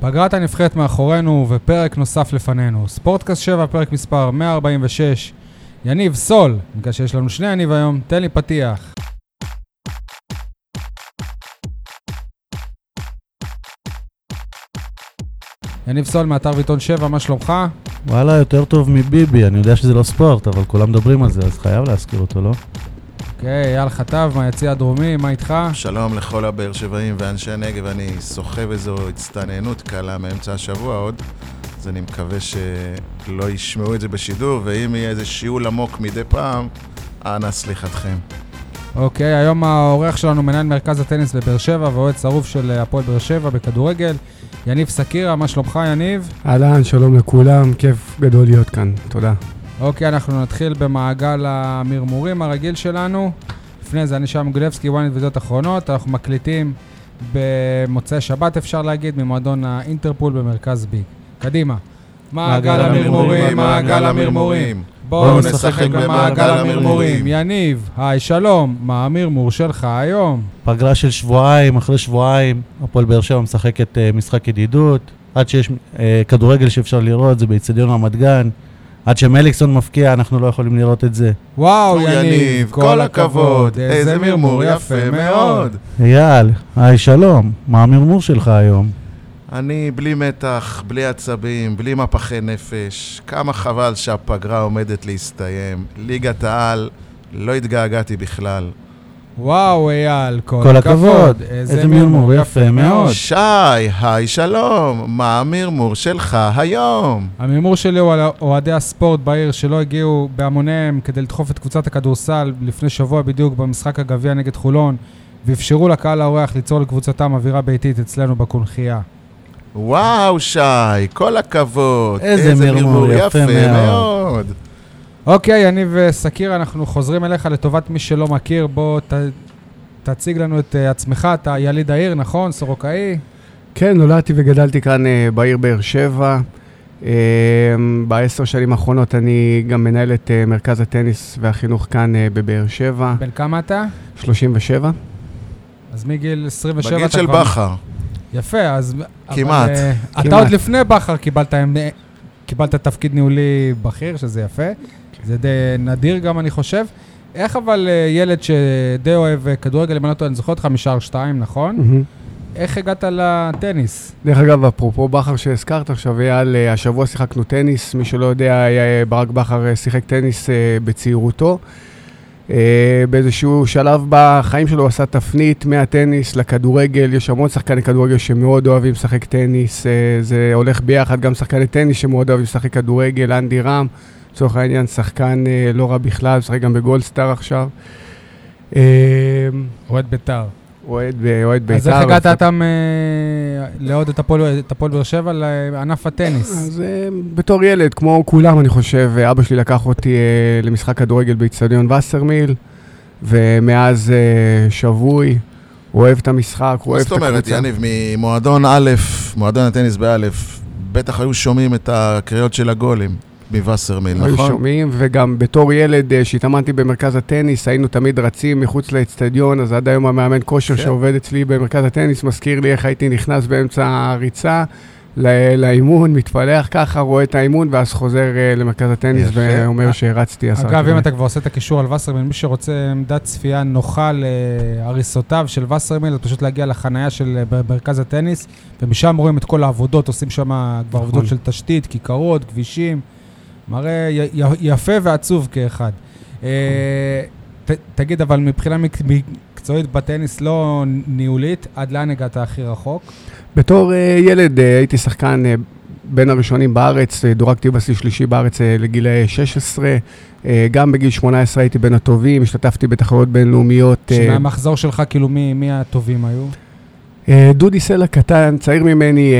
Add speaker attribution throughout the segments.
Speaker 1: פגרת הנבחרת מאחורינו ופרק נוסף לפנינו. ספורטקאסט 7, פרק מספר 146. יניב סול, בגלל שיש לנו שני יניב היום, תן לי פתיח. יניב סול מאתר ועיתון 7, מה שלומך?
Speaker 2: וואלה, יותר טוב מביבי, אני יודע שזה לא ספורט, אבל כולם מדברים על זה, אז חייב להזכיר אותו, לא?
Speaker 1: אוקיי, אייל חטב מהיציא הדרומי, מה איתך?
Speaker 3: שלום לכל הבאר שבעים ואנשי הנגב, אני סוחב איזו הצטננות קלה מאמצע השבוע עוד, אז אני מקווה שלא ישמעו את זה בשידור, ואם יהיה איזה שיעול עמוק מדי פעם, אנא סליחתכם.
Speaker 1: אוקיי, היום האורח שלנו מנהל מרכז הטניס בבאר שבע ואוהד שרוף של הפועל באר שבע בכדורגל. יניב סקירה, מה שלומך יניב?
Speaker 4: אהלן, שלום לכולם, כיף גדול להיות כאן, תודה.
Speaker 1: אוקיי, אנחנו נתחיל במעגל המרמורים הרגיל שלנו. לפני זה, אני שם גולבסקי, וואנית וידיעות אחרונות. אנחנו מקליטים במוצאי שבת, אפשר להגיד, ממועדון האינטרפול במרכז בי. קדימה. מעגל המרמורים, מעגל המרמורים. בואו נשחק במעגל המרמורים. יניב, היי, שלום, מה המרמור שלך היום?
Speaker 2: פגרה של שבועיים, אחרי שבועיים, הפועל באר שבע משחקת uh, משחק ידידות, עד שיש uh, כדורגל שאפשר לראות, זה באיצטדיון רמת גן. עד שמליקסון מפקיע, אנחנו לא יכולים לראות את זה.
Speaker 1: וואו, יניב, כל הכבוד, איזה מרמור יפה מאוד.
Speaker 2: אייל, היי, שלום, מה המרמור שלך היום?
Speaker 3: אני בלי מתח, בלי עצבים, בלי מפחי נפש. כמה חבל שהפגרה עומדת להסתיים. ליגת העל, לא התגעגעתי בכלל.
Speaker 1: וואו, אייל, כל,
Speaker 2: כל הכבוד, איזה מרמור יפה מאוד.
Speaker 3: שי, היי שלום, מה המרמור שלך היום?
Speaker 1: המרמור שלי הוא על אוהדי הספורט בעיר שלא הגיעו בהמוניהם כדי לדחוף את קבוצת הכדורסל לפני שבוע בדיוק במשחק הגביע נגד חולון, ואפשרו לקהל האורח ליצור לקבוצתם אווירה ביתית אצלנו בקונכייה.
Speaker 3: וואו, שי, כל הכבוד.
Speaker 2: איזה מרמור יפה מאוד.
Speaker 1: אוקיי, יניב סקיר, אנחנו חוזרים אליך לטובת מי שלא מכיר. בוא ת, תציג לנו את uh, עצמך, אתה יליד העיר, נכון? סורוקאי?
Speaker 4: כן, נולדתי וגדלתי כאן uh, בעיר באר שבע. Uh, בעשר שנים האחרונות אני גם מנהל את uh, מרכז הטניס והחינוך כאן uh, בבאר שבע.
Speaker 1: בן כמה אתה?
Speaker 4: 37.
Speaker 1: אז מגיל 27
Speaker 3: בגיל של בכר.
Speaker 1: יפה, אז...
Speaker 3: כמעט.
Speaker 1: אבל, uh, אתה עוד לפני בכר קיבלת, קיבלת תפקיד ניהולי בכיר, שזה יפה. זה די נדיר גם, אני חושב. איך אבל ילד שדי אוהב כדורגל, אם אני לא טועה, אני זוכר אותך משער 2, נכון?
Speaker 4: Mm-hmm.
Speaker 1: איך הגעת לטניס?
Speaker 4: דרך אגב, אפרופו בכר שהזכרת עכשיו, אייל, השבוע שיחקנו טניס. מי שלא יודע, ברק בכר שיחק טניס בצעירותו. באיזשהו שלב בחיים שלו הוא עשה תפנית מהטניס לכדורגל. יש המון שחקני כדורגל שמאוד אוהבים לשחק טניס. זה הולך ביחד, גם שחקני טניס שמאוד אוהבים לשחק כדורגל, אנדי רם. לצורך העניין, שחקן אה, לא רע בכלל, משחק גם בגולדסטאר עכשיו.
Speaker 1: אה, אוהד בית"ר.
Speaker 4: אוהד בית"ר.
Speaker 1: אז איך הגעת אתה לעוד את הפועל באר שבע לענף הטניס?
Speaker 4: אז אה, בתור ילד, כמו כולם, אני חושב, אבא שלי לקח אותי אה, למשחק כדורגל באיצטדיון וסרמיל, ומאז אה, שבוי. הוא אוהב את המשחק, הוא אוהב את הקבוצה.
Speaker 3: זאת אומרת, יניב, ממועדון א', מועדון הטניס באלף, בטח היו שומעים את הקריאות של הגולים. מווסרמיל, נכון?
Speaker 4: היו שומעים, וגם בתור ילד שהתאמנתי במרכז הטניס, היינו תמיד רצים מחוץ לאצטדיון, אז עד היום המאמן כושר כן. שעובד אצלי במרכז הטניס מזכיר לי איך הייתי נכנס באמצע הריצה לאימון, מתפלח ככה, רואה את האימון, ואז חוזר למרכז הטניס ואומר שהרצתי עשרה.
Speaker 1: אגב, אם אתה כבר עושה את הקישור על וסרמיל, מי שרוצה עמדת צפייה נוחה להריסותיו של וסרמיל, זה פשוט להגיע לחנייה של מרכז הטניס, ומשם רואים את כל העבודות, עושים שם כבר עבודות של תשתית, כיכרות, כבישים. מראה יפה ועצוב כאחד. תגיד, אבל מבחינה מקצועית בטניס, לא ניהולית, עד לאן הגעת הכי רחוק?
Speaker 4: בתור ילד הייתי שחקן בין הראשונים בארץ, דורגתי בשיא שלישי בארץ לגילאי 16. גם בגיל 18 הייתי בין הטובים, השתתפתי בתחרויות בינלאומיות.
Speaker 1: שמהמחזור שלך, כאילו, מי הטובים היו?
Speaker 4: דודי סלע קטן, צעיר ממני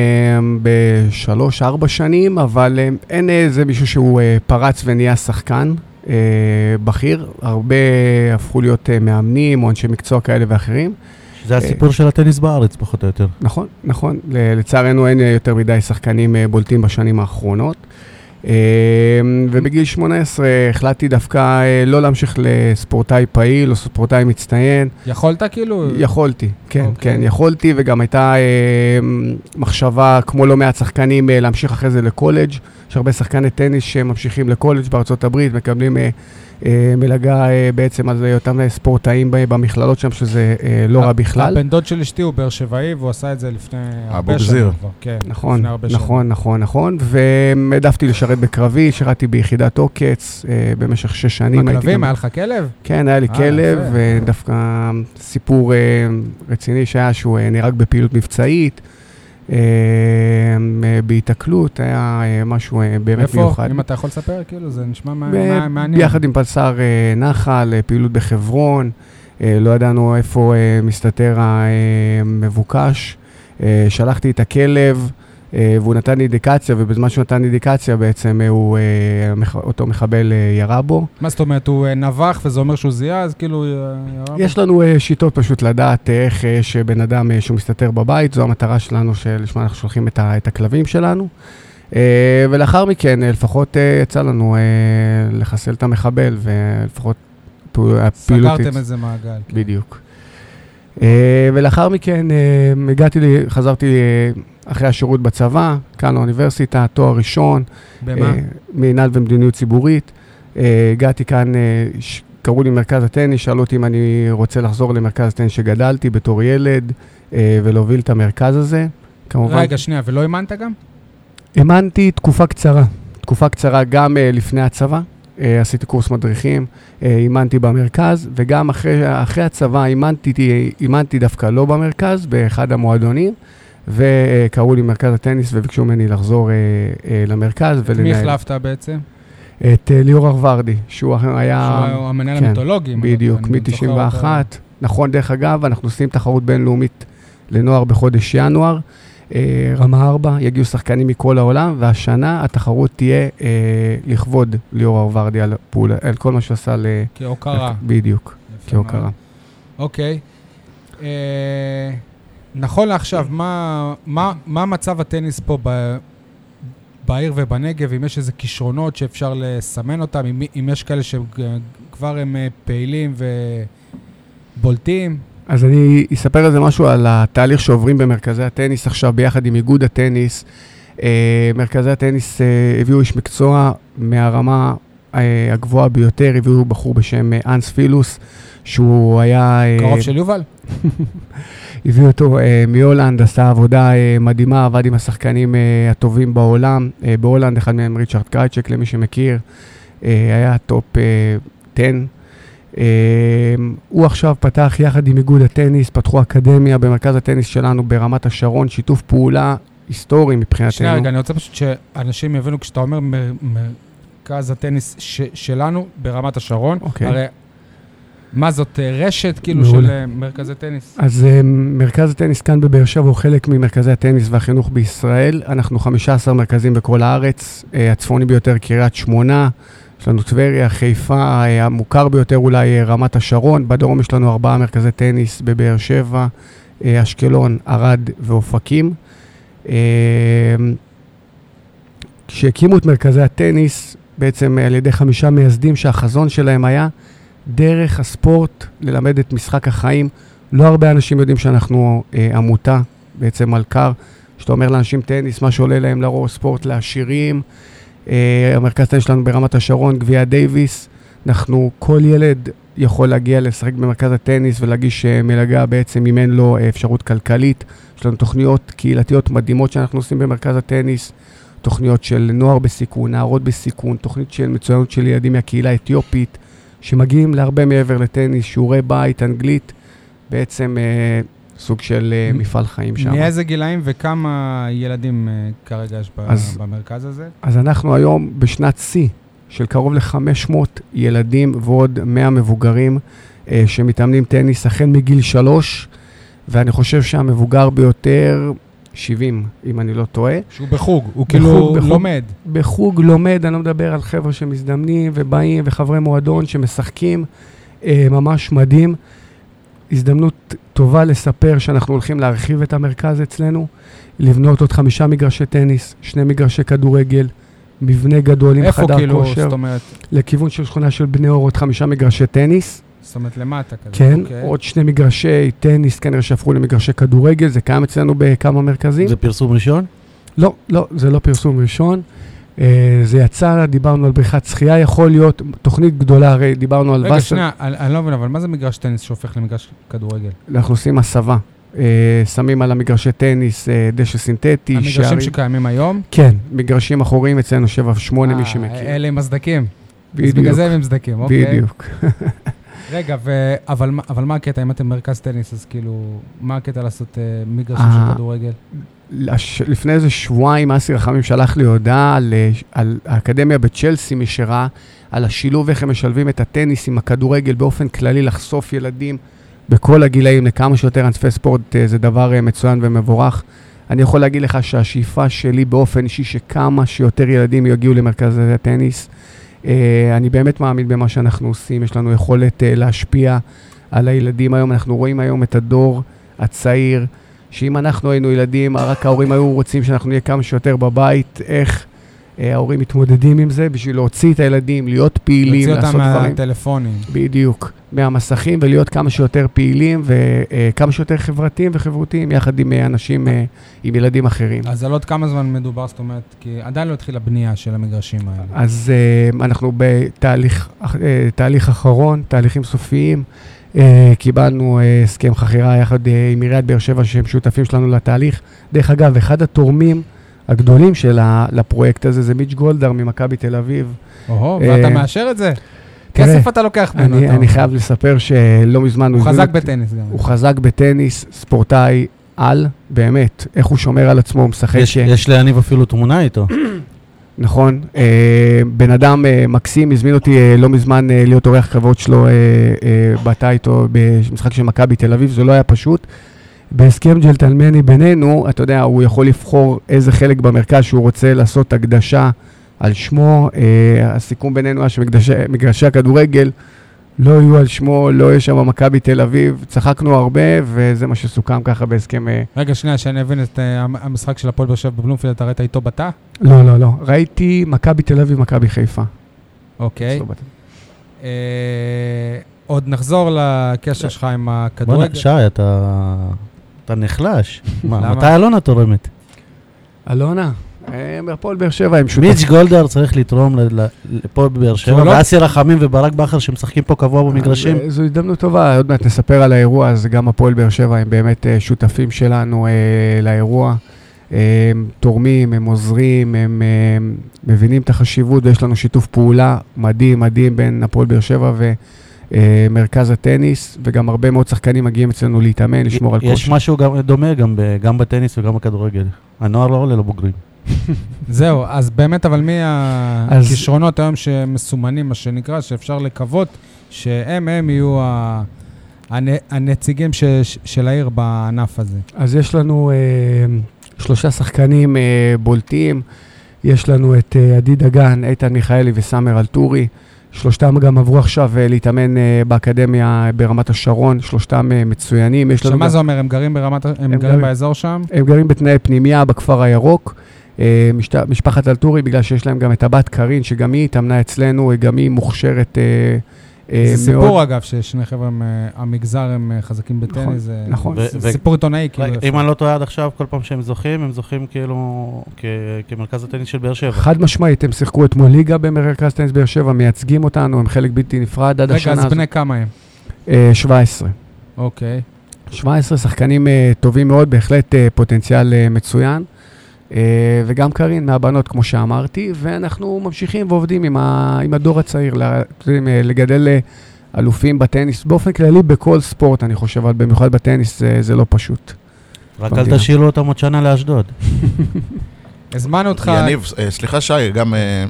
Speaker 4: בשלוש-ארבע שנים, אבל אין איזה מישהו שהוא פרץ ונהיה שחקן בכיר. הרבה הפכו להיות מאמנים או אנשי מקצוע כאלה ואחרים.
Speaker 2: זה הסיפור של הטניס בארץ, פחות או יותר.
Speaker 4: נכון, נכון. לצערנו אין יותר מדי שחקנים בולטים בשנים האחרונות. אה, ובגיל 18 החלטתי דווקא אה, לא להמשיך לספורטאי פעיל או ספורטאי מצטיין.
Speaker 1: יכולת כאילו?
Speaker 4: יכולתי, כן,
Speaker 1: אוקיי.
Speaker 4: כן, יכולתי, וגם הייתה אה, מחשבה, כמו לא מעט שחקנים, להמשיך אחרי זה לקולג'. יש הרבה שחקני טניס שממשיכים לקולג' בארצות הברית, מקבלים מלגה אה, בעצם על היותם אה, ספורטאים ב- במכללות שם, שזה אה, לא רע בכלל.
Speaker 1: הבן דוד של אשתי הוא באר שבעי, והוא עשה את זה לפני הרבה
Speaker 3: אבו
Speaker 1: שנים. כן,
Speaker 4: נכון. נכון, נכון, נכון, והעדפתי לשרת בקרבי, שירתי ביחידת עוקץ אה, במשך שש שנים. גם-
Speaker 1: היה לך כלב?
Speaker 4: כן, היה לי
Speaker 1: אה,
Speaker 4: כלב. ודווקא סיפור אה, רציני שהיה שהוא אה, נהרג בפעילות מבצעית, אה, אה, בהיתקלות, היה אה, משהו אה, באמת
Speaker 1: איפה?
Speaker 4: מיוחד.
Speaker 1: אם אתה יכול לספר, כאילו, זה נשמע מעניין.
Speaker 4: ביחד עם פלסר אה, נחל, אה, פעילות בחברון, אה, לא ידענו איפה אה, מסתתר המבוקש. אה, שלחתי את הכלב, אה, והוא נתן אינדיקציה, ובזמן שהוא נתן אינדיקציה בעצם אה, הוא, אה, אותו מחבל אה, ירה בו.
Speaker 1: מה זאת אומרת, הוא אה, נבח וזה אומר שהוא זיהה, אז כאילו... אה, ירה בו?
Speaker 4: יש לנו אה, שיטות פשוט לדעת אה, איך יש אה, בן אדם אה, שהוא מסתתר בבית, זו המטרה שלנו שלשמה אנחנו שולחים את, את הכלבים שלנו. אה, ולאחר מכן, אה, לפחות אה, יצא לנו אה, לחסל את המחבל, ולפחות הפעילות...
Speaker 1: סגרתם איזה מעגל. כן.
Speaker 4: בדיוק. אה, ולאחר מכן אה, הגעתי, חזרתי אה, אחרי השירות בצבא, כאן לאוניברסיטה, תואר ראשון,
Speaker 1: במה?
Speaker 4: אה, מינהל ומדיניות ציבורית. אה, הגעתי כאן, אה, ש- קראו לי מרכז הטניס, שאלו אותי אם אני רוצה לחזור למרכז הטניס שגדלתי בתור ילד, אה, ולהוביל את המרכז הזה. כמובן,
Speaker 1: רגע, שנייה, ולא אימנת גם?
Speaker 4: אימנתי תקופה קצרה, תקופה קצרה גם uh, לפני הצבא, uh, עשיתי קורס מדריכים, uh, אימנתי במרכז, וגם אחרי, אחרי הצבא אימנתי, אימנתי דווקא לא במרכז, באחד המועדונים, וקראו לי מרכז הטניס וביקשו ממני לחזור uh, uh, למרכז
Speaker 1: מי
Speaker 4: ולנהל.
Speaker 1: החלפת בעצם?
Speaker 4: את uh, ליאור ארוורדי, שהוא היה...
Speaker 1: שהוא המנהל
Speaker 4: כן,
Speaker 1: המיתולוגי.
Speaker 4: בדיוק,
Speaker 1: אני זוכר אותו.
Speaker 4: מ-91. נכון, דרך אגב, אנחנו עושים תחרות בינלאומית לנוער בחודש ינואר. אה, רמה 4, יגיעו שחקנים מכל העולם, והשנה התחרות תהיה אה, לכבוד ליאור ארוורדי על, פעול, על כל מה שהוא עשה ל...
Speaker 1: כהוקרה.
Speaker 4: בדיוק, כהוקרה.
Speaker 1: אוקיי. אה, נכון לעכשיו, מה- מה מה מצב הטניס פה ב- בעיר ובנגב, אם יש איזה כישרונות שאפשר לסמן אותם, אם, אם יש כאלה שכבר הם אה, פעילים ובולטים?
Speaker 4: אז אני אספר על זה משהו על התהליך שעוברים במרכזי הטניס עכשיו ביחד עם איגוד הטניס. אה, מרכזי הטניס אה, הביאו איש מקצוע מהרמה הגבוהה ביותר, הביאו בחור בשם אנס פילוס, שהוא היה... אה,
Speaker 1: קרוב של יובל?
Speaker 4: הביאו אותו אה, מהולנד, עשה עבודה אה, מדהימה, עבד עם השחקנים הטובים בעולם. בהולנד, אחד מהם ריצ'רד קרייצ'ק, למי שמכיר, היה טופ אה, 10. אה, הוא עכשיו פתח יחד עם איגוד הטניס, פתחו אקדמיה במרכז הטניס שלנו ברמת השרון, שיתוף פעולה היסטורי מבחינתנו.
Speaker 1: שנייה רגע, אני רוצה פשוט שאנשים יבינו, כשאתה אומר מר- מרכז הטניס ש- שלנו ברמת השרון,
Speaker 4: אוקיי.
Speaker 1: הרי מה זאת, אה, רשת כאילו
Speaker 4: מעולה.
Speaker 1: של אה, מרכזי טניס?
Speaker 4: אז uh, מרכז הטניס כאן בבאר שבע הוא חלק ממרכזי הטניס והחינוך בישראל. אנחנו 15 מרכזים בכל הארץ, הצפוני ביותר קריית שמונה, יש לנו טבריה, חיפה, המוכר ביותר אולי רמת השרון, בדרום יש לנו ארבעה מרכזי טניס בבאר שבע, אשקלון, ערד ואופקים. כשהקימו את מרכזי הטניס, בעצם על ידי חמישה מייסדים שהחזון שלהם היה דרך הספורט ללמד את משחק החיים. לא הרבה אנשים יודעים שאנחנו אה, עמותה, בעצם מלכ"ר, שאתה אומר לאנשים טניס, מה שעולה להם לראש, ספורט לעשירים. אה, המרכז טניס שלנו ברמת השרון, גביע דייוויס. אנחנו, כל ילד יכול להגיע לשחק במרכז הטניס ולהגיש אה, מלגה בעצם אם אין לו אה, אפשרות כלכלית. יש לנו תוכניות קהילתיות מדהימות שאנחנו עושים במרכז הטניס. תוכניות של נוער בסיכון, נערות בסיכון, תוכנית של מצוינות של ילדים מהקהילה האתיופית, שמגיעים להרבה מעבר לטניס, שיעורי בית, אנגלית, בעצם אה, סוג של אה, מפעל חיים שם.
Speaker 1: מאיזה גילאים וכמה ילדים אה, כרגע יש
Speaker 4: אז-
Speaker 1: במרכז הזה?
Speaker 4: אז אנחנו היום בשנת שיא של קרוב ל-500 ילדים ועוד 100 מבוגרים אה, שמתאמנים טניס החל מגיל שלוש, ואני חושב שהמבוגר ביותר, 70, אם אני לא טועה.
Speaker 1: שהוא בחוג, הוא כאילו
Speaker 4: בחוג.
Speaker 1: לומד.
Speaker 4: בחוג לומד, אני לא מדבר על חבר'ה שמזדמנים ובאים וחברי מועדון שמשחקים, אה, ממש מדהים. הזדמנות טובה לספר שאנחנו הולכים להרחיב את המרכז אצלנו, לבנות עוד חמישה מגרשי טניס, שני מגרשי כדורגל, מבנה גדול עם
Speaker 1: איפה
Speaker 4: חדר
Speaker 1: כאילו,
Speaker 4: כושר,
Speaker 1: זאת אומרת,
Speaker 4: לכיוון של שכונה של בני אור, עוד חמישה מגרשי טניס.
Speaker 1: זאת אומרת למטה כזה.
Speaker 4: כן,
Speaker 1: אוקיי.
Speaker 4: עוד שני מגרשי טניס, כנראה שהפכו למגרשי כדורגל, זה קיים אצלנו בכמה מרכזים.
Speaker 2: זה פרסום ראשון?
Speaker 4: לא, לא, זה לא פרסום ראשון. אה, זה יצא, דיברנו על בריכת שחייה, יכול להיות תוכנית גדולה, הרי דיברנו על
Speaker 1: רגע,
Speaker 4: וסר,
Speaker 1: שנייה, אני אני לא מבין, אבל מה זה מגרש טניס שהופך למגרש כדורגל?
Speaker 4: אנחנו עושים הסבה. אה, שמים על המגרשי טניס אה, דשא סינתטי,
Speaker 1: המגרשים
Speaker 4: שערים.
Speaker 1: שקיימים היום?
Speaker 4: כן, מגרשים אחוריים אצלנו 7-8, מי שמכיר.
Speaker 1: אלה עם הסדקים. אז
Speaker 4: בדיוק,
Speaker 1: בגלל זה הם עם סדקים, אוקיי.
Speaker 4: בדיוק.
Speaker 1: רגע, ו... אבל, אבל מה הקטע? אם אתם מרכז טניס, אז כאילו, מה הקטע לעשות אה, מגרשים
Speaker 4: אה,
Speaker 1: של כדורגל?
Speaker 4: לש... לפני איזה שבועיים אסי רחמים שלח לי הודעה על, אה, על האקדמיה בצ'לסי, מי שראה, על השילוב, איך הם משלבים את הטניס עם הכדורגל באופן כללי, לחשוף ילדים בכל הגילאים לכמה שיותר ענפי ספורט, זה דבר מצוין ומבורך. אני יכול להגיד לך שהשאיפה שלי באופן אישי, שכמה שיותר ילדים יגיעו למרכז הטניס. אה, אני באמת מאמין במה שאנחנו עושים, יש לנו יכולת אה, להשפיע על הילדים היום. אנחנו רואים היום את הדור הצעיר, שאם אנחנו היינו ילדים, רק ההורים היו רוצים שאנחנו נהיה כמה שיותר בבית, איך ההורים מתמודדים עם זה בשביל להוציא את הילדים, להיות פעילים,
Speaker 1: להוציא
Speaker 4: לעשות
Speaker 1: אותם
Speaker 4: דברים.
Speaker 1: מהטלפונים.
Speaker 4: בדיוק, מהמסכים ולהיות כמה שיותר פעילים וכמה שיותר חברתיים וחברותיים יחד עם אה, אנשים, אה, עם ילדים אחרים.
Speaker 1: אז על עוד כמה זמן מדובר, זאת אומרת, כי עדיין לא התחילה בנייה של המגרשים האלה.
Speaker 4: אז אנחנו בתהליך תהליך אחרון, תהליכים סופיים. קיבלנו הסכם חכירה יחד עם עיריית באר שבע, שהם שותפים שלנו לתהליך. דרך אגב, אחד התורמים הגדולים של ה- לפרויקט הזה זה מיץ' גולדהר ממכבי תל אביב.
Speaker 1: או-הו,
Speaker 4: אה,
Speaker 1: ואתה מאשר את זה? כסף אתה לוקח ממנו,
Speaker 4: אני. חייב לספר שלא מזמן
Speaker 1: הוא חזק בטניס גם.
Speaker 4: הוא חזק בטניס, ספורטאי על, באמת, איך הוא שומר על עצמו, הוא משחק...
Speaker 2: יש,
Speaker 4: ש-
Speaker 2: יש ליניב אפילו תמונה איתו.
Speaker 4: נכון. אה, בן אדם אה, מקסים, הזמין אותי אה, לא מזמן אה, להיות אורח כבוד שלו, אה, אה, איתו במשחק של מכבי תל אביב, זה לא היה פשוט. בהסכם ג'לטלמני בינינו, אתה יודע, הוא יכול לבחור איזה חלק במרכז שהוא רוצה לעשות הקדשה על שמו. אה, הסיכום בינינו היה שמגרשי הכדורגל לא יהיו על שמו, לא יהיה שם מכבי תל אביב. צחקנו הרבה, וזה מה שסוכם ככה בהסכם... אה,
Speaker 1: רגע, שנייה, שאני אבין את אה, המ- המשחק של הפועל באר שבע בבלומפילד, אתה ראית איתו בתא?
Speaker 4: לא, לא, לא. ראיתי מכבי תל אביב, מכבי חיפה.
Speaker 1: אוקיי.
Speaker 4: בתא.
Speaker 1: אה, עוד נחזור לקשר שלך עם
Speaker 2: בוא'נה,
Speaker 1: הכדורגל.
Speaker 2: שי, אתה... אתה נחלש. מה? מתי אלונה תורמת?
Speaker 4: אלונה, אה, מהפועל באר שבע, הם שותפים.
Speaker 2: מיץ' גולדהר צריך לתרום ל- ל- לפועל באר שבע, ואסי רחמים וברק בכר שמשחקים פה קבוע במגרשים.
Speaker 4: אה, זו הזדמנות טובה, עוד מעט נספר על האירוע, אז גם הפועל באר שבע הם באמת אה, שותפים שלנו לאירוע. הם תורמים, הם עוזרים, הם אה, מבינים את החשיבות, ויש לנו שיתוף פעולה מדהים, מדהים בין הפועל באר שבע ומרכז הטניס, וגם הרבה מאוד שחקנים מגיעים אצלנו להתאמן, לשמור על
Speaker 2: יש
Speaker 4: כושר.
Speaker 2: משהו גם דומה גם ב- גם בטניס וגם בכדורגל. הנוער לא עולה לבוגרים.
Speaker 1: זהו, אז באמת, אבל מי
Speaker 4: אז-
Speaker 1: הכישרונות היום שמסומנים, מה שנקרא, שאפשר לקוות שהם, הם יהיו ה- הנ- הנציגים ש- של העיר בענף הזה.
Speaker 4: אז יש לנו אה, שלושה שחקנים אה, בולטים, יש לנו את אה, עדי דגן, איתן מיכאלי וסאמר אלטורי. שלושתם גם עברו עכשיו אה, להתאמן אה, באקדמיה ברמת השרון, שלושתם אה, מצוינים.
Speaker 1: שמה
Speaker 4: גם-
Speaker 1: זה אומר, הם גרים ברמת, הם
Speaker 4: הם
Speaker 1: גרים
Speaker 4: גרים-
Speaker 1: באזור שם?
Speaker 4: הם גרים בתנאי פנימייה בכפר הירוק. אה, משת, משפחת אלטורי, בגלל שיש להם גם את הבת קארין, שגם היא התאמנה אצלנו, גם היא מוכשרת אה, אה,
Speaker 1: זה
Speaker 4: מאוד.
Speaker 1: סיפור, אגב, ששני חבר'ה, מה- המגזר הם אה, חזקים
Speaker 4: נכון,
Speaker 1: בטניס. זה-
Speaker 4: נכון.
Speaker 1: זה
Speaker 2: ו-
Speaker 1: סיפור עיתונאי, כאילו.
Speaker 2: רגע. אם אני לא טועה עד עכשיו, כל פעם שהם זוכים, הם זוכים כאילו כמרכז הטניס של באר שבע.
Speaker 4: חד משמעית, הם שיחקו אתמול ליגה במרכז טניס באר שבע, מייצגים אותנו, הם חלק בלתי נפרד עד
Speaker 1: רגע,
Speaker 4: השנה
Speaker 1: אז
Speaker 4: הזאת.
Speaker 1: בני כמה הם?
Speaker 4: אה, 17.
Speaker 1: אוקיי.
Speaker 4: 17 שחקנים טובים מאוד, בהחלט פוטנציאל מצוין. Uh, וגם קארין מהבנות, כמו שאמרתי, ואנחנו ממשיכים ועובדים עם, ה, עם הדור הצעיר, אה, לגדל uh, אלופים בטניס, באופן כללי בכל ספורט, אני חושב, אבל במיוחד בטניס זה, זה לא פשוט.
Speaker 2: רק אל. תשאירו אותם עוד שנה לאשדוד.
Speaker 1: הזמנו אותך...
Speaker 3: יניב, אה, סליחה שי, גם אה,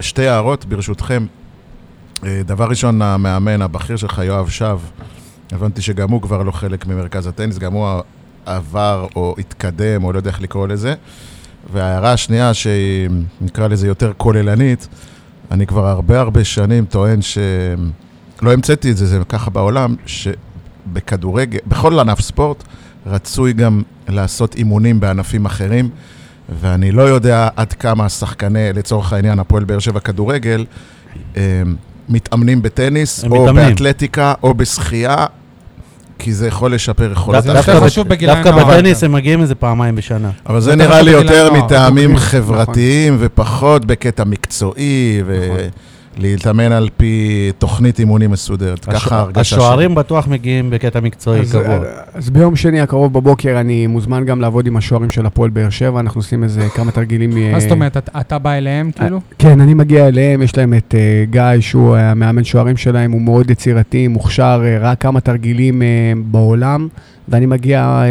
Speaker 3: שתי הערות ברשותכם. אה, דבר ראשון, המאמן הבכיר שלך, יואב שב, הבנתי שגם הוא כבר לא חלק ממרכז הטניס, גם הוא עבר או התקדם, או לא יודע איך לקרוא לזה. וההערה השנייה, שהיא נקרא לזה יותר כוללנית, אני כבר הרבה הרבה שנים טוען ש... לא המצאתי את זה, זה ככה בעולם, שבכדורגל, בכל ענף ספורט, רצוי גם לעשות אימונים בענפים אחרים. ואני לא יודע עד כמה שחקני, לצורך העניין, הפועל באר שבע כדורגל, אה, מתאמנים בטניס, או
Speaker 2: מתאמנים.
Speaker 3: באתלטיקה, או בשחייה, כי זה יכול לשפר יכולות.
Speaker 1: זה
Speaker 2: דווקא
Speaker 1: יותר.
Speaker 2: בטניס הם מגיעים איזה פעמיים בשנה.
Speaker 3: אבל זה נראה לי יותר מטעמים
Speaker 4: נכון.
Speaker 3: חברתיים ופחות בקטע מקצועי, ולהתאמן על פי תוכנית אימונים מסודרת.
Speaker 2: הש-
Speaker 3: ככה ההרגשה שלי.
Speaker 2: השוערים בטוח מגיעים בקטע מקצועי
Speaker 4: אז,
Speaker 2: קבוע.
Speaker 4: אז ביום שני הקרוב בבוקר אני מוזמן גם לעבוד עם השוערים של הפועל באר שבע, אנחנו עושים איזה כמה תרגילים. אה,
Speaker 1: מה זאת אומרת, אתה- אתה בא אליהם כאילו?
Speaker 4: כן, אני מגיע אליהם, יש להם את uh, גיא, שהוא המאמן שוערים שלהם, הוא מאוד יצירתי, מוכשר, uh, ראה כמה תרגילים uh, בעולם, ואני מגיע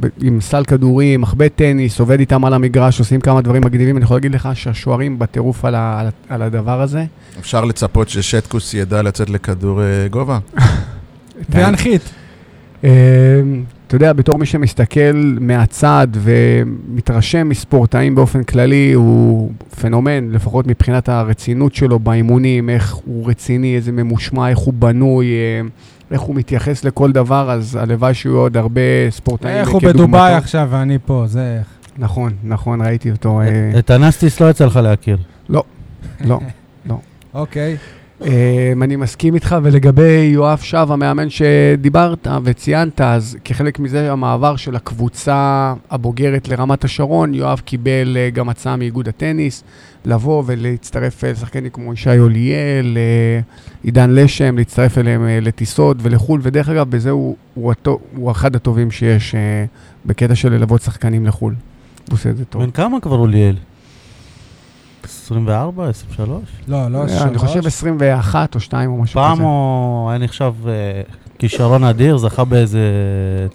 Speaker 4: ב- עם סל כדורים, מחבט טניס, עובד איתם על המגרש, עושים כמה דברים מגניבים. אני יכול להגיד לך שהשוערים בטירוף על, ה- על, הדבר הזה.
Speaker 3: אפשר לצפות ששטקוס ידע לצאת לכדור אה, גובה?
Speaker 1: וינחית.
Speaker 4: אה, אתה יודע, בתור מי שמסתכל מהצד ומתרשם מספורטאים באופן כללי, הוא פנומן, לפחות מבחינת הרצינות שלו באימונים, איך הוא רציני, איזה ממושמע, איך הוא בנוי, אה, איך הוא מתייחס לכל דבר, אז הלוואי שיהיו עוד הרבה ספורטאים
Speaker 1: איך הוא. בדובאי עכשיו ואני פה, זה איך.
Speaker 4: נכון, נכון, ראיתי אותו. אה,
Speaker 2: את הנסטיס לא יצא לך להכיר.
Speaker 4: לא,
Speaker 1: אוקיי.
Speaker 4: אה, אני מסכים איתך, ולגבי יואב שב, המאמן שדיברת וציינת, אז כחלק מזה המעבר של הקבוצה הבוגרת לרמת השרון, יואב קיבל אה, גם הצעה מאיגוד הטניס, לבוא ולהצטרף אה, לשחקנים כמו ישי אוליאל, אה, עידן לשם, להצטרף אליהם אה, לטיסות ולחו"ל, ודרך אגב, בזה הוא, הוא, הוא אחד הטובים שיש אה, בקטע של ללוות שחקנים לחו"ל. הוא עושה את זה טוב.
Speaker 2: בן כמה כבר אוליאל? 24, 23?
Speaker 1: לא, לא,
Speaker 4: אה, אני חושב 21 או 2 או משהו
Speaker 2: פעם
Speaker 4: כזה.
Speaker 2: הוא היה נחשב אה, כישרון אדיר, זכה באיזה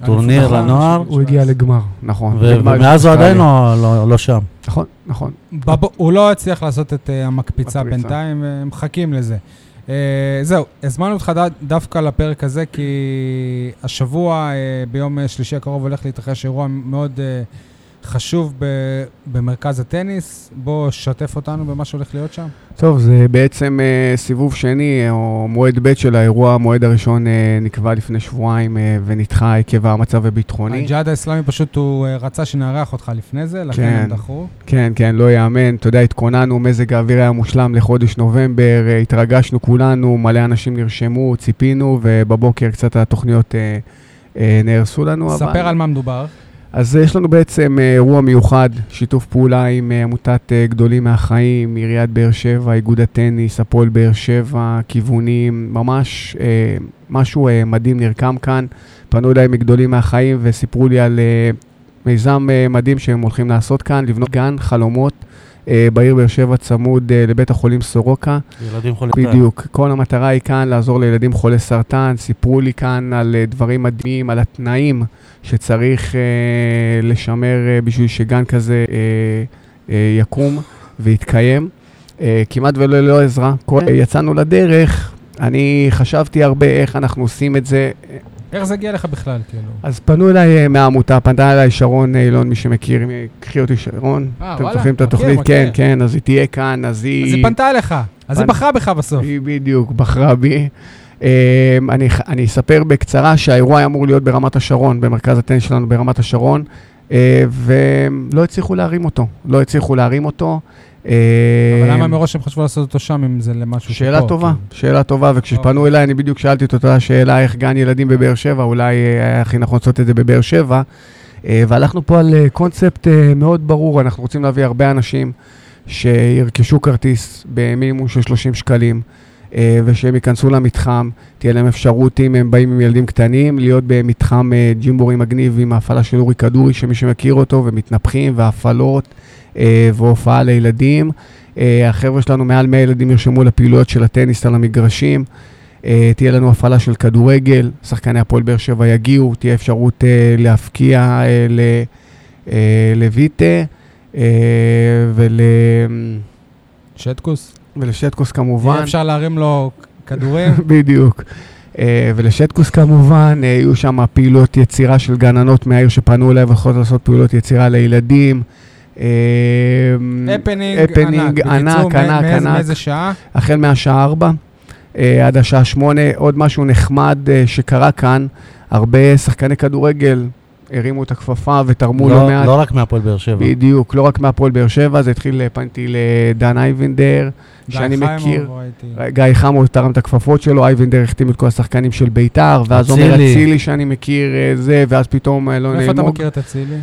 Speaker 2: טורניר
Speaker 1: נכון.
Speaker 2: לנוער,
Speaker 4: הוא הגיע לגמר, נכון.
Speaker 2: ומאז הוא. עדיין לא- לא לא שם.
Speaker 4: נכון, נכון.
Speaker 1: הוא לא הצליח לעשות את אה, המקפיצה
Speaker 4: מקפיצה.
Speaker 1: בינתיים, מחכים לזה. אה, זהו, הזמנו אותך ד- דווקא לפרק הזה, כי השבוע, אה, ביום אה, שלישי הקרוב, הולך להתרחש אירוע מאוד אה, חשוב ב- במרכז הטניס. בוא, שתף אותנו במה שהולך להיות שם.
Speaker 4: טוב, זה בעצם אה, סיבוב שני, אה, או מועד ב' של האירוע. המועד הראשון אה, נקבע לפני שבועיים אה, ונדחה עקב המצב הביטחוני.
Speaker 1: הג'יהאד האסלאמי פשוט, הוא אה, רצה שנארח אותך לפני זה, לכן
Speaker 4: כן.
Speaker 1: הם דחו.
Speaker 4: כן, כן, לא יאמן. אתה יודע, התכוננו, מזג האוויר היה מושלם לחודש נובמבר, אה, התרגשנו כולנו, מלא אנשים נרשמו, ציפינו, ובבוקר קצת התוכניות אה, אה, נהרסו לנו. אבל-
Speaker 1: ספר על מה מדובר.
Speaker 4: אז יש לנו בעצם אה, אירוע מיוחד, שיתוף פעולה עם אה, עמותת אה, גדולים מהחיים, עיריית באר שבע, איגוד הטניס, הפועל באר שבע, כיוונים, ממש אה, משהו אה, מדהים נרקם כאן. פנו אליי מגדולים מהחיים וסיפרו לי על אה, מיזם אה, מדהים שהם הולכים לעשות כאן, לבנות גן חלומות אה, בעיר באר שבע צמוד אה, לבית החולים סורוקה.
Speaker 2: ילדים חולים.
Speaker 4: בדיוק. כל המטרה היא כאן לעזור לילדים חולי סרטן. סיפרו לי כאן על אה, דברים מדהימים, על התנאים שצריך אה, לשמר אה, בשביל שגן כזה אה, אה, יקום ויתקיים. אה, כמעט ולא ללא עזרה. אה, יצאנו לדרך, אני חשבתי הרבה איך אנחנו עושים את זה.
Speaker 1: איך זה הגיע לך בכלל, כאילו?
Speaker 4: אז פנו אליי אה, מהעמותה, פנתה אליי שרון אה, אילון, מי שמכיר, קחי אותי שרון.
Speaker 1: אה,
Speaker 4: אתם זוכרים את
Speaker 1: מכיר,
Speaker 4: התוכנית?
Speaker 1: מכיר.
Speaker 4: כן, כן, אז היא תהיה כאן, אז היא...
Speaker 1: אז היא פנתה אליך, אז היא בחרה בך בסוף.
Speaker 4: היא בדיוק בחרה בי. Um, אני, אני אספר בקצרה שהאירוע היה אמור להיות ברמת השרון, במרכז הטניס שלנו ברמת השרון, uh, ולא הצליחו להרים אותו. לא הצליחו להרים אותו.
Speaker 1: אבל למה מראש הם חשבו לעשות אותו שם אם זה למשהו
Speaker 4: שאלה
Speaker 1: שפה,
Speaker 4: טובה,
Speaker 1: כאילו?
Speaker 4: שאלה טובה, וכשפנו
Speaker 1: אוקיי.
Speaker 4: אליי, אני בדיוק שאלתי את אותה שאלה, איך גן ילדים בבאר שבע, אולי אה, היה הכי נכון לעשות את זה בבאר שבע. אה, והלכנו פה על אה, קונספט מאוד ברור, אנחנו רוצים להביא הרבה אנשים שירכשו כרטיס במינימום של 30 שקלים, ושהם ייכנסו למתחם, תהיה להם אפשרות, אם הם באים עם ילדים קטנים, להיות במתחם ג'ימבורי מגניב עם ההפעלה של אורי כדורי, שמי שמכיר אותו, ומתנפחים, והפעלות, והופעה לילדים. אה, החבר'ה שלנו, מעל 100 ילדים נרשמו לפעילויות של הטניס על המגרשים. אה, תהיה לנו הפעלה של כדורגל, שחקני הפועל באר שבע יגיעו, תהיה אפשרות אה, להפקיע אה, ל- אה, לויטה אה, ול...
Speaker 1: שטקוס?
Speaker 4: ולשטקוס
Speaker 1: יהיה
Speaker 4: כמובן.
Speaker 1: אפשר להרים לו כדורים?
Speaker 4: בדיוק. אה, ולשטקוס כמובן, אה, יהיו שם פעילות יצירה של גננות מהעיר שפנו אליי ויכולות לעשות פעולות יצירה לילדים. אה,
Speaker 1: הפנינג
Speaker 4: הפנינג
Speaker 1: ענק.
Speaker 4: ענק, ענק,
Speaker 1: מאיזה-
Speaker 4: ענק.
Speaker 1: מאיזה שעה?
Speaker 4: החל מהשעה 4 עד השעה 8. עוד משהו נחמד אה, שקרה כאן, הרבה שחקני כדורגל הרימו את הכפפה ותרמו לא
Speaker 2: לא
Speaker 4: מעט.
Speaker 2: לא רק מהפועל באר שבע.
Speaker 4: בדיוק, לא רק מהפועל באר שבע, זה התחיל, פניתי לדן אייבנדר, שאני מכיר.
Speaker 1: ראיתי.
Speaker 4: גיא חמו תרם את הכפפות שלו, אייבנדר החתים את כל השחקנים של ביתר, ואז עומר
Speaker 2: אצילי.
Speaker 4: שאני מכיר אה, זה, ואז פתאום אה, לא
Speaker 1: איפה אתה
Speaker 4: נעמוג.
Speaker 1: מכיר את אצילי?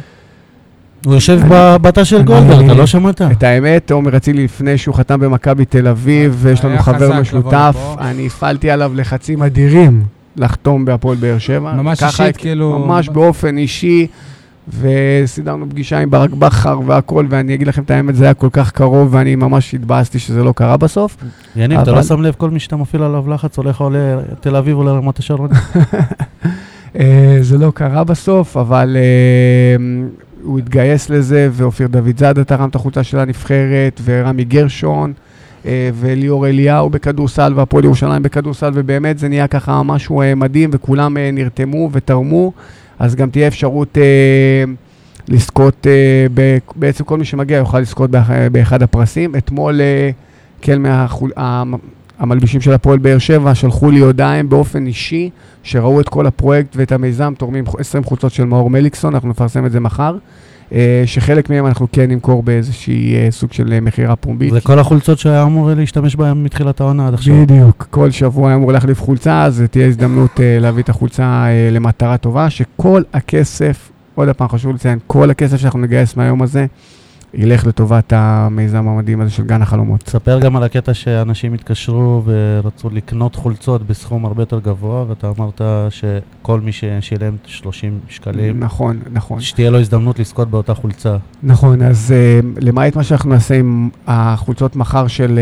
Speaker 2: הוא יושב ב- בתא של גולדברג, אתה לא שמעת?
Speaker 4: את האמת, עומר אצילי לפני שהוא חתם במכבי תל אביב, ויש לנו חבר משותף. אני הפעלתי עליו לחצים אדירים לחתום בהפועל באר שבע.
Speaker 1: ממש אישית, כאילו-
Speaker 4: ממש באופן אישי, וסידרנו פגישה עם ברק בכר והכל, ואני אגיד לכם את האמת, זה היה כל כך קרוב, ואני ממש התבאסתי שזה לא קרה בסוף.
Speaker 2: יניב, אתה לא שם לב כל מי שאתה מפעיל עליו לחץ הולך או לתל אביב או לרמת השרון?
Speaker 4: אה, זה לא קרה בסוף, אבל אה, הוא התגייס לזה, ואופיר דוד זאדה תרם את החולצה של הנבחרת, ורמי גרשון, אה, וליאור אליהו בכדורסל, והפועל ירושלים בכדורסל, ובאמת זה נהיה ככה משהו אה, מדהים, וכולם אה, נרתמו ותרמו, אז גם תהיה אפשרות לזכות, בעצם כל מי שמגיע יוכל לזכות באח- באחד הפרסים. אתמול, כן, מהחול... המ- המלבישים של הפועל באר שבע שלחו לי הודעה הם באופן אישי, שראו את כל הפרויקט ואת המיזם, תורמים 20 חולצות של מאור מליקסון, אנחנו נפרסם את זה מחר. אה, שחלק מהם אנחנו כן נמכור באיזושהי אה, סוג של אה, מכירה פומבית.
Speaker 2: זה כל החולצות שהיה אמור להשתמש בהן מתחילת העונה עד עכשיו.
Speaker 4: בדיוק, כל שבוע היה אמור להחליף חולצה, אז תהיה הזדמנות להביא את החולצה למטרה טובה, שכל הכסף, עוד פעם חשוב לציין, כל הכסף שאנחנו נגייס מהיום הזה, ילך לטובת המיזם המדהים הזה של גן החלומות.
Speaker 2: תספר גם על הקטע שאנשים התקשרו ורצו לקנות חולצות בסכום הרבה יותר גבוה, ואתה אמרת שכל מי ששילם 30 שקלים,
Speaker 4: נכון, נכון.
Speaker 2: שתהיה לו הזדמנות לזכות באותה חולצה.
Speaker 4: נכון, אז uh, למעט מה שאנחנו נעשה עם החולצות מחר של,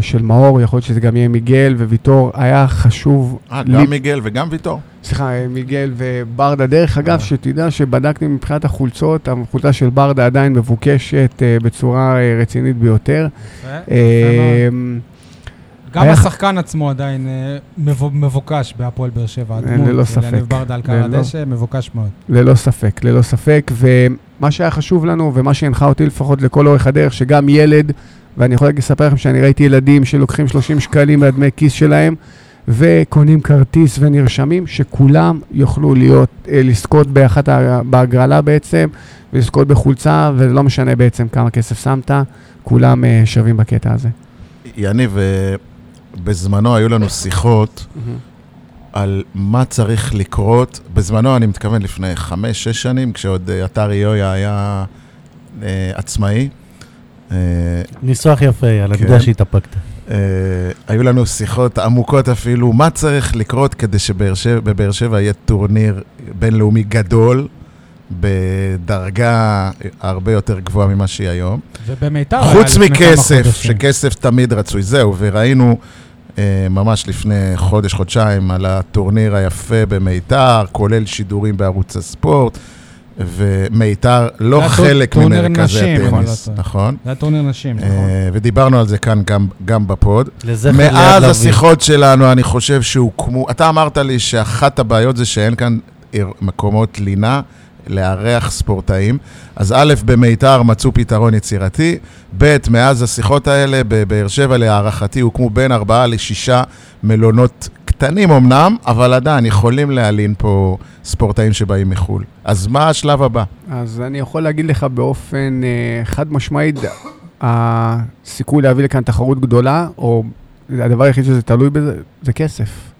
Speaker 4: uh, של מאור, יכול להיות שזה גם יהיה מיגל וויטור, היה חשוב,
Speaker 3: אה,
Speaker 4: לי-
Speaker 3: גם מיגל וגם ויטור.
Speaker 4: סליחה, אה, מיגל וברדה. דרך אגב,
Speaker 3: אה.
Speaker 4: שתדע שבדקתי מבחינת החולצות, החולצה של ברדה עדיין מבוקשת uh, בצורה uh, רצינית ביותר. אה.
Speaker 1: גם השחקן עצמו עדיין אה, מבו- מבוקש בהפועל באר שבע.
Speaker 4: ללא ספק.
Speaker 1: ברדה על
Speaker 4: ללא-
Speaker 1: הדשא, מבוקש מאוד.
Speaker 4: ללא ספק, ללא ספק. ומה שהיה חשוב לנו, ומה שהנחה אותי לפחות לכל אורך הדרך, שגם ילד, ואני יכול לספר לכם שאני ראיתי ילדים שלוקחים 30 שקלים מהדמי כיס שלהם, וקונים כרטיס ונרשמים, שכולם יוכלו להיות, אה, לזכות באחת, בהגרלה בעצם, ולזכות בחולצה, ולא משנה בעצם כמה כסף שמת, כולם אה, שווים בקטע הזה.
Speaker 3: יניב, אה, בזמנו היו לנו שיחות על מה צריך לקרות. בזמנו, אני מתכוון לפני חמש, שש שנים, כשעוד אתר איויה היה אה, עצמאי.
Speaker 2: ניסוח יפה, יאללה, אני
Speaker 3: כן.
Speaker 2: שהתאפקת.
Speaker 3: אה, היו לנו שיחות עמוקות אפילו, מה צריך לקרות כדי שבבאר שבע יהיה טורניר בינלאומי גדול, בדרגה הרבה יותר גבוהה ממה שהיא היום.
Speaker 1: ובמיתר
Speaker 3: חוץ מכסף. שכסף תמיד רצוי. זהו, וראינו אה, ממש לפני חודש, חודשיים, על הטורניר היפה במיתר, כולל שידורים בערוץ הספורט, ומיתר לא חלק ממרכזי הטניס,
Speaker 1: להיות.
Speaker 3: נכון?
Speaker 1: זה היה טורניר נשים, נכון.
Speaker 3: אה, ודיברנו על זה כאן גם, גם בפוד. מאז. השיחות שלנו, אני חושב שהוקמו, אתה אמרת לי שאחת הבעיות זה שאין כאן מקומות לינה לארח ספורטאים. אז א', במיתר מצאו פתרון יצירתי, ב', מאז השיחות האלה, בבאר שבע להערכתי הוקמו בין ארבעה לשישה מלונות קטנים אמנם, אבל עדיין יכולים להלין פה ספורטאים שבאים מחו"ל. אז מה השלב הבא?
Speaker 4: אז אני יכול להגיד לך באופן אה, חד משמעי, הסיכוי להביא לכאן תחרות גדולה, או הדבר היחיד שזה תלוי בזה, זה כסף.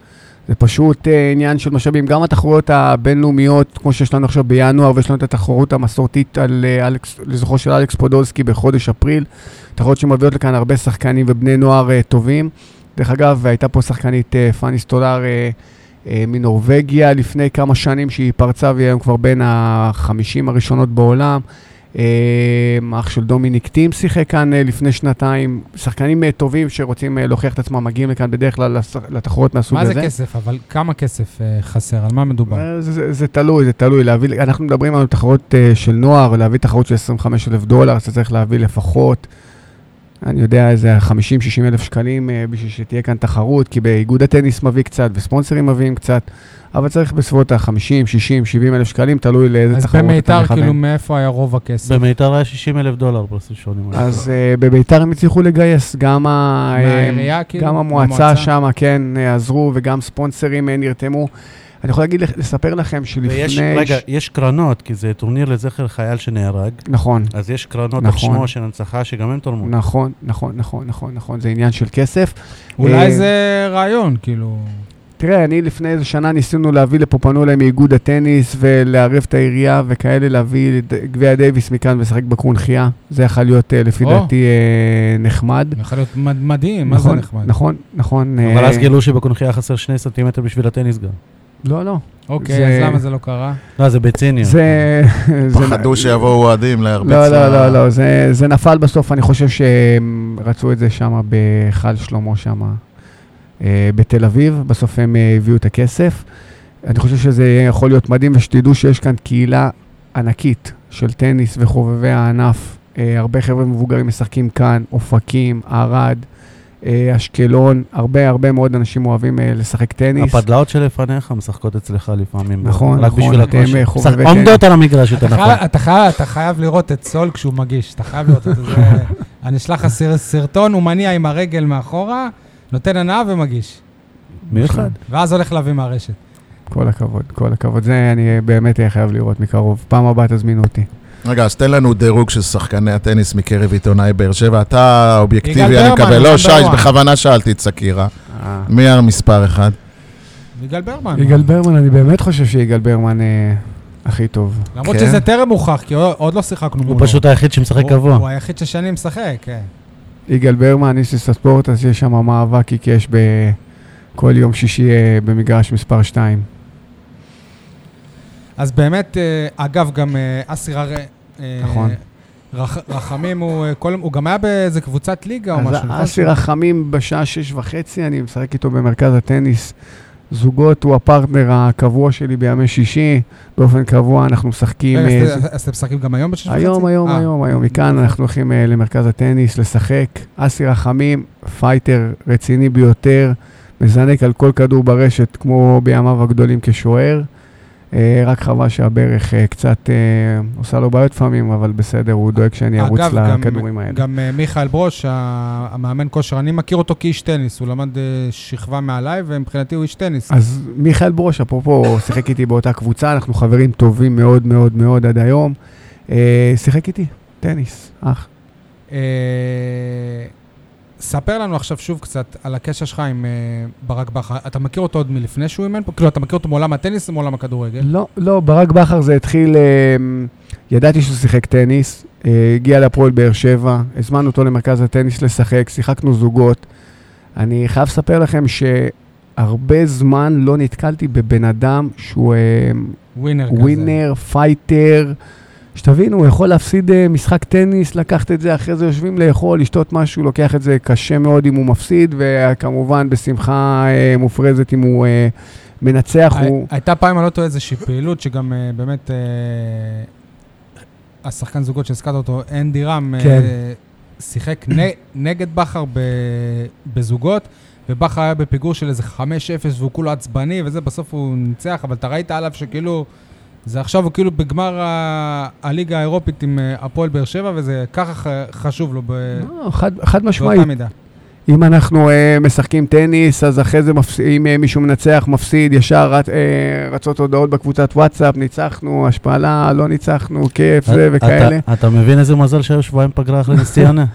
Speaker 4: זה פשוט אה, עניין של משאבים. גם התחרויות הבינלאומיות, כמו שיש לנו עכשיו בינואר, ויש לנו את התחרות המסורתית על אה, אלכס, לזכרו של אלכס פודולסקי בחודש אפריל, תחרויות שמביאות לכאן הרבה שחקנים ובני נוער אה, טובים. דרך אגב, הייתה פה שחקנית אה, פאני סטולר אה, אה, מנורבגיה לפני כמה שנים, שהיא פרצה והיא היום כבר בין החמישים הראשונות בעולם. אח של דומיניק טים שיחק כאן לפני שנתיים. שחקנים טובים שרוצים להוכיח את עצמם, מגיעים לכאן בדרך כלל לתחרות מהסוג
Speaker 1: מה
Speaker 4: הזה.
Speaker 1: זה כסף? אבל כמה כסף חסר? על מה מדובר?
Speaker 4: זה, זה, זה תלוי, זה תלוי. להביא, אנחנו מדברים על תחרות של נוער, להביא תחרות של 25 אלף דולר, אתה צריך להביא לפחות, אני יודע, איזה 50-60 אלף שקלים uh, בשביל שתהיה כאן תחרות, כי באיגוד הטניס מביא קצת וספונסרים מביאים קצת, אבל צריך בסביבות ה-50, 60, 70 אלף שקלים, תלוי לאיזה
Speaker 1: אז
Speaker 4: תחרות אתה
Speaker 1: במיתר,
Speaker 4: מכוון.
Speaker 1: כאילו, מאיפה היה רוב הכסף?
Speaker 2: במיתר היה 60 אלף דולר בראשונים.
Speaker 4: אז uh, בביתר הם הצליחו לגייס, גם, ה,
Speaker 1: מהעירייה, כאילו?
Speaker 4: גם המועצה שם, כן, אה, עזרו, וגם ספונסרים אה, נרתמו. אני יכול להגיד, לספר לכם שלפני...
Speaker 2: ויש, רגע, יש קרנות, כי זה טורניר לזכר חייל שנהרג,
Speaker 4: נכון,
Speaker 2: אז יש קרנות על
Speaker 4: נכון.
Speaker 2: שמו של הנצחה שגם הם תורמות.
Speaker 4: נכון, נכון, נכון, נכון, נכון, זה עניין של כסף.
Speaker 1: אולי
Speaker 4: אה,
Speaker 1: זה רעיון, כאילו...
Speaker 4: תראה, אני לפני איזה שנה ניסינו להביא לפה, פנו אליי מאיגוד הטניס ולערב את העירייה וכאלה, להביא את גביע דייוויס מכאן ולשחק בקונכייה. זה יכול להיות אה, לפי
Speaker 1: או.
Speaker 4: דעתי אה, נחמד.
Speaker 1: יכול להיות מד- מדהים, מה זה
Speaker 4: נכון,
Speaker 1: נחמד?
Speaker 4: נכון, נכון.
Speaker 2: אבל
Speaker 4: אה,
Speaker 2: אז גילו שבקונחייה חסר שני סנטימטר בשביל הטניס גם.
Speaker 4: לא, לא.
Speaker 1: אוקיי,
Speaker 4: זה-
Speaker 1: אז למה זה לא קרה?
Speaker 2: לא, זה בציניות.
Speaker 4: זה...
Speaker 3: פחדו שיבואו אוהדים להרביץ
Speaker 4: לא, לא,
Speaker 3: ל-
Speaker 4: לא, לא, זה, זה נפל בסוף, אני חושב שהם רצו את זה שם בהיכל שלמה שם אה, בתל אביב, בסוף הם אה, הביאו את הכסף. אני חושב שזה יכול להיות מדהים, ושתדעו שיש כאן קהילה ענקית של טניס וחובבי הענף. אה, הרבה חבר'ה מבוגרים משחקים כאן, אופקים, ערד, אשקלון, הרבה הרבה מאוד אנשים אוהבים אה, לשחק טניס.
Speaker 2: הפדלאות שלפניך משחקות אצלך לפעמים.
Speaker 4: נכון,
Speaker 2: רק
Speaker 4: נכון,
Speaker 2: בשביל
Speaker 4: אתם,
Speaker 2: הכושר.
Speaker 4: אה,
Speaker 2: עומדות על המגרש יותר
Speaker 1: אתה
Speaker 2: נכון.
Speaker 1: אתה חייב- אתה חייב לראות את סול כשהוא מגיש, אתה חייב לראות את זה. אני אשלח לך סר- סרטון, הוא מניע עם הרגל מאחורה, נותן הנאה ומגיש.
Speaker 2: מי אחד?
Speaker 1: ואז הולך להביא מהרשת.
Speaker 4: כל הכבוד, כל הכבוד. זה אני באמת אהיה חייב לראות מקרוב. פעם הבאה תזמינו אותי.
Speaker 3: רגע, אז תן לנו דירוג של שחקני הטניס מקרב עיתונאי באר שבע. אתה אובייקטיבי, אני.
Speaker 1: יגאל
Speaker 3: לא, שי. בכוונה שאלתי את סקירה. מי המספר אחד?
Speaker 1: יגאל ברמן.
Speaker 4: יגאל ברמן, אני באמת חושב שיגאל ברמן אה, הכי טוב.
Speaker 1: למרות
Speaker 3: כן.
Speaker 1: שזה טרם הוכח, כי עוד לא שיחקנו מולו.
Speaker 2: הוא פשוט היחיד שמשחק קבוע.
Speaker 1: הוא היחיד ששנים משחק, כן.
Speaker 4: יגאל ברמן, איסיס הספורט, אז יש שם מאבק עיקש בכל יום שישי אה, במגרש מספר 2.
Speaker 1: אז באמת, אה, אגב, גם אה, אסי רר... אה,
Speaker 4: נכון.
Speaker 1: רח- רחמים, הוא, אה, כל, הוא גם היה באיזה קבוצת ליגה או
Speaker 4: אז
Speaker 1: משהו. נכון?
Speaker 4: אסי רחמים בשעה שש וחצי, אני משחק איתו במרכז הטניס. זוגות הוא הפרטנר הקבוע שלי בימי שישי, באופן קבוע אנחנו משחקים...
Speaker 1: רגע,
Speaker 4: אה,
Speaker 1: אז אתם- אז אתם משחקים גם היום בשש וחצי?
Speaker 4: היום, היום,
Speaker 1: אה,
Speaker 4: היום, היום. מכאן אנחנו הולכים אה, למרכז הטניס לשחק. אסי רחמים, פייטר רציני ביותר, מזנק על כל כדור ברשת כמו בימיו הגדולים כשוער. אה, רק חבל שהברך אה, קצת אה, עושה לו בעיות לפעמים, אבל בסדר, הוא דואג שאני ארוץ לכדורים האלה.
Speaker 1: גם מיכאל ברוש, המאמן כושר, אני מכיר אותו כאיש טניס, הוא למד שכבה מעליי, ומבחינתי הוא איש טניס.
Speaker 4: אז מיכאל ברוש, אפרופו, שיחק איתי באותה קבוצה, אנחנו חברים טובים מאוד מאוד מאוד עד היום. שיחק איתי, טניס, אח.
Speaker 1: ספר לנו עכשיו שוב קצת על הקשר שלך עם אה, ברק בכר. אתה מכיר אותו עוד מלפני שהוא אימן פה? כאילו, אתה מכיר אותו מעולם הטניס או מעולם הכדורגל?
Speaker 4: לא, לא, ברק בכר זה התחיל, אה, ידעתי שהוא שיחק טניס, אה, הגיע להפועל באר שבע, הזמנו אותו למרכז הטניס לשחק, שיחקנו זוגות. אני חייב לספר לכם שהרבה זמן לא נתקלתי בבן אדם שהוא
Speaker 1: winner כזה.
Speaker 4: winner, fighter. שתבינו, הוא יכול להפסיד אה, משחק טניס, לקחת את זה, אחרי זה יושבים לאכול, לשתות משהו, לוקח את זה קשה מאוד אם הוא מפסיד, וכמובן בשמחה אה, מופרזת אם הוא אה, מנצח.
Speaker 1: הי-
Speaker 4: הוא...
Speaker 1: הייתה פעם, אני לא טועה, איזושהי פעילות שגם באמת השחקן זוגות שהזכרת אותו, אנדי רם,
Speaker 4: כן.
Speaker 1: שיחק נ- נגד בכר בזוגות, ובכר היה בפיגור של איזה 5-0 והוא כולו עצבני וזה, בסוף הוא ניצח, אבל אתה ראית עליו שכאילו, זה עכשיו הוא כאילו בגמר הליגה האירופית עם אה, הפועל באר שבע, וזה ככה חשוב לו ב-
Speaker 4: לא, חד, חד משמעית.
Speaker 1: באותה מידה.
Speaker 4: אם אנחנו אה, משחקים טניס, אז אחרי זה, מפס... אם אה, מישהו מנצח, מפסיד, ישר רצ... אה, רצות הודעות בקבוצת וואטסאפ, ניצחנו, השפלה, לא ניצחנו, כיף, זה וכאלה.
Speaker 2: אתה- אתה מבין איזה מזל שהיו שבועיים פגרה אחרי נס ציונה?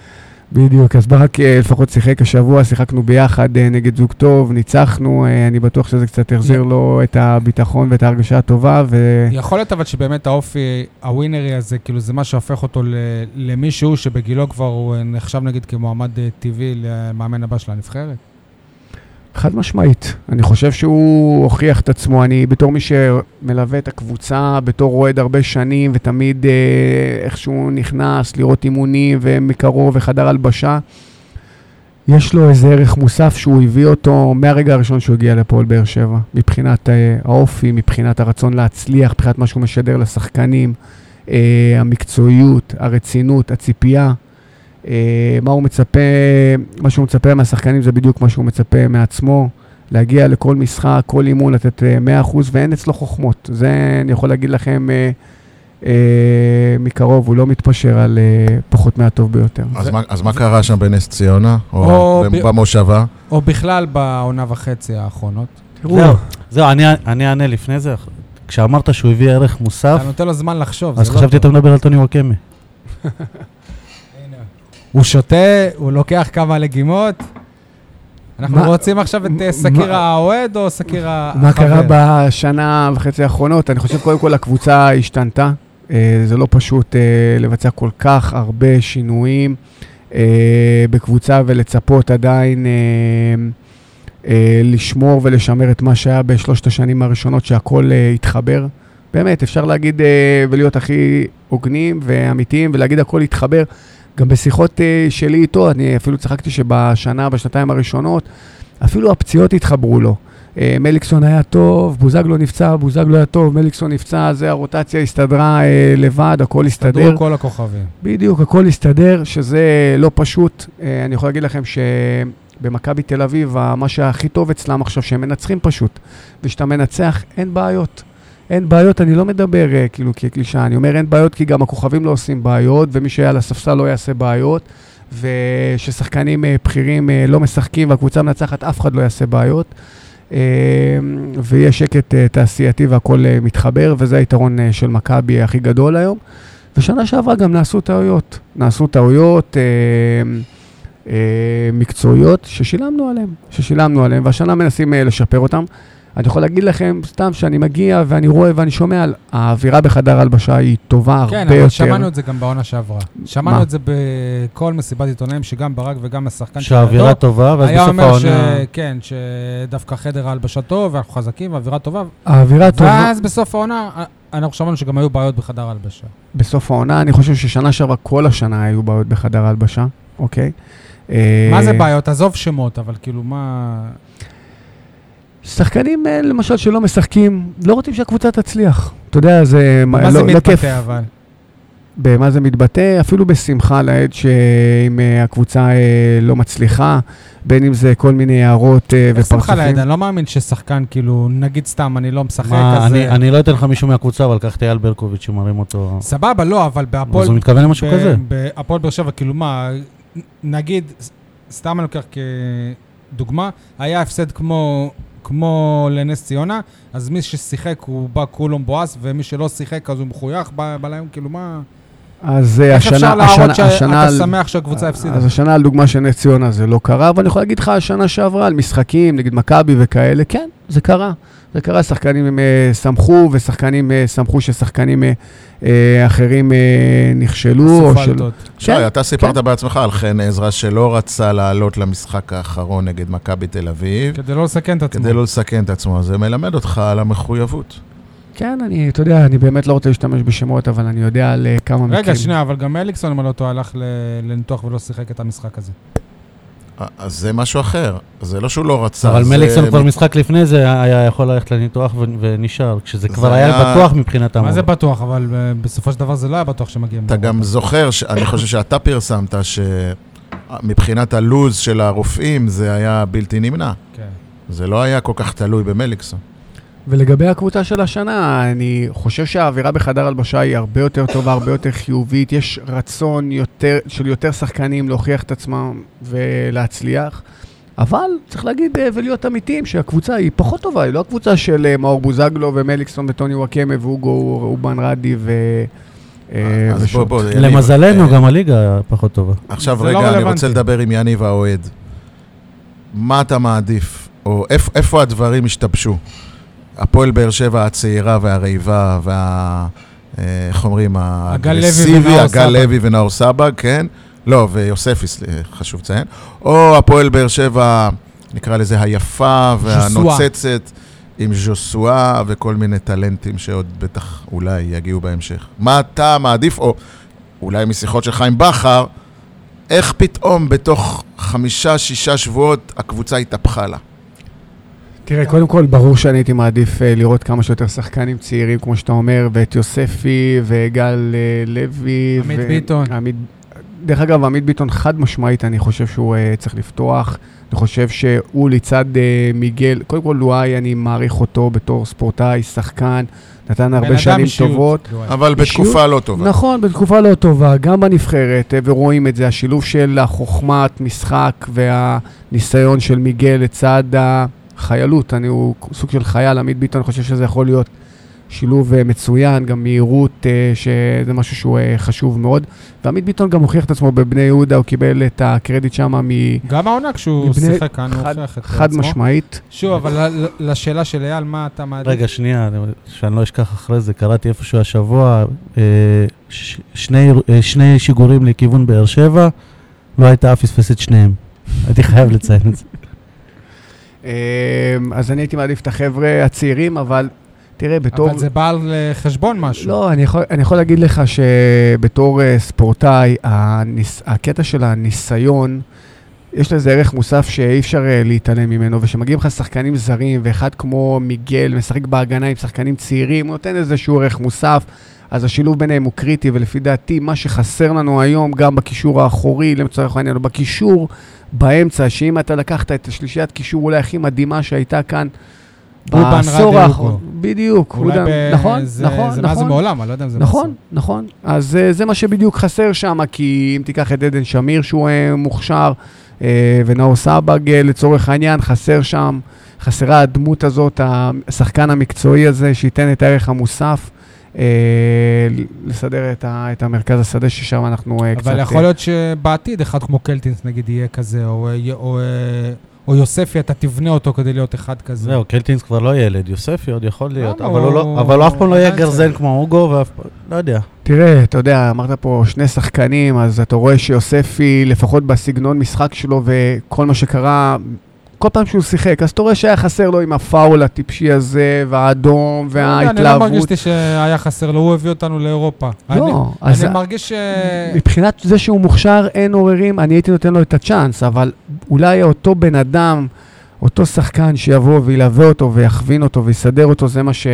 Speaker 4: בדיוק, אז ברק אה, לפחות שיחק השבוע, שיחקנו ביחד אה, נגד זוג טוב, ניצחנו, אה, אני בטוח שזה קצת החזיר לו את הביטחון ואת ההרגשה הטובה, ו...
Speaker 1: יכול להיות אבל שבאמת האופי הווינרי הזה, כאילו זה מה שהופך אותו למישהו שבגילו כבר הוא נחשב נגיד כמועמד טבעי למאמן הבא של הנבחרת.
Speaker 4: חד משמעית. אני חושב שהוא הוכיח את עצמו. אני בתור מי שמלווה את הקבוצה, בתור אוהד הרבה שנים, ותמיד אה, איכשהו נכנס לראות אימונים ומקרוב וחדר הלבשה, יש לו איזה ערך מוסף שהוא הביא אותו מהרגע הראשון שהוא הגיע לפועל באר שבע. מבחינת אה, האופי, מבחינת הרצון להצליח, מבחינת מה שהוא משדר לשחקנים, אה, המקצועיות, הרצינות, הציפייה. אה, מה הוא מצפה, מה שהוא מצפה מהשחקנים זה בדיוק מה שהוא מצפה מעצמו, להגיע לכל משחק, כל אימון, לתת אה, 100% ואין אצלו חוכמות. זה אני יכול להגיד לכם אה, אה, מקרוב, הוא לא מתפשר על אה, פחות מהטוב ביותר.
Speaker 3: אז
Speaker 1: זה-
Speaker 3: מה- אז מה קרה שם בנס ציונה?
Speaker 1: או
Speaker 3: או
Speaker 1: ב-
Speaker 3: במושבה?
Speaker 1: או בכלל בעונה וחצי האחרונות.
Speaker 4: תראו,
Speaker 2: זהו, זהו, אני אני אענה לפני זה. כשאמרת שהוא הביא ערך מוסף,
Speaker 1: אתה נותן לו זמן לחשוב,
Speaker 2: אז
Speaker 1: זה לא
Speaker 2: חשבתי אתה
Speaker 1: טוב.
Speaker 2: מדבר על טוני וואקמה.
Speaker 1: הוא שותה, הוא לוקח כמה לגימות. אנחנו
Speaker 4: מה-
Speaker 1: רוצים עכשיו את אה, סקיר האוהד או סקיר החבר?
Speaker 4: מה קרה בשנה וחצי האחרונות? אני חושב קודם כל הקבוצה השתנתה. אה, זה לא פשוט אה, לבצע כל כך הרבה שינויים בקבוצה ולצפות עדיין לשמור ולשמר את מה שהיה בשלושת השנים הראשונות שהכל התחבר. באמת, אפשר להגיד ולהיות הכי הוגנים ואמיתיים ולהגיד הכל התחבר. גם בשיחות אה, שלי איתו, אני אפילו צחקתי שבשנה, בשנתיים הראשונות, אפילו הפציעות התחברו לו. אה, מליקסון היה טוב, בוזגלו נפצע, בוזגלו היה טוב, מליקסון נפצע, זה הרוטציה הסתדרה אה, לבד, הכל הסתדר.
Speaker 1: הסתדרו כל הכוכבים.
Speaker 4: בדיוק, הכל הסתדר, שזה לא פשוט. אה, אני יכול להגיד לכם שבמכבי תל אביב, מה שהכי טוב אצלם עכשיו, שהם מנצחים פשוט. וכשאתה מנצח, אין בעיות. אין בעיות, אני לא מדבר אה, כאילו כקלישאה, אני אומר אין בעיות כי גם הכוכבים לא עושים בעיות, ומי שהיה על הספסל לא יעשה בעיות, וששחקנים אה, בכירים אה, לא משחקים והקבוצה מנצחת, אף אחד לא יעשה בעיות. אה, ויש שקט תעשייתי והכל אה, מתחבר, וזה היתרון של מכבי הכי גדול היום. ושנה שעברה גם נעשו טעויות. נעשו טעויות אה, אה, מקצועיות ששילמנו עליהן, ששילמנו עליהן, והשנה מנסים לשפר אותן. אני יכול להגיד לכם, סתם, שאני מגיע ואני רואה ואני שומע, על האווירה בחדר הלבשה היא טובה הרבה
Speaker 1: כן,
Speaker 4: יותר.
Speaker 1: אבל שמענו את זה גם בעונה שעברה. שמענו
Speaker 4: מה?
Speaker 1: את זה בכל מסיבת עיתונאים, שגם ברק וגם השחקן
Speaker 2: שהאווירה טובה, ואז
Speaker 1: היה
Speaker 2: בסוף
Speaker 1: אומר ש...
Speaker 2: העונה...
Speaker 1: כן, שדווקא חדר ההלבשה טוב, ואנחנו חזקים, והאווירה טובה.
Speaker 4: האווירה טובה.
Speaker 1: ואז בסוף העונה, אנחנו שמענו שגם היו בעיות בחדר ההלבשה.
Speaker 4: בסוף העונה, אני חושב ששנה שעברה, כל השנה היו בעיות בחדר ההלבשה, אוקיי? אה,
Speaker 1: מה זה בעיות? עזוב שמות, אבל כאילו, מה...
Speaker 4: שחקנים, אה, למשל, שלא משחקים, לא רוצים שהקבוצה תצליח. אתה יודע, זה
Speaker 1: מה
Speaker 4: לא,
Speaker 1: זה
Speaker 4: לא.
Speaker 1: מתבטא אבל?
Speaker 4: במה זה מתבטא? אפילו בשמחה לאיד שאם אה, הקבוצה אה, לא מצליחה, בין אם זה כל מיני הערות
Speaker 1: איך שמחה
Speaker 4: ופרצופים.
Speaker 1: לאיד? אני לא מאמין ששחקן, כאילו, נגיד סתם, אני לא משחק,
Speaker 2: מה,
Speaker 1: אז...
Speaker 2: אני- אני לא אתן לך מישהו מהקבוצה, אבל קח את אייל ברקוביץ' שמרים אותו.
Speaker 1: סבבה, לא, אבל בהפועל...
Speaker 2: אז הוא מתכוון למשהו
Speaker 1: ב-
Speaker 2: כזה.
Speaker 1: בהפועל באר שבע, כאילו מה, נגיד, סתם אני לוקח כדוגמה, היה הפסד כמו, כמו לנס ציונה, אז מי ששיחק הוא בא כולו מבואס, ומי שלא שיחק אז הוא מחוייך ב- בליום, כאילו מה...
Speaker 4: אז אה,
Speaker 1: איך אפשר
Speaker 4: השנה,
Speaker 1: להראות
Speaker 4: השנה, השנה,
Speaker 1: שאתה שמח שהקבוצה הפסידה?
Speaker 4: אז השנה על דוגמה של נס ציונה זה לא קרה, אבל אני יכול להגיד לך, השנה שעברה על משחקים, נגד מכבי וכאלה, כן, זה קרה. זה קרה, שחקנים הם אה, שמחו, ושחקנים אה, שמחו ששחקנים אה, אחרים נכשלו. או של...
Speaker 1: סופלטות.
Speaker 3: שי,
Speaker 4: כן,
Speaker 3: אתה סיפרת בעצמך על חן עזרא שלא רצה לעלות למשחק האחרון נגד מכבי תל אביב,
Speaker 1: כדי לא לסכן את עצמו.
Speaker 3: כדי לא לסכן את עצמו. זה מלמד אותך על המחויבות.
Speaker 4: כן, אני, אתה יודע, אני באמת לא רוצה להשתמש בשמות, אבל אני יודע על כמה מקרים.
Speaker 1: רגע, שנייה, אבל גם אליקסון, אם אני לא טועה, הלך לניתוח ולא שיחק את המשחק הזה.
Speaker 3: אז זה משהו אחר. זה לא שהוא לא רצה.
Speaker 2: אבל
Speaker 3: זה
Speaker 2: מליקסון כבר משחק לפני זה היה יכול ללכת לניתוח ו- ונשאר, כשזה
Speaker 3: זה
Speaker 2: כבר היה
Speaker 3: היה-
Speaker 2: בטוח מבחינתם.
Speaker 1: מה זה בטוח, אבל אה, בסופו של דבר זה לא היה בטוח שמגיעים.
Speaker 3: אתה גם זוכר, ש- אני חושב שאתה פרסמת, שמבחינת הלוז של הרופאים זה היה בלתי נמנע.
Speaker 1: כן.
Speaker 3: זה לא היה כל כך תלוי במליקסון.
Speaker 4: ולגבי הקבוצה של השנה, אני חושב שהאווירה בחדר הלבשה היא הרבה יותר טובה, הרבה יותר חיובית. יש רצון יותר, של יותר שחקנים להוכיח את עצמם ולהצליח. אבל צריך להגיד אה, ולהיות אמיתיים שהקבוצה היא פחות טובה, היא לא הקבוצה של אה, מאור בוזגלו ומליקסון וטוני וואקמה ואוגו אובן רדי ו... אה,
Speaker 3: אז בוא. בוא,
Speaker 2: למזלנו, גם הליגה פחות טובה.
Speaker 3: עכשיו
Speaker 1: זה לא
Speaker 3: רגע, אני. רוצה לדבר עם יניב האוהד. מה אתה מעדיף? או איפ- איפה הדברים השתבשו? הפועל באר שבע הצעירה והרעיבה וה... אה, איך אומרים? האגרסיבי, הגל. לוי ונאור סבג, כן? לא, ויוספי, חשוב לציין. או הפועל באר שבע, נקרא לזה היפה והנוצצת, עם ז'וסואה וכל מיני טלנטים שעוד בטח אולי יגיעו בהמשך. מה אתה מעדיף, או אולי משיחות שלך עם בכר, איך פתאום בתוך חמישה, שישה שבועות הקבוצה התהפכה לה?
Speaker 4: תראה, קודם כל, ברור שאני הייתי מעדיף אה, לראות כמה שיותר שחקנים צעירים, כמו שאתה אומר, ואת יוספי וגל אה, לוי.
Speaker 1: עמית
Speaker 4: ו-
Speaker 1: ביטון.
Speaker 4: עמית... דרך אגב, עמית ביטון חד משמעית, אני חושב שהוא אה, צריך לפתוח. אני חושב שהוא לצד אה, מיגל, קודם כל לואי, אני מעריך אותו בתור ספורטאי, שחקן, נתן הרבה שנים
Speaker 1: אישיות,
Speaker 4: טובות.
Speaker 1: לואי.
Speaker 3: אבל
Speaker 4: אישיות?
Speaker 3: בתקופה לא טובה.
Speaker 4: נכון, בתקופה לא טובה, גם בנבחרת, ורואים את זה, השילוב של החוכמת משחק והניסיון של מיגל לצד חיילות, אני, הוא סוג של חייל, עמית ביטון, אני חושב שזה יכול להיות שילוב אה, מצוין, גם מהירות, אה, שזה משהו שהוא אה, חשוב מאוד. ועמית ביטון גם הוכיח את עצמו בבני יהודה, הוא קיבל את הקרדיט שם מ...
Speaker 1: גם העונה כשהוא
Speaker 4: מבני-
Speaker 1: שיחק כאן, הוא הוכיח את עצמו.
Speaker 4: חד משמעית.
Speaker 1: שוב, אבל לשאלה של אייל, מה אתה מעדיף?
Speaker 2: רגע, שנייה, אני- שאני לא אשכח אחרי זה, קראתי איפשהו השבוע, אה, ש- שני, אה, שני שיגורים לכיוון באר שבע, לא הייתה פספס את שניהם. הייתי חייב לציין את זה.
Speaker 4: אמ, אז אני הייתי מעדיף את החבר'ה הצעירים, אבל תראה, בתור...
Speaker 1: אבל זה בא על אה, חשבון משהו.
Speaker 4: לא, אני יכול, אני יכול להגיד לך שבתור uh, ספורטאי, הניס, הקטע של הניסיון, יש לזה ערך מוסף שאי אפשר uh, להתעלם ממנו, וכשמגיעים לך שחקנים זרים, ואחד כמו מיגל משחק בהגנה עם שחקנים צעירים, הוא נותן איזשהו ערך מוסף, אז השילוב ביניהם הוא קריטי, ולפי דעתי, מה שחסר לנו היום, גם בקישור האחורי, לצורך העניין, או בקישור באמצע, שאם אתה לקחת את השלישיית קישור אולי הכי מדהימה שהייתה כאן, בעשור האחרון. בדיוק,
Speaker 1: אולי
Speaker 4: אולבן-
Speaker 1: ב-
Speaker 4: נכון,
Speaker 1: זה-
Speaker 4: נכון,
Speaker 1: זה מה זה
Speaker 4: נכון.
Speaker 1: מעולם, אני לא יודע אם זה
Speaker 4: נכון,
Speaker 1: מעשור.
Speaker 4: נכון. אז אה, זה מה שבדיוק חסר שם, כי אם תיקח את עדן שמיר שהוא אה, מוכשר, אה, ונאור סבג לצורך העניין, חסר שם, חסרה הדמות הזאת, השחקן המקצועי הזה, שייתן את הערך המוסף, לסדר את, ה, את המרכז השדה, ששם אנחנו אה, קצת...
Speaker 1: אבל
Speaker 4: אה,
Speaker 1: יכול להיות שבעתיד אחד כמו קלטינס נגיד יהיה כזה, או, אה, או, אה, או יוספי, אתה תבנה אותו כדי להיות אחד כזה.
Speaker 2: זהו, קלטינס כבר לא ילד, יוספי עוד יכול להיות? אבל הוא לא-
Speaker 1: הוא-
Speaker 2: אבל הוא אף פעם לא יהיה גרזן. כמו אוגו, ואף פעם, לא יודע.
Speaker 4: תראה, אתה יודע, אמרת פה שני שחקנים, אז אתה רואה שיוספי, לפחות בסגנון משחק שלו וכל מה שקרה, כל פעם שהוא שיחק, אז אתה רואה שהיה חסר לו עם הפאול הטיפשי הזה, והאדום,
Speaker 1: לא יודע, אני לא
Speaker 4: וההתלהבות.
Speaker 1: מרגיש לי שהיה חסר לו, הוא הביא אותנו לאירופה.
Speaker 4: לא,
Speaker 1: אני-
Speaker 4: אז
Speaker 1: אני מרגיש ש...
Speaker 4: מבחינת זה שהוא מוכשר, אין עוררין, אני הייתי נותן לו את הצ'אנס, אבל אולי אותו בן אדם, אותו שחקן שיבוא וילווה אותו ויכווין אותו ויסדר אותו, זה מה ש...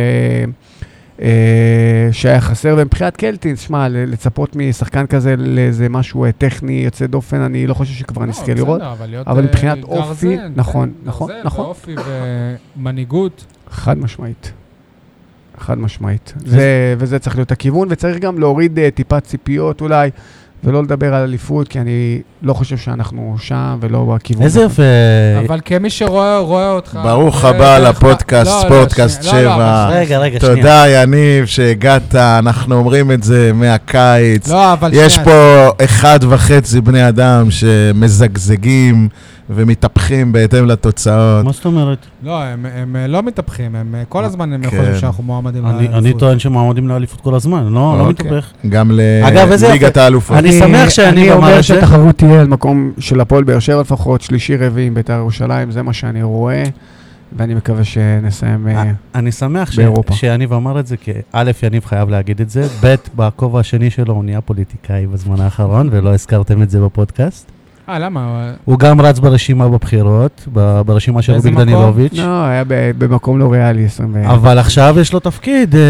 Speaker 4: אה, שהיה חסר, ומבחינת קלטינס, שמע, לצפות משחקן כזה לאיזה משהו אה, טכני יוצא דופן, אני לא חושב שכבר
Speaker 1: לא,
Speaker 4: נזכה לראות.
Speaker 1: אבל
Speaker 4: אבל
Speaker 1: אה,
Speaker 4: מבחינת אופי,
Speaker 1: גרזן,
Speaker 4: נכון,
Speaker 1: כן,
Speaker 4: נכון,
Speaker 1: גרזן
Speaker 4: נכון.
Speaker 1: ואופי ומנהיגות.
Speaker 4: חד משמעית. חד משמעית. זה, וזה צריך להיות הכיוון, וצריך גם להוריד uh, טיפה ציפיות אולי, ולא לדבר על אליפות, כי אני לא חושב שאנחנו שם ולא בכיוון.
Speaker 2: איזה יפה.
Speaker 1: אבל כמי שרואה רואה אותך...
Speaker 3: ברוך
Speaker 1: רואה
Speaker 3: הבא
Speaker 1: דרך-
Speaker 3: לפודקאסט,
Speaker 1: לא, לא,
Speaker 3: ספורטקאסט
Speaker 1: לא, לא,
Speaker 3: שבע.
Speaker 1: אבל-
Speaker 2: רגע, רגע, שנייה.
Speaker 3: תודה, יניב, שהגעת, אנחנו אומרים את זה מהקיץ.
Speaker 1: לא, אבל
Speaker 3: יש
Speaker 1: שנייה,
Speaker 3: פה אחד וחצי בני אדם שמזגזגים ומתהפכים בהתאם לתוצאות.
Speaker 2: מה זאת אומרת?
Speaker 1: לא, הם, הם אה, לא מתהפכים, הם אה, כל הזמן הם
Speaker 3: כן.
Speaker 1: חושבים שאנחנו מועמדים
Speaker 2: אני- אני טוען שמועמדים לאליפות כל הזמן, לא לא
Speaker 3: אוקיי.
Speaker 2: מתהפך.
Speaker 3: גם לליגת. האלופות.
Speaker 2: אני שמח שאני
Speaker 4: אני אומר. שהתחרות תהיה על מקום של הפועל באר שבע לפחות, שלישי רביעי עם בית"ר ירושלים, זה מה שאני רואה, ואני מקווה שנסיים... אה,
Speaker 2: אני שמח ש-
Speaker 4: באירופה.
Speaker 2: שיניב אמר את זה, כי א', יניב חייב להגיד את זה, ב', בכובע השני שלו הוא נהיה פוליטיקאי בזמן האחרון, ולא הזכרתם את זה בפודקאסט.
Speaker 1: אה, למה?
Speaker 2: הוא גם רץ ברשימה בבחירות, ברשימה של רוביק? דנילוביץ',
Speaker 4: לא, היה במקום לא ריאלי, 20...
Speaker 2: אבל עכשיו יש לו תפקיד, אה,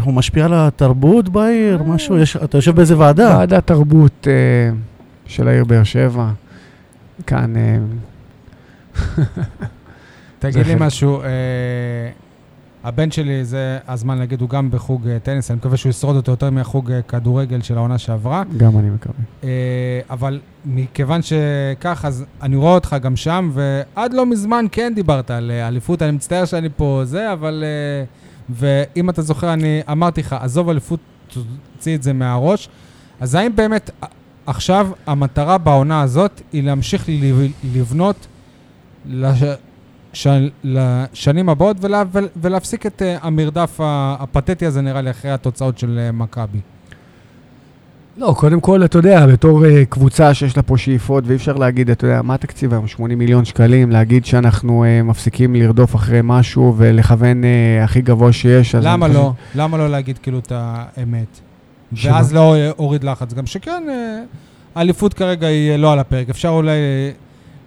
Speaker 2: הוא משפיע על התרבות בעיר, משהו, יש- אתה יושב באיזה ועדה.
Speaker 4: ועדת תרבות אה, של העיר באר שבע. כאן... אה,
Speaker 1: תגיד לי. משהו, אה, הבן שלי, זה הזמן להגיד, הוא גם בחוג אה, טניס, אני מקווה שהוא ישרוד אותו יותר מהחוג אה, כדורגל של העונה שעברה.
Speaker 4: גם אני מקווה.
Speaker 1: אה, אבל מכיוון שכך, אז אני רואה אותך גם שם, ועד לא מזמן כן דיברת על אליפות, אני מצטער שאני פה זה, אבל... ואם אתה זוכר, אני אמרתי לך, עזוב אליפות, תוציא את זה מהראש. אז האם באמת עכשיו המטרה בעונה הזאת היא להמשיך לב- לבנות לש... ש... לשנים הבאות ולה... ול- ולהפסיק את אה, המרדף הפתטי הזה, נראה לי, אחרי התוצאות של אה, מכבי?
Speaker 4: לא, קודם כל, אתה יודע, בתור uh, קבוצה שיש לה פה שאיפות, ואי אפשר להגיד, אתה יודע, מה התקציב היום? 80 מיליון שקלים, להגיד שאנחנו uh, מפסיקים לרדוף אחרי משהו ולכוון uh, הכי גבוה שיש.
Speaker 1: למה לא?
Speaker 4: חושב-
Speaker 1: למה לא להגיד כאילו את האמת?
Speaker 4: שמה?
Speaker 1: ואז לא הוריד לחץ. גם שכן, האליפות כרגע היא לא על הפרק. אפשר אולי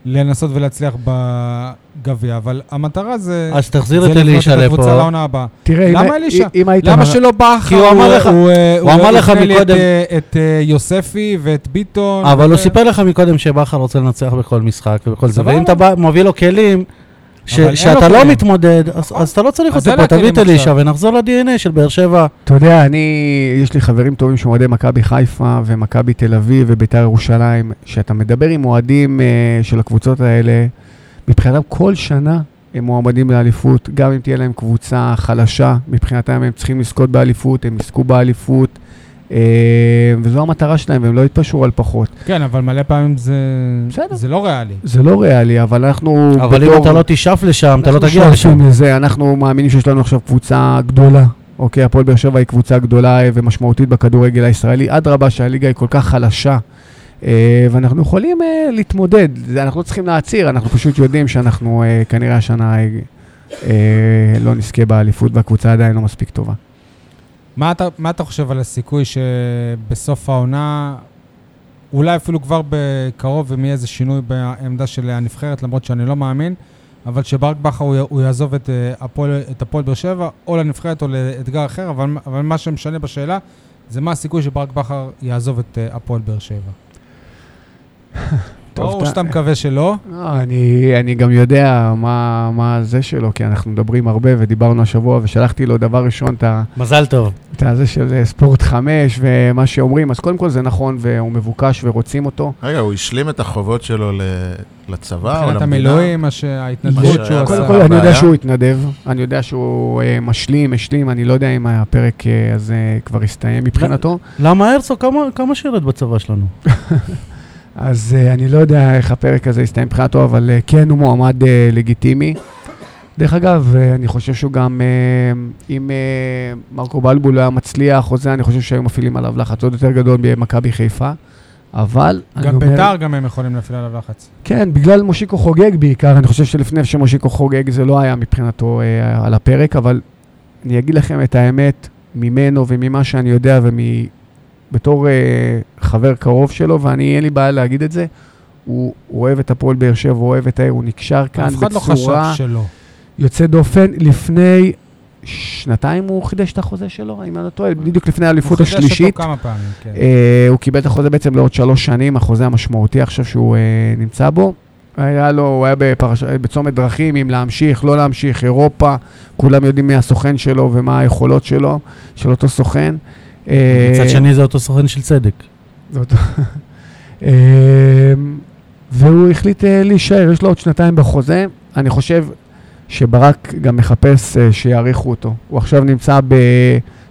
Speaker 1: לנסות ולהצליח בגביע, אבל המטרה זה...
Speaker 2: אז תחזיר
Speaker 1: זה
Speaker 2: את אלישע
Speaker 1: לבנות את הקבוצה
Speaker 2: לפה.
Speaker 1: לעונה הבאה.
Speaker 4: תראה,
Speaker 1: למה אלישע?
Speaker 4: אם היית...
Speaker 1: למה שלא בכר?
Speaker 2: כי הוא אמר לך-
Speaker 1: הוא,
Speaker 2: אמר לך מקודם-
Speaker 1: אה, את אה, יוספי ואת ביטון.
Speaker 2: אבל הוא סיפר לך מקודם שבכר רוצה לנצח בכל משחק ובכל זה. ואם אתה מביא לו כלים, שאתה לא. מתמודד, אז. אז אתה לא צריך
Speaker 1: אז
Speaker 2: אותו פה, תביא את אלישע. ונחזור ל-DNA של באר שבע.
Speaker 4: אתה יודע, אני, יש לי חברים טובים שהם אוהדי מכבי חיפה ומכבי תל אביב וביתר ירושלים, שאתה מדבר עם אוהדים uh, של הקבוצות האלה, מבחינתם כל שנה הם מועמדים לאליפות, גם אם תהיה להם קבוצה חלשה, מבחינתם הם צריכים לזכות באליפות, הם יזכו באליפות, אה, וזו המטרה שלהם, והם לא יתפשרו על פחות.
Speaker 1: כן, אבל מלא פעמים זה,
Speaker 4: בסדר.
Speaker 1: זה לא ריאלי.
Speaker 4: זה לא ריאלי, אבל אנחנו...
Speaker 2: אבל אם
Speaker 4: בתור-
Speaker 2: אתה לא תשאף לשם, אתה לא תגיע לשם.
Speaker 4: לזה, אנחנו מאמינים שיש לנו עכשיו קבוצה גדולה. אוקיי, הפועל באר שבע היא קבוצה גדולה אה, ומשמעותית בכדורגל הישראלי. אדרבה שהליגה היא כל כך חלשה, אה, ואנחנו יכולים אה, להתמודד. זה, אנחנו לא צריכים להצהיר, אנחנו פשוט יודעים שאנחנו אה, כנראה השנה אה, אה, לא נזכה באליפות, והקבוצה עדיין לא מספיק טובה.
Speaker 1: מה אתה, מה אתה חושב על הסיכוי שבסוף העונה, אולי אפילו כבר בקרוב, אם יהיה איזה שינוי בעמדה של הנבחרת, למרות שאני לא מאמין, אבל שברק בכר הוא, הוא יעזוב את אה, את הפועל באר שבע, או לנבחרת או לאתגר אחר, אבל, אבל מה שמשנה בשאלה, זה מה הסיכוי שברק בכר יעזוב את אה, הפועל באר שבע.
Speaker 4: טוב,
Speaker 1: ברור
Speaker 4: אתה-
Speaker 1: שאתה מקווה שלא.
Speaker 4: לא, אני, אני גם יודע מה, מה זה שלו, כי אנחנו מדברים הרבה ודיברנו השבוע, ושלחתי לו דבר ראשון את ה...
Speaker 2: מזל טוב.
Speaker 4: את הזה של אה, ספורט חמש ומה שאומרים, אז קודם כל זה נכון והוא מבוקש ורוצים אותו.
Speaker 3: רגע, הוא השלים את החובות שלו ל- לצבא או למדינה?
Speaker 1: מבחינת המילואים, ההתנדבות
Speaker 3: מה
Speaker 1: שהוא עשה.
Speaker 4: קודם. כל אני יודע? שהוא התנדב, אני יודע שהוא אה, משלים, השלים, אני לא יודע אם הפרק אה, הזה כבר הסתיים מבחינתו,
Speaker 2: למה הרצוג? כמה- כמה שירת בצבא שלנו?
Speaker 4: אז אה, אני לא יודע איך הפרק הזה הסתיים מבחינתו, אבל אה, כן הוא מועמד אה, לגיטימי. דרך אגב, אה, אני חושב שהוא גם, אה, אם אה, מרקו בלבול לא היה מצליח או זה, אני חושב שהיו מפעילים עליו לחץ עוד יותר גדול במכבי חיפה. אבל,
Speaker 1: גם
Speaker 4: אומר-
Speaker 1: ביתר גם הם יכולים להפעיל עליו לחץ.
Speaker 4: כן, בגלל מושיקו חוגג בעיקר, אני חושב שלפני שמושיקו חוגג זה לא היה מבחינתו אה, על הפרק, אבל אני אגיד לכם את האמת, ממנו וממה שאני יודע ובתור אה, חבר קרוב שלו, ואני אין לי בעיה להגיד את זה, הוא, הוא אוהב את הפועל באר שבע, הוא אוהב את העיר, הוא נקשר כאן
Speaker 1: אף אחד לא חשב
Speaker 4: בצורה
Speaker 1: שלא.
Speaker 4: יוצא דופן. לפני שנתיים הוא חידש את החוזה שלו, אם אני לא טועה, בדיוק לפני האליפות
Speaker 1: הוא חידש
Speaker 4: השלישית.
Speaker 1: אותו כמה פעמים, כן.
Speaker 4: אה, הוא קיבל את החוזה בעצם לעוד שלוש שנים, החוזה המשמעותי עכשיו שהוא אה, נמצא בו. היה לו, הוא היה בפרש... בצומת דרכים אם להמשיך, לא להמשיך, אירופה, כולם יודעים מי הסוכן שלו ומה היכולות שלו, של אותו סוכן. אה,
Speaker 2: מצד שני זה אותו סוכן של צדק.
Speaker 4: זה אותו- אה, והוא החליט אה, להישאר, יש לו עוד שנתיים בחוזה. אני חושב שברק גם מחפש אה, שיעריכו אותו. הוא עכשיו נמצא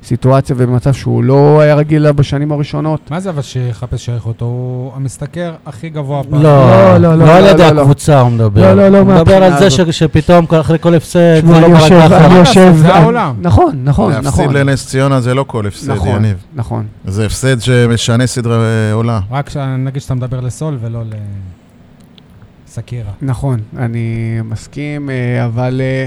Speaker 4: בסיטואציה ובמצב שהוא לא היה רגיל לה בשנים הראשונות.
Speaker 1: מה זה אבל שיחפש שיעריך אותו? הוא המשתכר הכי גבוה
Speaker 2: לא,
Speaker 4: לא, לא,
Speaker 2: לא על
Speaker 4: לא,
Speaker 2: ידי
Speaker 4: לא, לא.
Speaker 2: הקבוצה הוא מדבר.
Speaker 4: לא, לא, לא,
Speaker 2: הוא מדבר על זה שפתאום אחרי כל הפסד, זה לא
Speaker 4: יושב...
Speaker 1: לעשות, זה העולם.
Speaker 4: נכון, נכון, נכון.
Speaker 3: להפסיד לנס ציונה זה לא כל הפסד,
Speaker 4: נכון,
Speaker 3: יניב.
Speaker 4: נכון.
Speaker 3: זה הפסד שמשנה סדרי אה, עולם.
Speaker 1: רק נגיד שאתה מדבר לסול ולא לסקירה.
Speaker 4: נכון, אני מסכים, אה, אבל אה,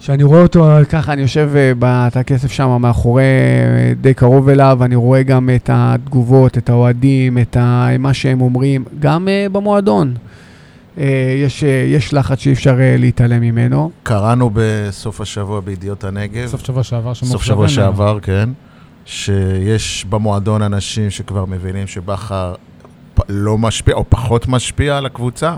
Speaker 4: כשאני רואה אותו ככה, אני יושב אה, בתא הכסף שם מאחורי, אה, די קרוב אליו, אני רואה גם את התגובות, את האוהדים, את ה- מה שהם אומרים, גם אה, במועדון. אה, יש, אה, יש לחץ שאי אפשר אה, להתעלם ממנו.
Speaker 3: קראנו בסוף השבוע בידיעות הנגב,
Speaker 1: סוף שבוע שעבר
Speaker 3: סוף שבוע. שעבר, כן, שיש במועדון אנשים שכבר מבינים שבכר לא משפיע, או פחות משפיע על הקבוצה,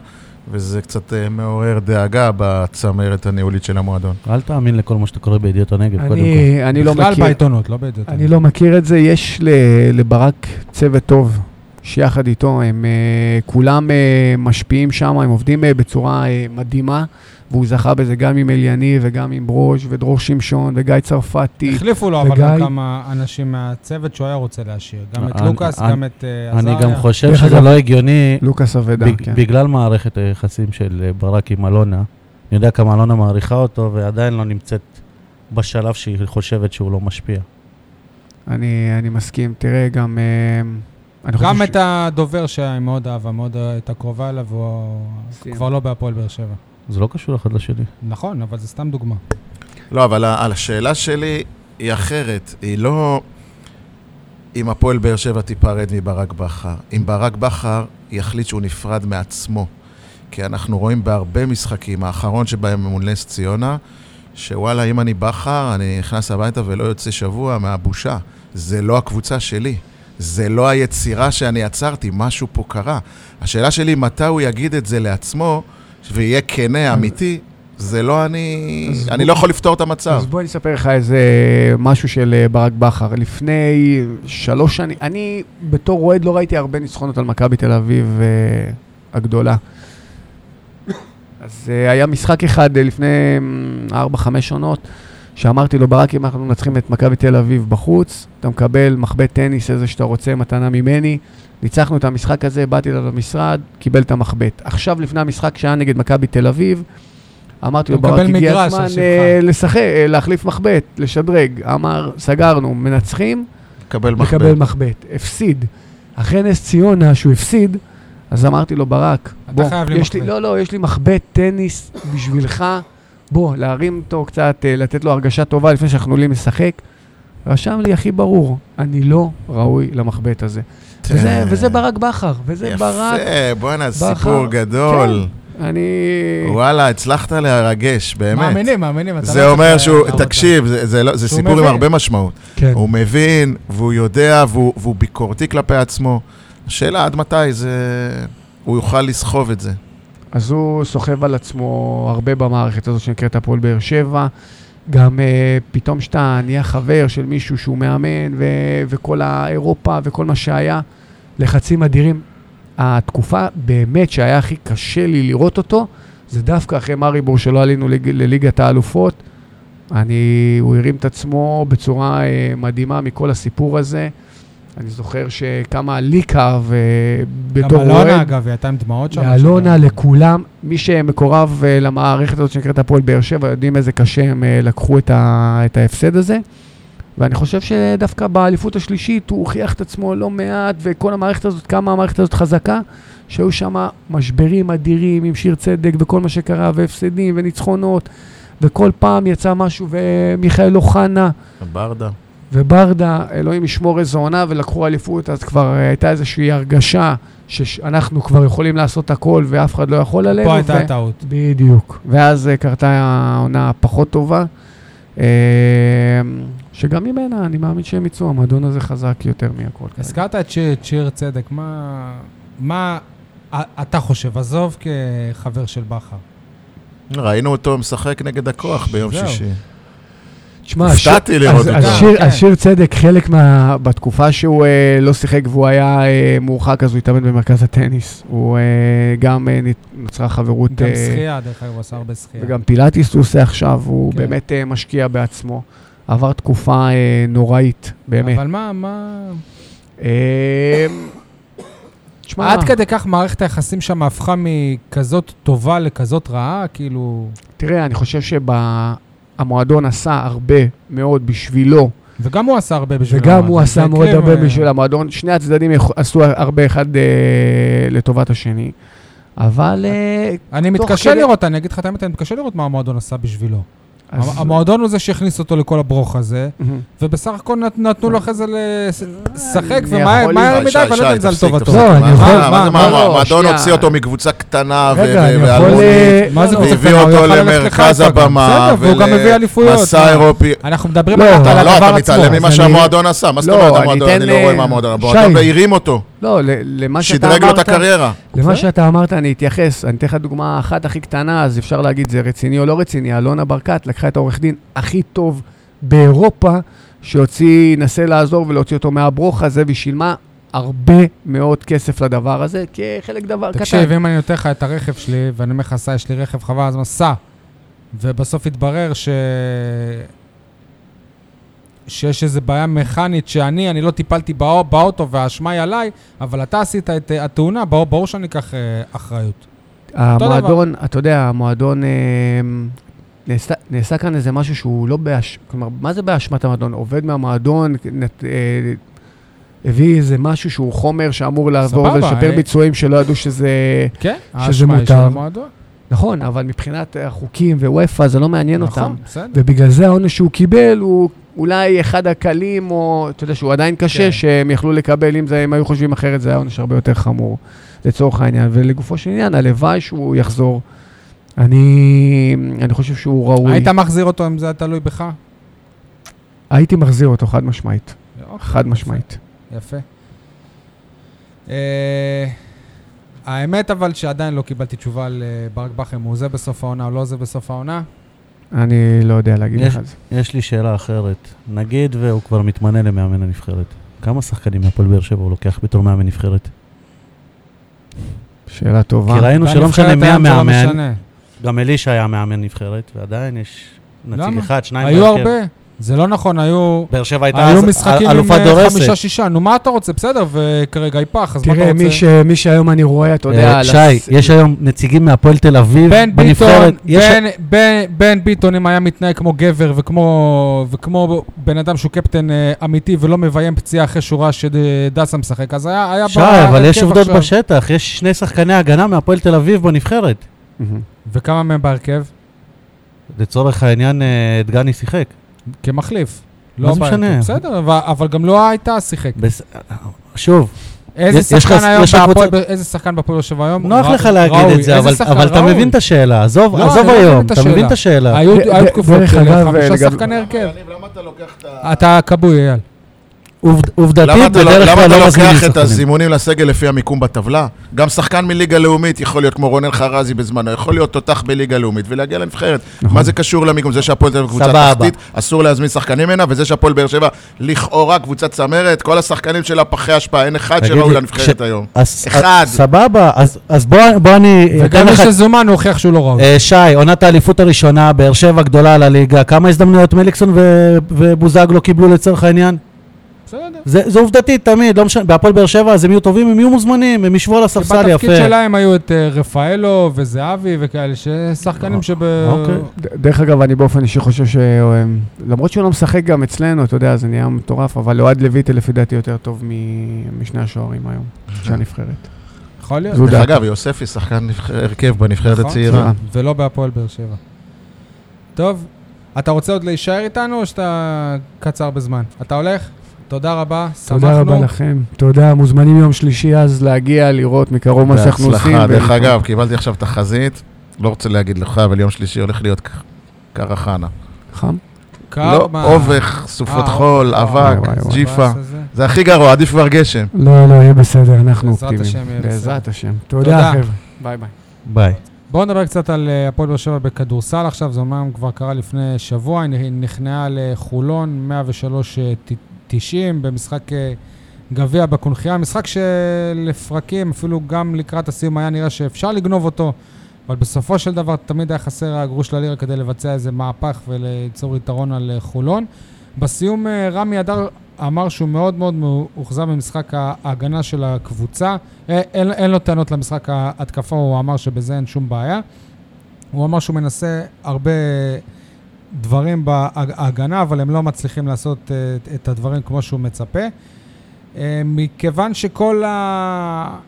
Speaker 3: וזה קצת אה, מעורר דאגה בצמרת הניהולית של המועדון.
Speaker 2: אל תאמין לכל מה שאתה קורא בידיעות הנגב, קודם כל.
Speaker 4: אני, אני לא
Speaker 1: בכלל
Speaker 4: מכיר...
Speaker 1: בעיתונות, לא בידיעות.
Speaker 4: אני לא מכיר את זה, יש ל- לברק צוות טוב שיחד איתו, הם uh, כולם uh, משפיעים שם, הם עובדים בצורה מדהימה, והוא זכה בזה גם עם אליניב וגם עם ברוש ודרור שמשון וגיא צרפתי.
Speaker 1: החליפו לו אבל
Speaker 4: וגיא-
Speaker 1: גם כמה אנשים מהצוות שהוא היה רוצה להשאיר. גם את
Speaker 2: אני-
Speaker 1: לוקאס,
Speaker 2: אני-
Speaker 1: גם את אה,
Speaker 2: אני
Speaker 1: עזריה.
Speaker 2: גם חושב שזה לא הגיוני,
Speaker 4: לוקאס אבדה,
Speaker 2: בג-
Speaker 4: כן.
Speaker 2: בגלל מערכת היחסים של אה, ברק עם אלונה. אני יודע כמה אלונה מעריכה אותו, ועדיין לא נמצאת בשלב שהיא חושבת שהוא לא משפיע.
Speaker 4: אני, אני מסכים, תראה, גם... אני
Speaker 1: גם את הדובר שהיא מאוד אהבה, מאוד הייתה קרובה אליו, והוא
Speaker 4: מסכים.
Speaker 1: כבר לא בהפועל באר שבע.
Speaker 2: זה לא קשור אחד לשני.
Speaker 1: נכון, אבל זה סתם דוגמה.
Speaker 3: לא, אבל על השאלה שלי היא אחרת. היא לא אם הפועל באר שבע תיפרד מברק בכר. אם ברק בכר יחליט שהוא נפרד מעצמו. כי אנחנו רואים בהרבה משחקים, האחרון שבהם מול נס ציונה, שוואלה, אם אני בכר, אני נכנס הביתה ולא יוצא שבוע מהבושה. זה לא הקבוצה שלי. זה לא היצירה שאני יצרתי, משהו פה קרה. השאלה שלי, מתי הוא יגיד את זה לעצמו, ויהיה כנה, אמיתי, זה לא אני... אני
Speaker 4: בוא-
Speaker 3: לא יכול לפתור את המצב.
Speaker 4: אז בוא אני אספר לך איזה משהו של אה, ברק בכר. לפני שלוש שנים, אני בתור אוהד לא ראיתי הרבה ניצחונות על מכבי תל אביב אה, הגדולה. אז אה, היה משחק אחד אה, לפני 4-5 עונות, שאמרתי לו, ברק, אם אנחנו מנצחים את מכבי תל אביב בחוץ, אתה מקבל מחבט טניס, איזה שאתה רוצה, מתנה ממני. ניצחנו את המשחק הזה, באתי אליו למשרד, קיבל את המחבט. עכשיו, לפני המשחק שהיה נגד מכבי תל אביב, אמרתי לו, ברק,
Speaker 1: מקבל
Speaker 4: הגיע הזמן
Speaker 1: שמך."
Speaker 4: אה, לשחק, אה, להחליף מחבט, לשדרג. אמר, סגרנו, מנצחים,
Speaker 3: קבל מחבט.
Speaker 4: מקבל מחבט. הפסיד. אחרי נס ציונה, שהוא הפסיד, אז אמרתי לו, ברק,
Speaker 1: אתה
Speaker 4: בוא,
Speaker 1: חייב לי
Speaker 4: יש לי,
Speaker 1: מחבט."
Speaker 4: לא, לא, יש לי מחבט טניס בשבילך, בוא, להרים אותו קצת, אה, לתת לו הרגשה טובה לפני שאנחנו עולים לשחק. רשם לי הכי ברור, אני לא ראוי למחבט הזה. וזה, וזה ברק בכר, וזה ברק,
Speaker 3: יפה, בואנה, סיפור
Speaker 4: בכר.
Speaker 3: גדול.
Speaker 4: אני...
Speaker 3: וואלה, הצלחת לרגש, באמת.
Speaker 1: מאמינים, מאמינים.
Speaker 3: זה
Speaker 1: לא
Speaker 3: אומר שהוא,
Speaker 1: להראות
Speaker 3: תקשיב, זה- זה לא- זה סיפור עם
Speaker 1: מבין.
Speaker 3: הרבה משמעות.
Speaker 4: כן.
Speaker 3: הוא מבין, והוא יודע, והוא והוא ביקורתי כלפי עצמו. השאלה עד מתי זה... הוא יוכל לסחוב את זה.
Speaker 4: אז הוא סוחב על עצמו הרבה במערכת הזאת שנקראת הפועל באר שבע. גם uh, פתאום שאתה נהיה חבר של מישהו שהוא מאמן, ו- וכל האירופה וכל מה שהיה, לחצים אדירים. התקופה באמת שהיה הכי קשה לי לראות אותו, זה דווקא אחרי מאריבור שלא עלינו לג- לליגת האלופות. אני, הוא הרים את עצמו בצורה uh, מדהימה מכל הסיפור הזה. אני זוכר שכמה לי כאב uh,
Speaker 1: גם
Speaker 4: בתור אוהד.
Speaker 1: אלונה, אגב, היא הייתה עם דמעות שם.
Speaker 4: לאלונה,
Speaker 1: שם.
Speaker 4: לכולם, מי שמקורב uh, למערכת הזאת שנקראת הפועל באר שבע, יודעים איזה קשה הם uh, לקחו את, ה, את ההפסד הזה. ואני חושב שדווקא באליפות השלישית הוא הוכיח את עצמו לא מעט, וכל המערכת הזאת, כמה המערכת הזאת חזקה, שהיו שם משברים אדירים עם שיר צדק וכל מה שקרה, והפסדים וניצחונות, וכל פעם יצא משהו, ומיכאל אוחנה
Speaker 3: ברדה.
Speaker 4: וברדה, אלוהים ישמור איזו עונה, ולקחו אליפות, אז כבר אה, הייתה איזושהי הרגשה שאנחנו כבר יכולים לעשות הכל ואף אחד לא יכול עלינו.
Speaker 1: פה הייתה
Speaker 4: ו-
Speaker 1: הטעות.
Speaker 4: בדיוק. ואז אה, קרתה העונה הפחות טובה, אה, שגם ממנה אני מאמין שהם יצאו, המועדון הזה חזק יותר מהכל.
Speaker 1: הזכרת את שיר- את שיר צדק, מה... מה אתה חושב? עזוב כחבר של בכר.
Speaker 3: ראינו אותו משחק נגד הכוח ביום
Speaker 1: זהו.
Speaker 3: שישי.
Speaker 4: תשמע,
Speaker 3: הופתעתי
Speaker 4: השיר-
Speaker 3: לראות אותו.
Speaker 4: אז שיר-
Speaker 1: כן.
Speaker 4: אז שיר צדק, חלק מה... בתקופה שהוא אה, לא שיחק והוא היה אה, מורחק, אז הוא התאמן במרכז הטניס. הוא אה, גם אה, נוצרה חברות...
Speaker 1: גם
Speaker 4: אה,
Speaker 1: שחייה, דרך אגב, הוא עשה הרבה שחייה.
Speaker 4: וגם פילאטיס הוא עושה עכשיו, הוא
Speaker 1: כן.
Speaker 4: באמת אה, משקיע בעצמו. עבר תקופה אה, נוראית, באמת.
Speaker 1: אבל מה, מה...
Speaker 4: אה, תשמע,
Speaker 1: עד כדי כך מערכת היחסים שם הפכה מכזאת טובה לכזאת רעה, כאילו...
Speaker 4: תראה, אני חושב שהמועדון עשה הרבה מאוד בשבילו,
Speaker 1: וגם הוא עשה הרבה בשביל
Speaker 4: וגם
Speaker 1: המועדון.
Speaker 4: הוא עשה מאוד
Speaker 1: יקרה,
Speaker 4: הרבה
Speaker 1: ו-
Speaker 4: בשביל המועדון. שני הצדדים עשו הרבה אחד אה, לטובת השני, אבל... אה,
Speaker 1: אני מתקשה
Speaker 4: כדי-
Speaker 1: לראות, אני אגיד לך את האמת, אני מתקשה לראות מה המועדון עשה בשבילו.
Speaker 4: אז-
Speaker 1: המועדון הוא זה שהכניס אותו לכל הברוך הזה. ובסך הכל נת- נתנו לו אחרי זה לשחק, מהר
Speaker 3: שי,
Speaker 1: מדי, ואני לא יודע אם זה על טובתו.
Speaker 4: לא, אני
Speaker 3: מה-
Speaker 4: יכול-
Speaker 3: מה- מה זה,
Speaker 4: מה-
Speaker 3: מה,
Speaker 4: לא,
Speaker 3: המועדון. הוציא אותו מקבוצה קטנה
Speaker 4: אה, לא,
Speaker 3: והביא?
Speaker 1: הוא
Speaker 3: אותו למרכז. הבמה,
Speaker 1: בסדר, והוא גם מביא אליפויות.
Speaker 3: ולמסע? אירופי.
Speaker 1: אנחנו מדברים
Speaker 4: לא,
Speaker 1: על
Speaker 4: אתה-
Speaker 3: לא,
Speaker 1: הדבר
Speaker 3: אתה
Speaker 1: עצמו.
Speaker 3: מתעלם
Speaker 4: אז
Speaker 3: ממה
Speaker 4: אני-
Speaker 3: שהמועדון עשה, מה זאת
Speaker 4: לא,
Speaker 3: אומרת
Speaker 4: אני
Speaker 3: המועדון? אני לא רואה
Speaker 4: אה,
Speaker 3: מה המועדון,
Speaker 4: שי.
Speaker 3: המועדון הרים אותו,
Speaker 4: לא, ל- למה שאתה
Speaker 3: שדרג לו את
Speaker 4: אמרת...
Speaker 3: הקריירה.
Speaker 4: למה
Speaker 1: בסדר.
Speaker 4: שאתה אמרת, אני אתייחס. אני אתן לך דוגמה אחת הכי קטנה, אז אפשר להגיד זה רציני או לא רציני. אלונה ברקת לקחה את העורך דין הכי טוב באירופה, שהוציא, נסה לעזור ולהוציא אותו מהברוך הזה, והיא שילמה הרבה מאוד כסף לדבר הזה, כחלק דבר קטן.
Speaker 1: תקשיב, אם אני נותן לך את הרכב שלי, ואני אומר לך, יש לי רכב חבל, אז מה, סע. ובסוף התברר ש... שיש איזו בעיה מכנית שאני, אני לא טיפלתי באו, באוטו והאשמה היא עליי, אבל אתה עשית את אה, התאונה, ברור, ברור שאני אקח אה, אחריות.
Speaker 4: המועדון, אתה יודע, המועדון, אה, נעשה, נעשה כאן איזה משהו שהוא לא באש... כלומר, מה זה באשמת המועדון? עובד מהמועדון, נת, אה, הביא איזה משהו שהוא חומר שאמור לעבור ולשפר
Speaker 1: אה.
Speaker 4: ביצועים שלא ידעו שזה...
Speaker 1: כן?
Speaker 4: שזה
Speaker 1: האשמה היא של
Speaker 4: מותר.
Speaker 1: המועדון.
Speaker 4: נכון, אבל מבחינת החוקים וופא זה לא מעניין אותם.
Speaker 1: נכון, בסדר.
Speaker 4: ובגלל זה העונש שהוא קיבל הוא אולי אחד הקלים, או אתה יודע שהוא עדיין קשה,
Speaker 1: כן.
Speaker 4: שהם יכלו לקבל, אם זה, הם היו חושבים אחרת, זה היה עונש הרבה יותר חמור, לצורך העניין. ולגופו של עניין, הלוואי שהוא יחזור. אני, אני חושב שהוא ראוי.
Speaker 1: היית מחזיר אותו אם זה היה תלוי בך?
Speaker 4: הייתי מחזיר אותו חד משמעית.
Speaker 1: אוקיי,
Speaker 4: חד משמעית.
Speaker 1: יפה. אה, האמת אבל שעדיין לא קיבלתי תשובה על אה, ברק בכר, אם הוא זה בסוף העונה או לא זה בסוף העונה.
Speaker 4: אני לא יודע להגיד
Speaker 2: יש-
Speaker 4: לך את זה.
Speaker 2: יש לי שאלה אחרת. נגיד והוא כבר מתמנה למאמן הנבחרת. כמה שחקנים מהפועל באר שבע הוא לוקח בתור מאמן נבחרת?
Speaker 4: שאלה טובה.
Speaker 2: כי ראינו שלא משנה מי המאמן. גם אלישע היה מאמן נבחרת, ועדיין יש נציג? אחד, שניים
Speaker 1: היו. הרבה. זה לא נכון, היו...
Speaker 2: באר שבע הייתה
Speaker 1: היו
Speaker 2: אז
Speaker 1: משחקים עם אה. חמישה-שישה, נו מה אתה רוצה? בסדר, וכרגע היא פח, אז מה אתה
Speaker 4: תראה,
Speaker 1: רוצה?
Speaker 4: ש- מי שהיום אני רואה, אתה יודע...
Speaker 2: אה, שי, יש היום נציגים מהפועל תל אביב בנבחרת. יש-
Speaker 1: בן- בן- בן ביטון, אם היה מתנהג כמו גבר וכמו, וכמו בן אדם שהוא קפטן אה, אמיתי ולא מביים פציעה אחרי שורה שדסה משחק, אז היה, היה
Speaker 2: שי, אבל יש עובדות
Speaker 1: עכשיו.
Speaker 2: בשטח, יש שני שחקני הגנה מהפועל תל אביב בנבחרת.
Speaker 1: וכמה מהם בהרכב?
Speaker 2: לצורך העניין, דגני שיחק.
Speaker 1: כמחליף.
Speaker 2: מה
Speaker 1: לא
Speaker 2: זה. משנה?
Speaker 1: בסדר, אבל, אבל גם לא הייתה שיחק.
Speaker 2: בס- שוב,
Speaker 1: איזה
Speaker 2: יש- יש
Speaker 1: שחקן היום בהפועל,
Speaker 2: קבוצה-
Speaker 1: איזה שחקן בהפועל באר שבע היום?
Speaker 2: נוח לך להגיד. את זה, אבל אתה. מבין את השאלה. עזוב היום,
Speaker 1: את
Speaker 2: אתה מבין. את השאלה.
Speaker 1: היו תקופות חמישה שחקני הרכב.
Speaker 3: למה אתה לוקח את ה...
Speaker 1: אתה כבוי, אייל.
Speaker 2: עובד-
Speaker 3: למה
Speaker 2: עובדתית,
Speaker 3: אתה לא-
Speaker 2: בדרך
Speaker 3: למה
Speaker 2: כלל
Speaker 3: אתה
Speaker 2: לא מזמינים
Speaker 3: לוקח את
Speaker 2: שחקנים.
Speaker 3: הזימונים לסגל לפי המיקום בטבלה? גם שחקן מליגה לאומית יכול להיות כמו רונן חרזי בזמנו, יכול להיות תותח בליגה לאומית ולהגיע לנבחרת. מה זה קשור למיקום? זה שהפועל תל אביב קבוצה. תחתית, אסור להזמין שחקנים ממנה, וזה שהפועל באר שבע לכאורה קבוצת צמרת, כל השחקנים שלה פחי אשפה, אין אחד שראוי
Speaker 2: לי,
Speaker 3: לנבחרת היום. אחד.
Speaker 2: סבבה, אז- בוא אני
Speaker 1: וגם מי. שזומן הוא הוכיח שהוא לא ראוי.
Speaker 2: אה, שי, עונת האליפות הראשונה, באר שבע גדולה על הליגה, כמה הזדמנויות מליקסון ו- ובוזגלו קיבלו לצורך העניין?
Speaker 1: בסדר.
Speaker 2: זה זה עובדתית תמיד, לא משנה, בהפועל באר שבע אז הם יהיו טובים, הם יהיו מוזמנים, הם ישבו על הספסל יפה.
Speaker 1: בתפקיד שלהם היו את אה, רפאלו וזהבי וכאלה, ששחקנים שב...
Speaker 2: אוקיי.
Speaker 4: ד- דרך אגב, אני באופן אישי חושב ש... למרות שהוא לא משחק גם אצלנו, אתה יודע, זה נהיה מטורף, אבל אוהד לויטי לפי דעתי יותר טוב מ- משני השוערים היום, של הנבחרת.
Speaker 1: יכול להיות.
Speaker 3: דרך. אגב, יוספי שחקן נבח- הרכב בנבחרת
Speaker 1: נכון.
Speaker 3: הצעירה.
Speaker 1: ולא בהפועל באר שבע. טוב, אתה רוצה עוד להישאר איתנו או שאתה קצר בזמן? אתה הולך? תודה רבה,
Speaker 4: תודה רבה
Speaker 1: שמחנו.
Speaker 4: לכם. תודה, מוזמנים יום שלישי אז להגיע, לראות מקרוב מה שאנחנו עושים.
Speaker 3: בהצלחה. דרך. אגב, קיבלתי עכשיו תחזית, לא רוצה להגיד לך, אבל יום שלישי הולך להיות קרחנה.
Speaker 4: חם?
Speaker 3: לא? אובך, סופות
Speaker 1: אה,
Speaker 3: חול, אבק. ג'יפה. זה הכי גרוע, עדיף כבר גשם.
Speaker 4: לא, לא, יהיה בסדר, אנחנו
Speaker 1: בעזרת
Speaker 4: אופטימיים.
Speaker 1: השם יהיה בסדר.
Speaker 4: בעזרת השם.
Speaker 1: תודה.
Speaker 4: חבר'ה. ביי ביי.
Speaker 2: ביי.
Speaker 1: בואו נדבר קצת על אה, הפועל באר שבע בכדורסל עכשיו, זה אומנם כבר קרה לפני שבוע, היא נכנעה לחולון 103-90 במשחק אה, גביע בקונכייה, משחק שלפרקים, אפילו גם לקראת הסיום היה נראה שאפשר לגנוב אותו, אבל בסופו של דבר תמיד היה חסר הגרוש ללירה כדי לבצע איזה מהפך וליצור יתרון על אה, חולון. בסיום אה, רמי אדר אמר שהוא מאוד מאוד מאוכזב ממשחק ההגנה של הקבוצה. אין, אין לו טענות למשחק ההתקפה, הוא אמר שבזה אין שום בעיה. הוא אמר שהוא מנסה הרבה דברים בהגנה, אבל הם לא מצליחים לעשות אה, את הדברים כמו שהוא מצפה. אה, מכיוון שכל ה...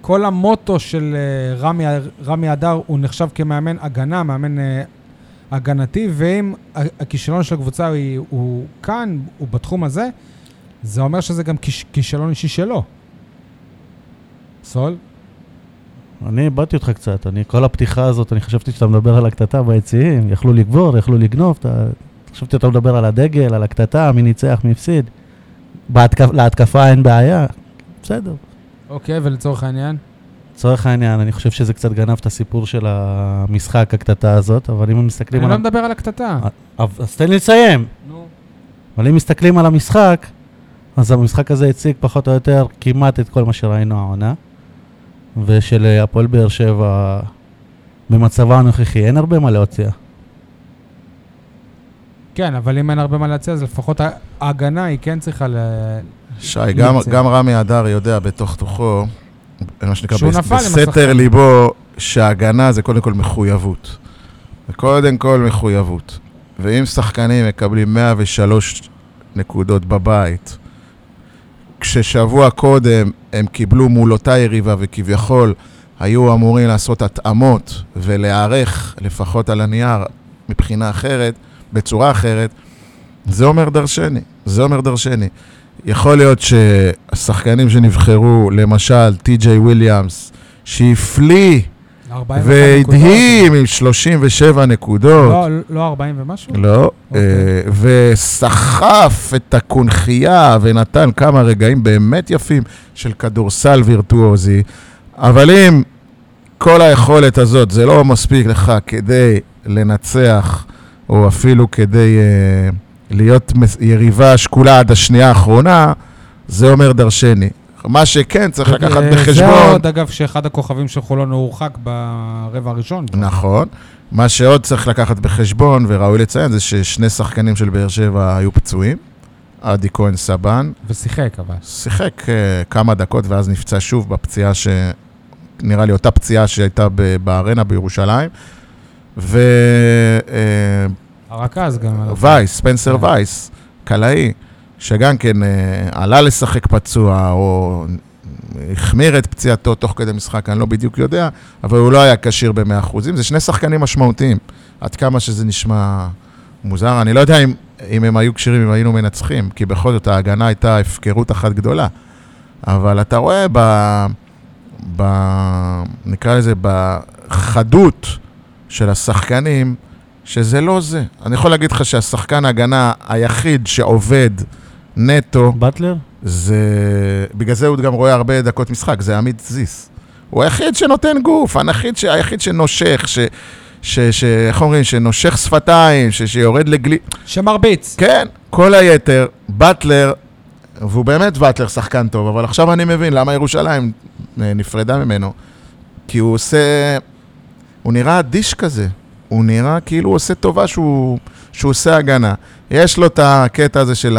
Speaker 1: כל המוטו של אה, רמי, רמי אדר הוא נחשב כמאמן הגנה, מאמן הגנתי, ואם הכישלון של הקבוצה הוא, הוא כאן, הוא בתחום הזה, זה אומר שזה גם כיש, כישלון אישי שלו. סול?
Speaker 2: אני איבדתי אותך קצת, אני, כל הפתיחה הזאת, אני חשבתי שאתה מדבר על הקטטה ביציעים, יכלו לגבור, יכלו לגנוב, אתה, חשבתי שאתה מדבר על הדגל, על הקטטה, מי ניצח, מי הפסיד. בהתקפ, להתקפה אין בעיה, בסדר.
Speaker 1: אוקיי, ולצורך העניין?
Speaker 2: לצורך העניין, אני חושב שזה קצת גנב את הסיפור של המשחק, הקטטה הזאת, אבל אם מסתכלים
Speaker 1: אני
Speaker 2: על...
Speaker 1: לא מדבר על הקטטה.
Speaker 2: אבל- אז תן לי לסיים.
Speaker 1: נו.
Speaker 2: אבל אם מסתכלים על המשחק, אז המשחק הזה הציג פחות או יותר כמעט את כל מה שראינו העונה. ושל אה, הפועל באר שבע, במצבה הנוכחי, אין הרבה מה להוציא.
Speaker 1: כן, אבל אם אין הרבה מה להציע, אז לפחות ההגנה היא כן צריכה ל...
Speaker 3: שי, גם. גם רמי אדר יודע בתוך תוכו, מה שנקרא, בס- בסתר. ליבו, שהגנה זה קודם כל מחויבות. וקודם כל מחויבות. ואם שחקנים מקבלים 103 נקודות בבית, כששבוע קודם הם קיבלו מול אותה יריבה וכביכול היו אמורים לעשות התאמות ולהיערך, לפחות על הנייר, מבחינה אחרת, בצורה אחרת, זה אומר דרשני. זה אומר דרשני. יכול להיות שהשחקנים שנבחרו, למשל טי.ג'יי וויליאמס, שהפליא
Speaker 1: 41
Speaker 3: והדהים עם 37 נקודות,
Speaker 1: לא, לא 40 ומשהו?
Speaker 3: לא,
Speaker 1: אוקיי.
Speaker 3: אה, וסחף את הקונכייה ונתן כמה רגעים באמת יפים של כדורסל וירטואוזי, אבל אם כל היכולת הזאת זה לא מספיק לך כדי לנצח, או אפילו כדי uh, להיות יריבה שקולה עד השנייה האחרונה, זה אומר דרשני. מה שכן, צריך לקחת
Speaker 1: אה,
Speaker 3: בחשבון...
Speaker 1: זה עוד, אגב, שאחד הכוכבים של חולון הורחק ברבע הראשון.
Speaker 3: נכון. מה שעוד צריך לקחת בחשבון, וראוי לציין, זה ששני שחקנים של באר שבע היו פצועים. עדי כהן סבן,
Speaker 1: ושיחק, אבל.
Speaker 3: שיחק uh, כמה דקות ואז נפצע שוב בפציעה ש... נראה לי אותה פציעה שהייתה בארנה בירושלים. ו... Uh,
Speaker 1: הרכז גם.
Speaker 3: וייס, ספנסר
Speaker 1: כן.
Speaker 3: וייס, קלעי, שגם כן אה, עלה לשחק פצוע, או החמיר את פציעתו תוך כדי משחק, אני לא בדיוק יודע, אבל הוא לא היה כשיר ב-100%. זה שני שחקנים משמעותיים, עד כמה שזה נשמע מוזר. אני לא יודע אם, אם הם היו כשירים, אם היינו מנצחים, כי בכל זאת ההגנה הייתה הפקרות אחת גדולה. אבל אתה רואה ב... ב... נקרא לזה, בחדות של השחקנים, שזה לא זה. אני יכול להגיד לך שהשחקן ההגנה היחיד שעובד נטו,
Speaker 2: באטלר?
Speaker 3: זה... בגלל זה הוא גם רואה הרבה דקות משחק, זה עמית זיס. הוא היחיד שנותן גוף, היחיד, ש... היחיד שנושך, ש... ש... ש... איך אומרים? שנושך שפתיים, ש... שיורד לגלי...
Speaker 1: שמרביץ.
Speaker 3: כן, כל היתר, באטלר, והוא באמת באטלר שחקן טוב, אבל עכשיו אני מבין למה ירושלים אה, נפרדה ממנו. כי הוא עושה... הוא נראה אדיש כזה. הוא נראה כאילו הוא עושה טובה שהוא, שהוא עושה הגנה. יש לו את הקטע הזה של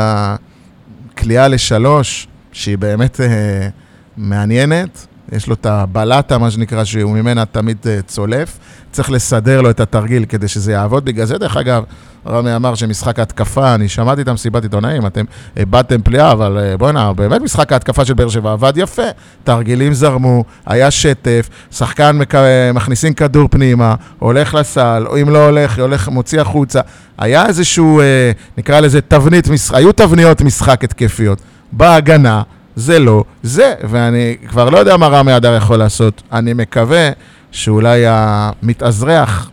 Speaker 3: הכלייה לשלוש, שהיא באמת אה, מעניינת. יש לו את הבלטה, מה שנקרא, שהוא ממנה תמיד אה, צולף. צריך לסדר לו את התרגיל כדי שזה יעבוד. בגלל זה, דרך אגב, רמי אמר שמשחק ההתקפה, אני שמעתי את המסיבת עיתונאים, אתם איבדתם פליאה, אבל אה, בוא'נה, באמת משחק ההתקפה של באר שבע עבד יפה. תרגילים זרמו, היה שטף, שחקן מק... מכניסים כדור פנימה, הולך לסל, או אם לא הולך, הולך, מוציא החוצה. היה איזשהו, אה, נקרא לזה תבנית, משחק, היו תבניות משחק התקפיות. בהגנה, זה לא זה, ואני כבר לא יודע מה רמי אדר יכול לעשות. אני מקווה שאולי המתאזרח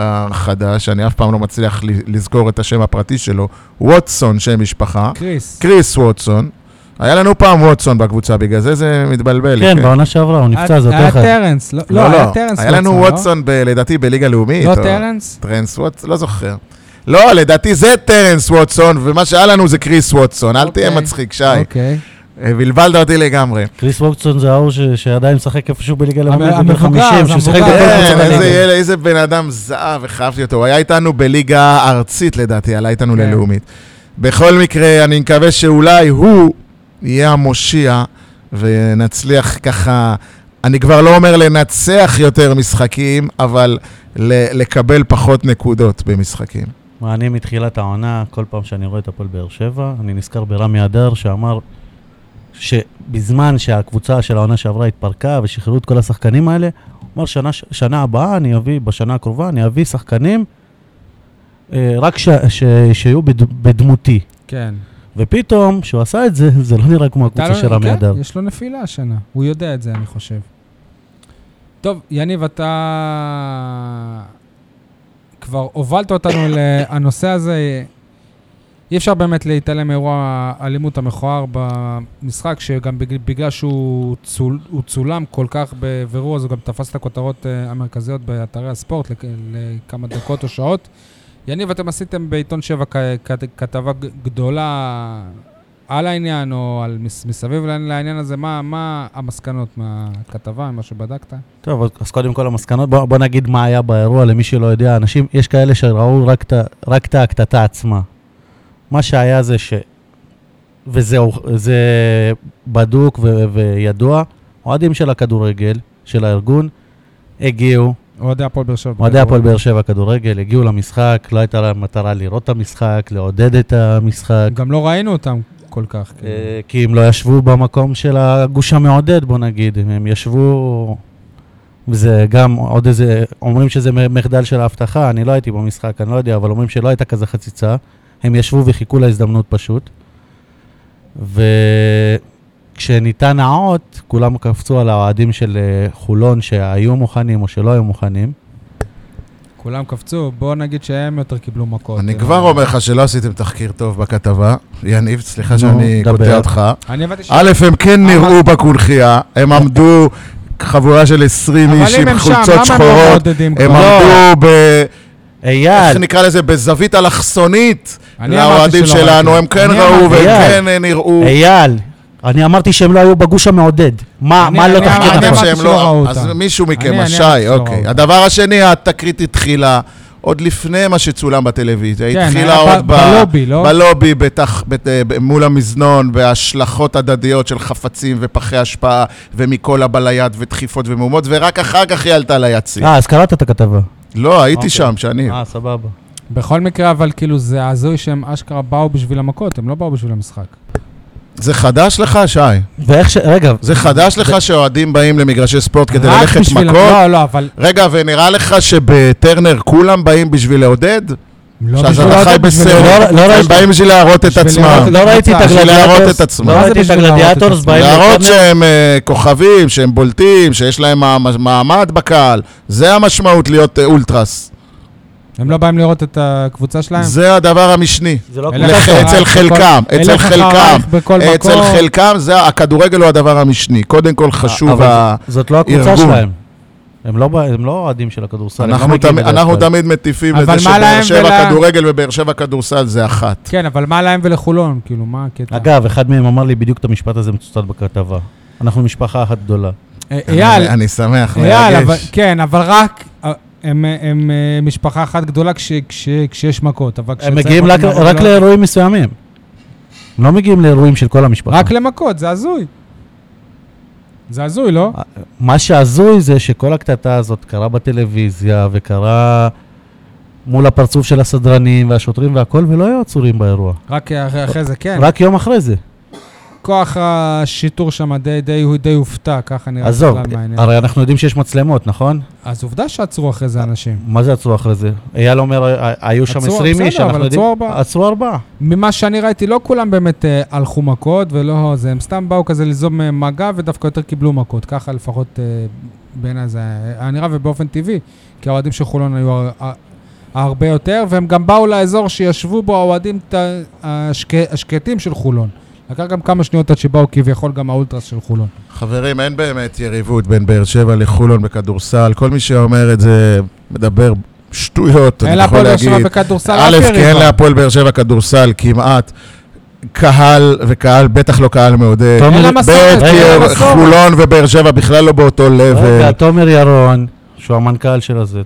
Speaker 3: החדש, אני אף פעם לא מצליח ל- לזכור את השם הפרטי שלו, ווטסון, שם משפחה,
Speaker 1: קריס.
Speaker 3: קריס ווטסון. היה לנו פעם ווטסון בקבוצה, בגלל זה זה מתבלבל לי.
Speaker 2: כן, בעונה שעברה, הוא נפצע, זה אותו
Speaker 1: היה
Speaker 2: אחד.
Speaker 1: טרנס. לא, לא, היה טרנס.
Speaker 3: היה לנו
Speaker 1: ווטסון,
Speaker 3: ווטסון, ב- לדעתי, בליגה לאומית.
Speaker 1: לא טרנס?
Speaker 3: טרנס ווטסון, לא זוכר. לא, לדעתי זה טרנס ווטסון, ומה שהיה לנו זה קריס ווטסון. אל תהיה
Speaker 1: אוקיי.
Speaker 3: מצחיק, שי.
Speaker 1: אוקיי.
Speaker 3: אה, בלבלת אותי לגמרי.
Speaker 2: קריס ווטסון זה ההוא שעדיין משחק איפשהו בליגה לאומית בגיל
Speaker 1: המבוגר,
Speaker 2: 50,
Speaker 1: זה
Speaker 2: שהוא שיחק. בכל
Speaker 1: כן,
Speaker 2: קבוצות
Speaker 3: איזה
Speaker 2: הליגה.
Speaker 3: ילד, איזה בן אדם זהב, וחיבבתי אותו. הוא היה איתנו בליגה ארצית לדעתי, עלה איתנו
Speaker 1: כן.
Speaker 3: ללאומית. בכל מקרה, אני מקווה שאולי הוא יהיה המושיע, ונצליח ככה, אני כבר לא אומר לנצח יותר משחקים, אבל לקבל פחות נקודות במשחקים.
Speaker 2: מה, אני מתחילת העונה, כל פעם שאני רואה את הפועל באר שבע, אני נזכר ברמי אדר שאמר שבזמן שהקבוצה של העונה שעברה התפרקה ושחררו את כל השחקנים האלה, הוא אמר שנה, שנה הבאה אני אביא, בשנה הקרובה אני אביא שחקנים אה, רק ש, ש, שיהיו בד, בדמותי.
Speaker 1: כן.
Speaker 2: ופתאום, כשהוא עשה את זה, זה לא נראה כמו הקבוצה
Speaker 1: לו-
Speaker 2: של רמי
Speaker 1: כן,
Speaker 2: אדר.
Speaker 1: יש לו נפילה השנה. הוא יודע את זה, אני חושב. טוב, יניב, אתה כבר הובלת אותנו לנושא הזה. אי אפשר באמת להתעלם מאירוע האלימות המכוער במשחק, שגם בג- בגלל שהוא צול, הוא צולם כל כך בבירור, אז הוא גם תפס את הכותרות אה, המרכזיות באתרי הספורט לכ- לכמה דקות או שעות. יניב, אתם עשיתם בעיתון שבע כ- כ- כתבה ג- גדולה על העניין, או על מס, מסביב לעניין- הזה, מה, מה המסקנות מהכתבה, ממה שבדקת?
Speaker 2: טוב, אז- קודם כל המסקנות, בוא, בוא נגיד מה היה באירוע למי שלא יודע. אנשים, יש כאלה שראו רק, את ה- רק את הקטטה עצמה. מה שהיה זה ש... וזה זה בדוק ו, וידוע, אוהדים של הכדורגל, של הארגון, הגיעו,
Speaker 1: אוהדי הפועל באר שבע.
Speaker 2: אוהדי הפועל באר שבע כדורגל, הגיעו למשחק, לא הייתה להם מטרה לראות את המשחק, לעודד את המשחק.
Speaker 1: גם לא ראינו אותם כל כך. כאילו.
Speaker 2: אה, כי הם לא ישבו במקום של הגוש המעודד, בוא נגיד. הם, ישבו... וזה גם עוד איזה... אומרים שזה מחדל של האבטחה, אני לא הייתי במשחק, אני לא יודע, אבל אומרים שלא הייתה כזה חציצה. הם ישבו וחיכו להזדמנות פשוט. וכשניתן האות, כולם קפצו על האוהדים של אה, חולון שהיו מוכנים או שלא היו מוכנים.
Speaker 1: כולם קפצו, בוא נגיד שהם יותר קיבלו מכות.
Speaker 3: אני
Speaker 1: אה,
Speaker 3: כבר אומר לך שלא עשיתם תחקיר טוב בכתבה. יניב, סליחה שאני. קוטע אותך.
Speaker 1: אני הבנתי ש...
Speaker 3: א', הם כן נראו בקונכייה, הם עמדו חבורה של 20
Speaker 1: אבל
Speaker 3: איש
Speaker 1: אם
Speaker 3: עם
Speaker 1: הם שם,
Speaker 3: חולצות
Speaker 1: למה הם לא
Speaker 3: שחורות, הם? עמדו ב... איך
Speaker 2: אייל,
Speaker 3: נקרא לזה? בזווית אלכסונית
Speaker 1: אני אמרתי
Speaker 3: לאוהדים
Speaker 1: שלא
Speaker 3: שלנו. הם כן
Speaker 1: אני
Speaker 3: ראו
Speaker 1: אמרתי.
Speaker 3: והם. כן אה, נראו.
Speaker 2: אייל, אני אמרתי שהם לא היו בגוש המעודד. מה
Speaker 1: אני-
Speaker 2: מה לא
Speaker 1: אני-
Speaker 2: תחקיר
Speaker 1: אני
Speaker 3: אמרתם
Speaker 2: נכון?
Speaker 1: אמרתי
Speaker 3: שהם לא...
Speaker 1: ראו
Speaker 3: אז
Speaker 1: אותם.
Speaker 3: מישהו מכם, השי,
Speaker 1: אמרתי
Speaker 3: אוקיי.
Speaker 1: אותם.
Speaker 3: הדבר השני, התקרית התחילה עוד לפני מה שצולם בטלוויזיה. היא
Speaker 1: כן,
Speaker 3: התחילה
Speaker 1: היה
Speaker 3: עוד
Speaker 1: ב- בלובי, לא?
Speaker 3: בלובי, בתח- בת- אה, מול המזנון, בהשלכות הדדיות של חפצים ופחי השפעה, ומכל הבליית ודחיפות ומהומות, ורק אחר כך היא עלתה ליציע.
Speaker 2: אה, אז קראת את הכתבה.
Speaker 3: לא, הייתי
Speaker 2: אוקיי.
Speaker 3: שם, שאני...
Speaker 2: אה, סבבה.
Speaker 1: בכל מקרה, אבל כאילו זה הזוי שהם אשכרה באו בשביל המכות, הם לא באו בשביל המשחק.
Speaker 3: זה חדש לך, שי?
Speaker 2: ואיך ש... רגע,
Speaker 3: זה חדש לך שאוהדים באים למגרשי ספורט כדי
Speaker 1: רק
Speaker 3: ללכת
Speaker 1: בשביל-
Speaker 3: מכות?
Speaker 1: לא, לא, אבל...
Speaker 3: רגע, ונראה לך שבטרנר כולם באים בשביל לעודד?
Speaker 1: לא בשביל
Speaker 3: חי
Speaker 1: לעודד, בשביל
Speaker 3: בסרט,
Speaker 1: לראות-
Speaker 2: לא
Speaker 3: הם באים בשביל להראות את
Speaker 1: בשביל
Speaker 3: עצמם.
Speaker 1: את
Speaker 2: לא ראיתי את הגלדיאטורס,
Speaker 3: את עצמם.
Speaker 2: לא ראיתי את
Speaker 1: את
Speaker 2: הגלדיאטורס
Speaker 1: עצמם?
Speaker 3: להראות. שהם אה, כוכבים, שהם בולטים, שיש להם מעמ- מעמד בקהל. זה המשמעות להיות אה, אולטרס.
Speaker 1: הם לא באים לראות את הקבוצה שלהם?
Speaker 3: זה הדבר המשני.
Speaker 2: זה לא קבוצה.
Speaker 3: אצל חלקם, אצל חלקם, אצל. חלקם, זה, הכדורגל הוא הדבר המשני. קודם כל חשוב
Speaker 2: אבל
Speaker 3: ה...
Speaker 2: זאת לא הקבוצה
Speaker 3: הארגון.
Speaker 2: שלהם. הם לא הם לא אוהדים של הכדורסל. הם לא
Speaker 3: אנחנו
Speaker 2: מגיעים
Speaker 3: תמיד-
Speaker 2: בדרך
Speaker 3: אנחנו. תמיד מטיפים
Speaker 1: אבל
Speaker 3: לזה
Speaker 1: מה
Speaker 3: שבאר שבע
Speaker 1: ול-
Speaker 3: כדורגל ובאר שבע כדורסל זה אחת.
Speaker 1: כן, אבל מה להם ולחולון? כאילו, מה הקטע?
Speaker 2: אגב, אחד מהם אמר לי בדיוק את המשפט הזה מצוטט בכתבה. אנחנו משפחה אחת גדולה.
Speaker 1: אה, אייל,
Speaker 3: אני- שמח, מרגש.
Speaker 1: כן, אבל רק... אה, הם, הם אה, משפחה אחת גדולה כש, כש, כשיש מכות, אבל
Speaker 2: הם
Speaker 1: כשצריך
Speaker 2: מגיעים
Speaker 1: אותם
Speaker 2: רק- רק
Speaker 1: לא-
Speaker 2: לאירועים מסוימים. הם לא מגיעים לאירועים של כל המשפחה.
Speaker 1: רק למכות, זה הזוי. זה הזוי, לא?
Speaker 2: מה שהזוי זה שכל הקטטה הזאת קרה בטלוויזיה וקרה מול הפרצוף של הסדרנים והשוטרים והכל, ולא היו עצורים באירוע.
Speaker 1: רק אחרי, אחרי זה, כן.
Speaker 2: רק יום אחרי זה.
Speaker 1: כוח השיטור שם די, די, די הופתע, ככה נראה
Speaker 2: עזוב. הרי אנחנו יודעים שיש מצלמות, נכון?
Speaker 1: אז עובדה שעצרו אחרי זה אנשים.
Speaker 2: מה זה עצרו אחרי זה? אייל אומר, "ה- היו שם
Speaker 1: עצרו,
Speaker 2: 20 איש, אנחנו יודעים...
Speaker 1: עצרו ארבעה.
Speaker 2: עצרו ארבעה.
Speaker 1: ממה שאני ראיתי, לא כולם באמת אה, הלכו מכות, ולא זה, הם סתם באו כזה ליזום אה, מגע, ודווקא יותר קיבלו מכות. ככה לפחות אה, בעיניי זה היה נראה, ובאופן טבעי, כי האוהדים של חולון היו הר- הרבה יותר, והם גם באו לאזור שישבו בו האוהדים השק- השקטים של חולון. לקח גם כמה שניות עד שבאו כביכול גם האולטרס של חולון.
Speaker 3: חברים, אין באמת יריבות בין באר שבע לחולון בכדורסל. כל מי שאומר את זה מדבר שטויות,
Speaker 1: אין
Speaker 3: אני יכול
Speaker 1: להפועל באר שבע
Speaker 3: להגיד.
Speaker 1: בכדורסל אף
Speaker 3: א', כי אין. להפועל באר שבע כדורסל כמעט. קהל וקהל, בטח לא קהל מעודד.
Speaker 2: תומר-
Speaker 1: אין לה
Speaker 3: ב',
Speaker 1: מסורת,
Speaker 3: כי
Speaker 1: אין לה מסורת.
Speaker 3: חולון ובאר שבע בכלל לא באותו לב.
Speaker 2: רגע, תומר ירון, שהוא המנכ"ל של הזה,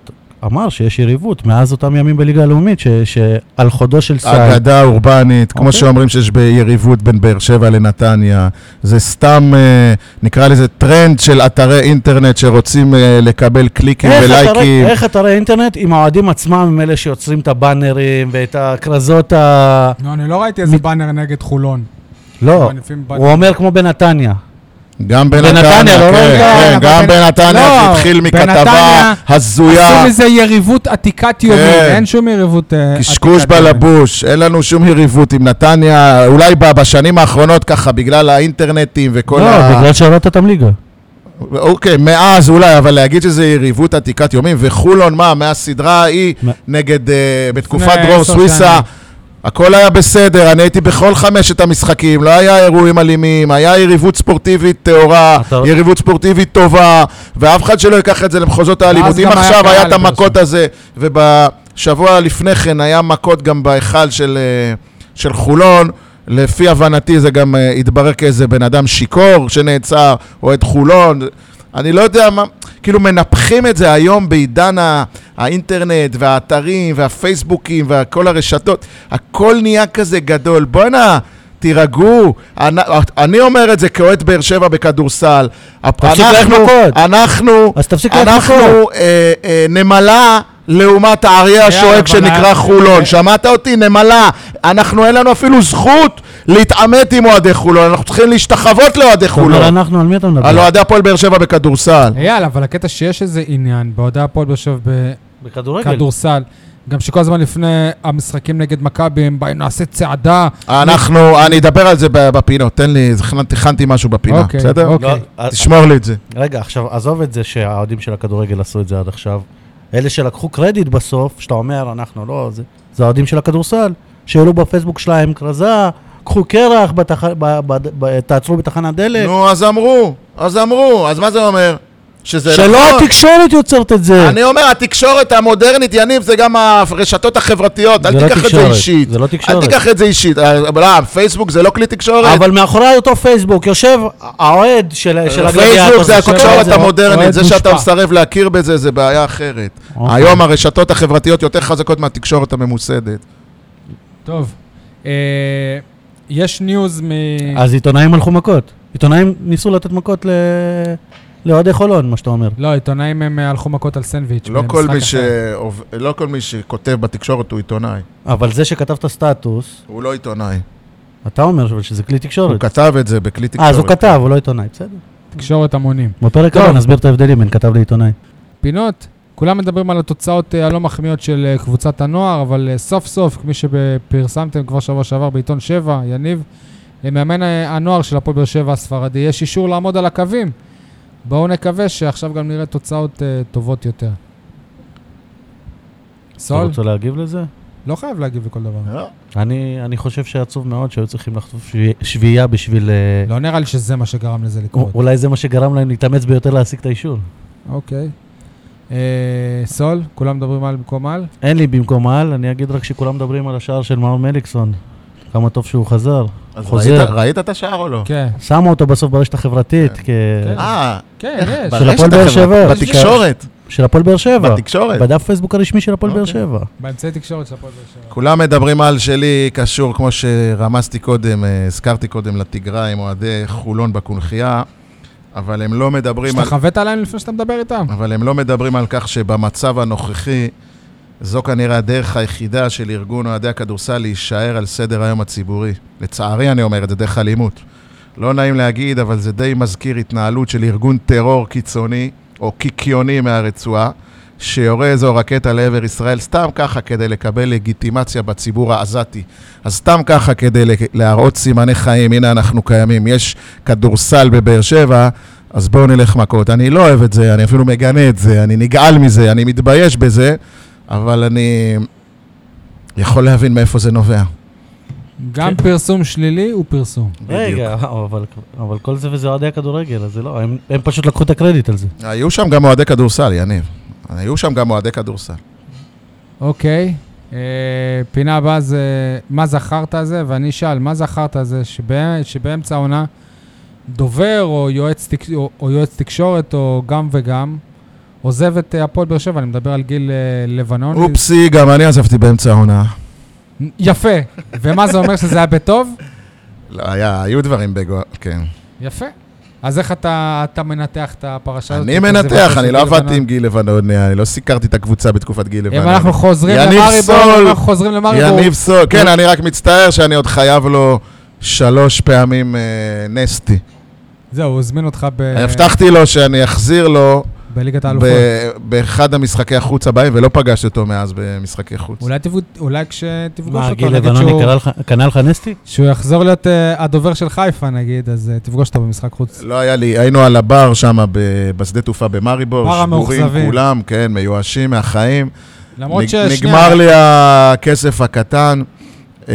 Speaker 2: אמר שיש יריבות מאז אותם ימים בליגה הלאומית, ש- שעל חודו של סל.
Speaker 3: אגדה אורבנית, כמו
Speaker 1: אוקיי.
Speaker 3: שאומרים שיש ביריבות בין באר שבע לנתניה. זה סתם, אה, נקרא לזה טרנד של אתרי אינטרנט שרוצים אה, לקבל קליקים
Speaker 2: איך אתרי-
Speaker 3: ולייקים.
Speaker 2: איך אתרי אינטרנט עם האוהדים עצמם הם אלה שיוצרים את הבאנרים ואת הכרזות ה...
Speaker 1: לא, אני לא ראיתי איזה
Speaker 2: מת-
Speaker 1: באנר נגד חולון.
Speaker 2: לא. הוא אומר כמו בנתניה.
Speaker 3: גם
Speaker 2: בנתניה, לא
Speaker 3: כן,
Speaker 2: רגע,
Speaker 3: כן,
Speaker 1: אבל
Speaker 3: גם
Speaker 1: בנ-
Speaker 3: בנתניה
Speaker 1: לא,
Speaker 3: זה התחיל מכתבה
Speaker 1: בנתניה
Speaker 3: הזויה,
Speaker 1: עשו מזה יריבות עתיקת יומין,
Speaker 3: כן.
Speaker 1: אין שום יריבות אה, עתיקת
Speaker 3: קשקוש
Speaker 1: יומין.
Speaker 3: בלבוש, אין לנו שום יריבות עם נתניה, אולי ב- בשנים האחרונות ככה, בגלל האינטרנטים וכל
Speaker 2: לא,
Speaker 3: ה...
Speaker 2: בגלל שהורדת אותם ליגה.
Speaker 3: אוקיי, מאז אולי, אבל להגיד שזה יריבות עתיקת יומים, וחולון, מה, מהסדרה ההיא
Speaker 2: מה?
Speaker 3: נגד, אה, בתקופת דרור סוויסה. הכל היה בסדר, אני הייתי בכל חמשת המשחקים, לא היה אירועים אלימים, היה יריבות ספורטיבית טהורה,
Speaker 2: אתה-
Speaker 3: יריבות ספורטיבית טובה, ואף אחד שלא ייקח את זה למחוזות האלימות. אם עכשיו היה את המכות הזה, ובשבוע לפני כן היה מכות גם בהיכל של, אה, של חולון, לפי הבנתי זה גם אה, התברר כאיזה בן אדם שיכור שנעצר, אוהד חולון. אני לא יודע מה, כאילו מנפחים את זה היום בעידן ה- האינטרנט והאתרים והפייסבוקים וכל הרשתות, הכל נהיה כזה גדול. בואנה, תירגעו. אני, אני אומר את זה כאוהד באר שבע בכדורסל.
Speaker 2: תפסיק ללכת מכות.
Speaker 3: אנחנו,
Speaker 2: אז תפסיק ללכת
Speaker 3: אנחנו. אה, אה, נמלה לעומת האריה השואג שנקרא
Speaker 1: היה-
Speaker 3: חולון. שמעת אותי? נמלה. אנחנו, אין לנו אפילו זכות להתעמת עם אוהדי חולון, אנחנו צריכים להשתחוות לאוהדי
Speaker 2: אתה אומר
Speaker 3: חולון.
Speaker 2: אנחנו, על מי אתה מדבר?
Speaker 3: על אוהדי הפועל באר שבע בכדורסל.
Speaker 1: אייל, אבל הקטע שיש איזה עניין באוהדי הפועל באר שבע. בכדורסל, גם שכל הזמן לפני המשחקים נגד מכבי, הם באים, נעשה צעדה.
Speaker 3: אנחנו, אני אדבר על זה בפינות, תן לי, הכנתי- משהו בפינה,
Speaker 1: אוקיי,
Speaker 3: בסדר?
Speaker 1: אוקיי.
Speaker 2: לא,
Speaker 3: תשמור לי את זה.
Speaker 2: רגע, עכשיו, עזוב את זה שהאוהדים של הכדורגל עשו את זה עד עכשיו. אלה שלקחו קרדיט בסוף, שאתה אומר, אנחנו לא... זה, זה האוהדים של הכדורסל, שהעלו בפייסבוק שלהם כרזה, קחו קרח, בתח... ב... ב... ב... תעצרו בתחנת דלק.
Speaker 3: נו, אז אמרו, אז אמרו, אז מה זה אומר? שזה
Speaker 2: שלא
Speaker 3: נכון.
Speaker 2: התקשורת יוצרת את זה.
Speaker 3: אני אומר, התקשורת המודרנית, יניב, זה גם הרשתות החברתיות, אל
Speaker 2: לא
Speaker 3: תיקח את זה
Speaker 2: תקשורת,
Speaker 3: אישית.
Speaker 2: זה לא תקשורת.
Speaker 3: אל תיקח את זה אישית. אה, לא, פייסבוק זה לא כלי תקשורת.
Speaker 2: אבל מאחורי אותו פייסבוק יושב האוהד של של הגלדיאטור.
Speaker 3: פייסבוק זה התקשורת המודרנית, זה שאתה. מסרב להכיר בזה, זה בעיה אחרת.
Speaker 2: אוקיי.
Speaker 3: היום הרשתות החברתיות יותר חזקות מהתקשורת הממוסדת.
Speaker 1: טוב, אה, יש news מ...
Speaker 2: אז עיתונאים הלכו מכות. עיתונאים ניסו לתת מכות ל... לאוהדי חולון, מה שאתה אומר.
Speaker 1: לא, עיתונאים הם אה, הלכו מכות על סנדוויץ'.
Speaker 3: לא כל מי. שעוב- לא כל מי שכותב בתקשורת הוא עיתונאי.
Speaker 2: אבל זה שכתב את הסטטוס,
Speaker 3: הוא לא עיתונאי.
Speaker 2: אתה אומר אבל שזה כלי
Speaker 3: הוא
Speaker 2: תקשורת.
Speaker 3: כתב את זה בכלי תקשורת.
Speaker 2: אה, אז הוא כתב, הוא לא עיתונאי, בסדר.
Speaker 1: תקשורת המונים.
Speaker 2: בפרק
Speaker 1: טוב.
Speaker 2: הבא נסביר את ההבדלים בין כתב לעיתונאי.
Speaker 1: פינות, כולם מדברים על התוצאות אה, הלא מחמיאות של אה, קבוצת הנוער, אבל אה, סוף סוף, כמי שפרסמתם כבר שבוע שעבר בעיתון 7, יניב, למאמן אה, הנוער של הפועל באר שבע הספרדי, יש אישור לעמוד על הקווים. בואו נקווה שעכשיו גם נראה תוצאות טובות יותר.
Speaker 2: אתה
Speaker 1: סול?
Speaker 2: רוצה להגיב לזה?
Speaker 1: לא חייב להגיב לכל דבר.
Speaker 3: לא.
Speaker 2: אני, אני חושב שעצוב מאוד שהיו צריכים לחטוף שבי- שביעייה בשביל...
Speaker 1: לא נראה לי שזה מה שגרם לזה לקרות.
Speaker 2: אולי זה מה שגרם להם להתאמץ ביותר להשיג את האישור.
Speaker 1: אוקיי. אה, סול, כולם מדברים על במקום על?
Speaker 2: אין לי במקום על, אני אגיד רק שכולם מדברים על השער של מאור מליקסון. כמה טוב שהוא חזר.
Speaker 3: אז
Speaker 2: חוזר.
Speaker 3: ראית- ראית את השער או לא?
Speaker 1: כן.
Speaker 2: שמו אותו בסוף ברשת החברתית, כ...
Speaker 1: כן.
Speaker 3: אה,
Speaker 1: כן? יש.
Speaker 2: של
Speaker 3: ברשת
Speaker 2: הפועל באר
Speaker 3: החברתית,
Speaker 2: שבע.
Speaker 3: בתקשורת.
Speaker 2: של הפועל באר שבע.
Speaker 3: בתקשורת.
Speaker 2: בדף פייסבוק הרשמי של הפועל באר
Speaker 3: אוקיי.
Speaker 2: שבע.
Speaker 1: באמצעי תקשורת של הפועל באר שבע.
Speaker 3: כולם מדברים על שלי קשור, כמו שרמזתי קודם, אה, הזכרתי קודם, לתגרה עם אוהדי חולון בקונכייה, אבל הם לא מדברים על...
Speaker 1: שאתה חווית עליהם לפני שאתה מדבר איתם?
Speaker 3: אבל הם לא מדברים על כך שבמצב הנוכחי, זו כנראה הדרך היחידה של ארגון אוהדי הכדורסל להישאר על סדר היום הציבורי. לצערי אני אומר את זה, דרך אלימות. לא נעים להגיד, אבל זה די מזכיר התנהלות של ארגון טרור קיצוני, או קיקיוני מהרצועה, שיורה איזו רקטה לעבר ישראל, סתם ככה כדי לקבל לגיטימציה בציבור העזתי. אז סתם ככה כדי להראות סימני חיים, הנה אנחנו קיימים. יש כדורסל בבאר שבע, אז בואו נלך מכות. אני לא אוהב את זה, אני אפילו מגנה את זה, אני נגעל מזה, אני מתבייש בזה, אבל אני יכול להבין מאיפה זה נובע.
Speaker 1: גם פרסום שלילי הוא פרסום.
Speaker 2: רגע, אבל, אבל כל זה וזה אוהדי הכדורגל, אז זה לא, הם, הם פשוט לקחו את הקרדיט על זה.
Speaker 3: היו שם גם אוהדי כדורסל, יניב. היו שם גם אוהדי כדורסל.
Speaker 1: אוקיי. אה, פינה הבאה זה מה זכרת זה, ואני אשאל, מה זכרת זה שבא- שבאמצע העונה דובר או יועץ, תק, או, או יועץ תקשורת או גם וגם עוזב את אה, הפועל באר שבע, אני מדבר על גיל אה, לבנון.
Speaker 3: אופסי, גם אני עזבתי באמצע העונה.
Speaker 1: יפה. ומה זה אומר שזה היה בטוב?
Speaker 3: לא, היה, היו דברים בגו... כן.
Speaker 1: יפה. אז איך אתה, אתה מנתח את הפרשה הזאת?
Speaker 3: אני מנתח, אני לא עבדתי? עם גיל לבנון, אני לא סיקרתי את הקבוצה בתקופת גיל לבנון.
Speaker 1: אם אנחנו חוזרים
Speaker 3: סול.
Speaker 1: אנחנו חוזרים למאריבור.
Speaker 3: יניב סול, כן, אני רק מצטער שאני עוד חייב לו שלוש פעמים אה, נסטי.
Speaker 1: זהו, הוא הזמין אותך ב...
Speaker 3: הבטחתי לו שאני אחזיר לו
Speaker 1: בליגת האלופות.
Speaker 3: באחד המשחקי החוץ הבאים, ולא פגשתי אותו מאז במשחקי חוץ.
Speaker 1: אולי, תפג... אולי כשתפגוש
Speaker 2: מה,
Speaker 1: אותו,
Speaker 2: גיל
Speaker 1: נגיד שהוא,
Speaker 2: קרא לך- קנה לך נסטי?
Speaker 1: שהוא יחזור להיות uh, הדובר של חיפה נגיד, אז uh, תפגוש אותו במשחק חוץ.
Speaker 3: לא היה לי, היינו על הבר שם בשדה תעופה במאריבור, שבורים. כולם, כן, מיואשים מהחיים.
Speaker 1: למרות ששנייה...
Speaker 3: נגמר לי הכסף הקטן, אה,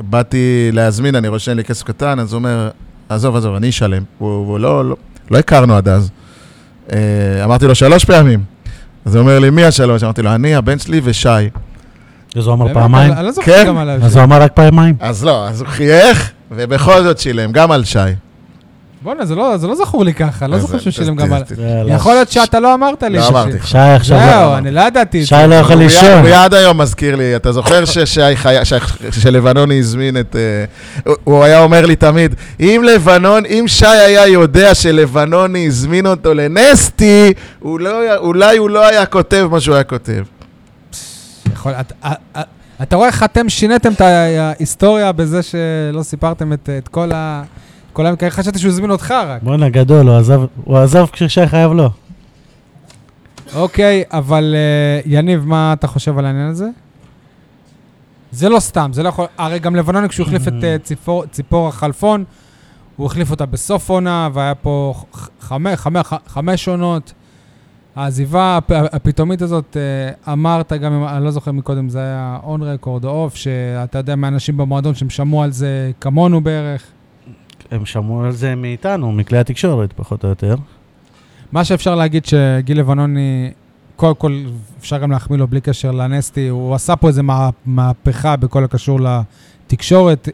Speaker 3: באתי להזמין, אני רואה שאין לי כסף קטן, אז הוא אומר, עזוב, עזוב, אני אשלם. הוא, הוא לא, לא, לא הכרנו עד אז. אה, אמרתי לו שלוש פעמים. אז הוא אומר לי, מי השלוש? אמרתי לו, אני, הבן שלי ושי.
Speaker 2: אז הוא אמר פעמיים?
Speaker 1: לא
Speaker 3: כן.
Speaker 2: אז הוא אמר רק פעמיים?
Speaker 3: אז לא, אז הוא חייך, ובכל זאת שילם, גם על שי.
Speaker 1: בוא'נה, זה לא- זה לא זכור לי ככה, לא זוכר שהוא שילם גם על...
Speaker 2: יאללה.
Speaker 1: יכול להיות שאתה לא אמרת לי.
Speaker 3: לא. אמרתי.
Speaker 2: שי עכשיו...
Speaker 1: זהו, אני לא ידעתי
Speaker 2: שי. לא יכול לישון.
Speaker 3: הוא עד היום מזכיר לי, אתה זוכר שלבנוני הזמין את... אה, הוא- היה אומר לי תמיד, אם לבנון, אם שי היה יודע שלבנוני הזמין אותו לנסטי, לא אולי הוא לא היה כותב מה שהוא היה כותב.
Speaker 1: יכול- אה, אה, אתה רואה איך אתם שיניתם את ההיסטוריה בזה שלא סיפרתם את כל ה... כל המקרה, חשבתי שהוא הזמין אותך רק.
Speaker 2: בואנה, גדול, הוא עזב- הוא עזב כששי חייב לו.
Speaker 1: אוקיי, אבל אה, יניב, מה אתה חושב על העניין הזה? זה לא סתם, זה לא יכול... הרי גם לבנוני, כשהוא החליף את אה, ציפור, ציפור החלפון, הוא החליף אותה בסוף עונה, והיה פה חמש, חמש, חמש עונות. העזיבה הפ- הפתאומית הזאת, אה, אמרת גם, אני לא זוכר מקודם, זה היה און רקורד או אוף, שאתה יודע מאנשים במועדון שהם שמעו על זה כמונו בערך.
Speaker 2: הם שמעו על זה מאיתנו, מכלי התקשורת, פחות או יותר.
Speaker 1: מה שאפשר להגיד שגיל לבנוני, קודם כל, אפשר גם להחמיא לו בלי קשר לנסטי, הוא עשה פה איזה מה- מהפכה בכל הקשור לתקשורת.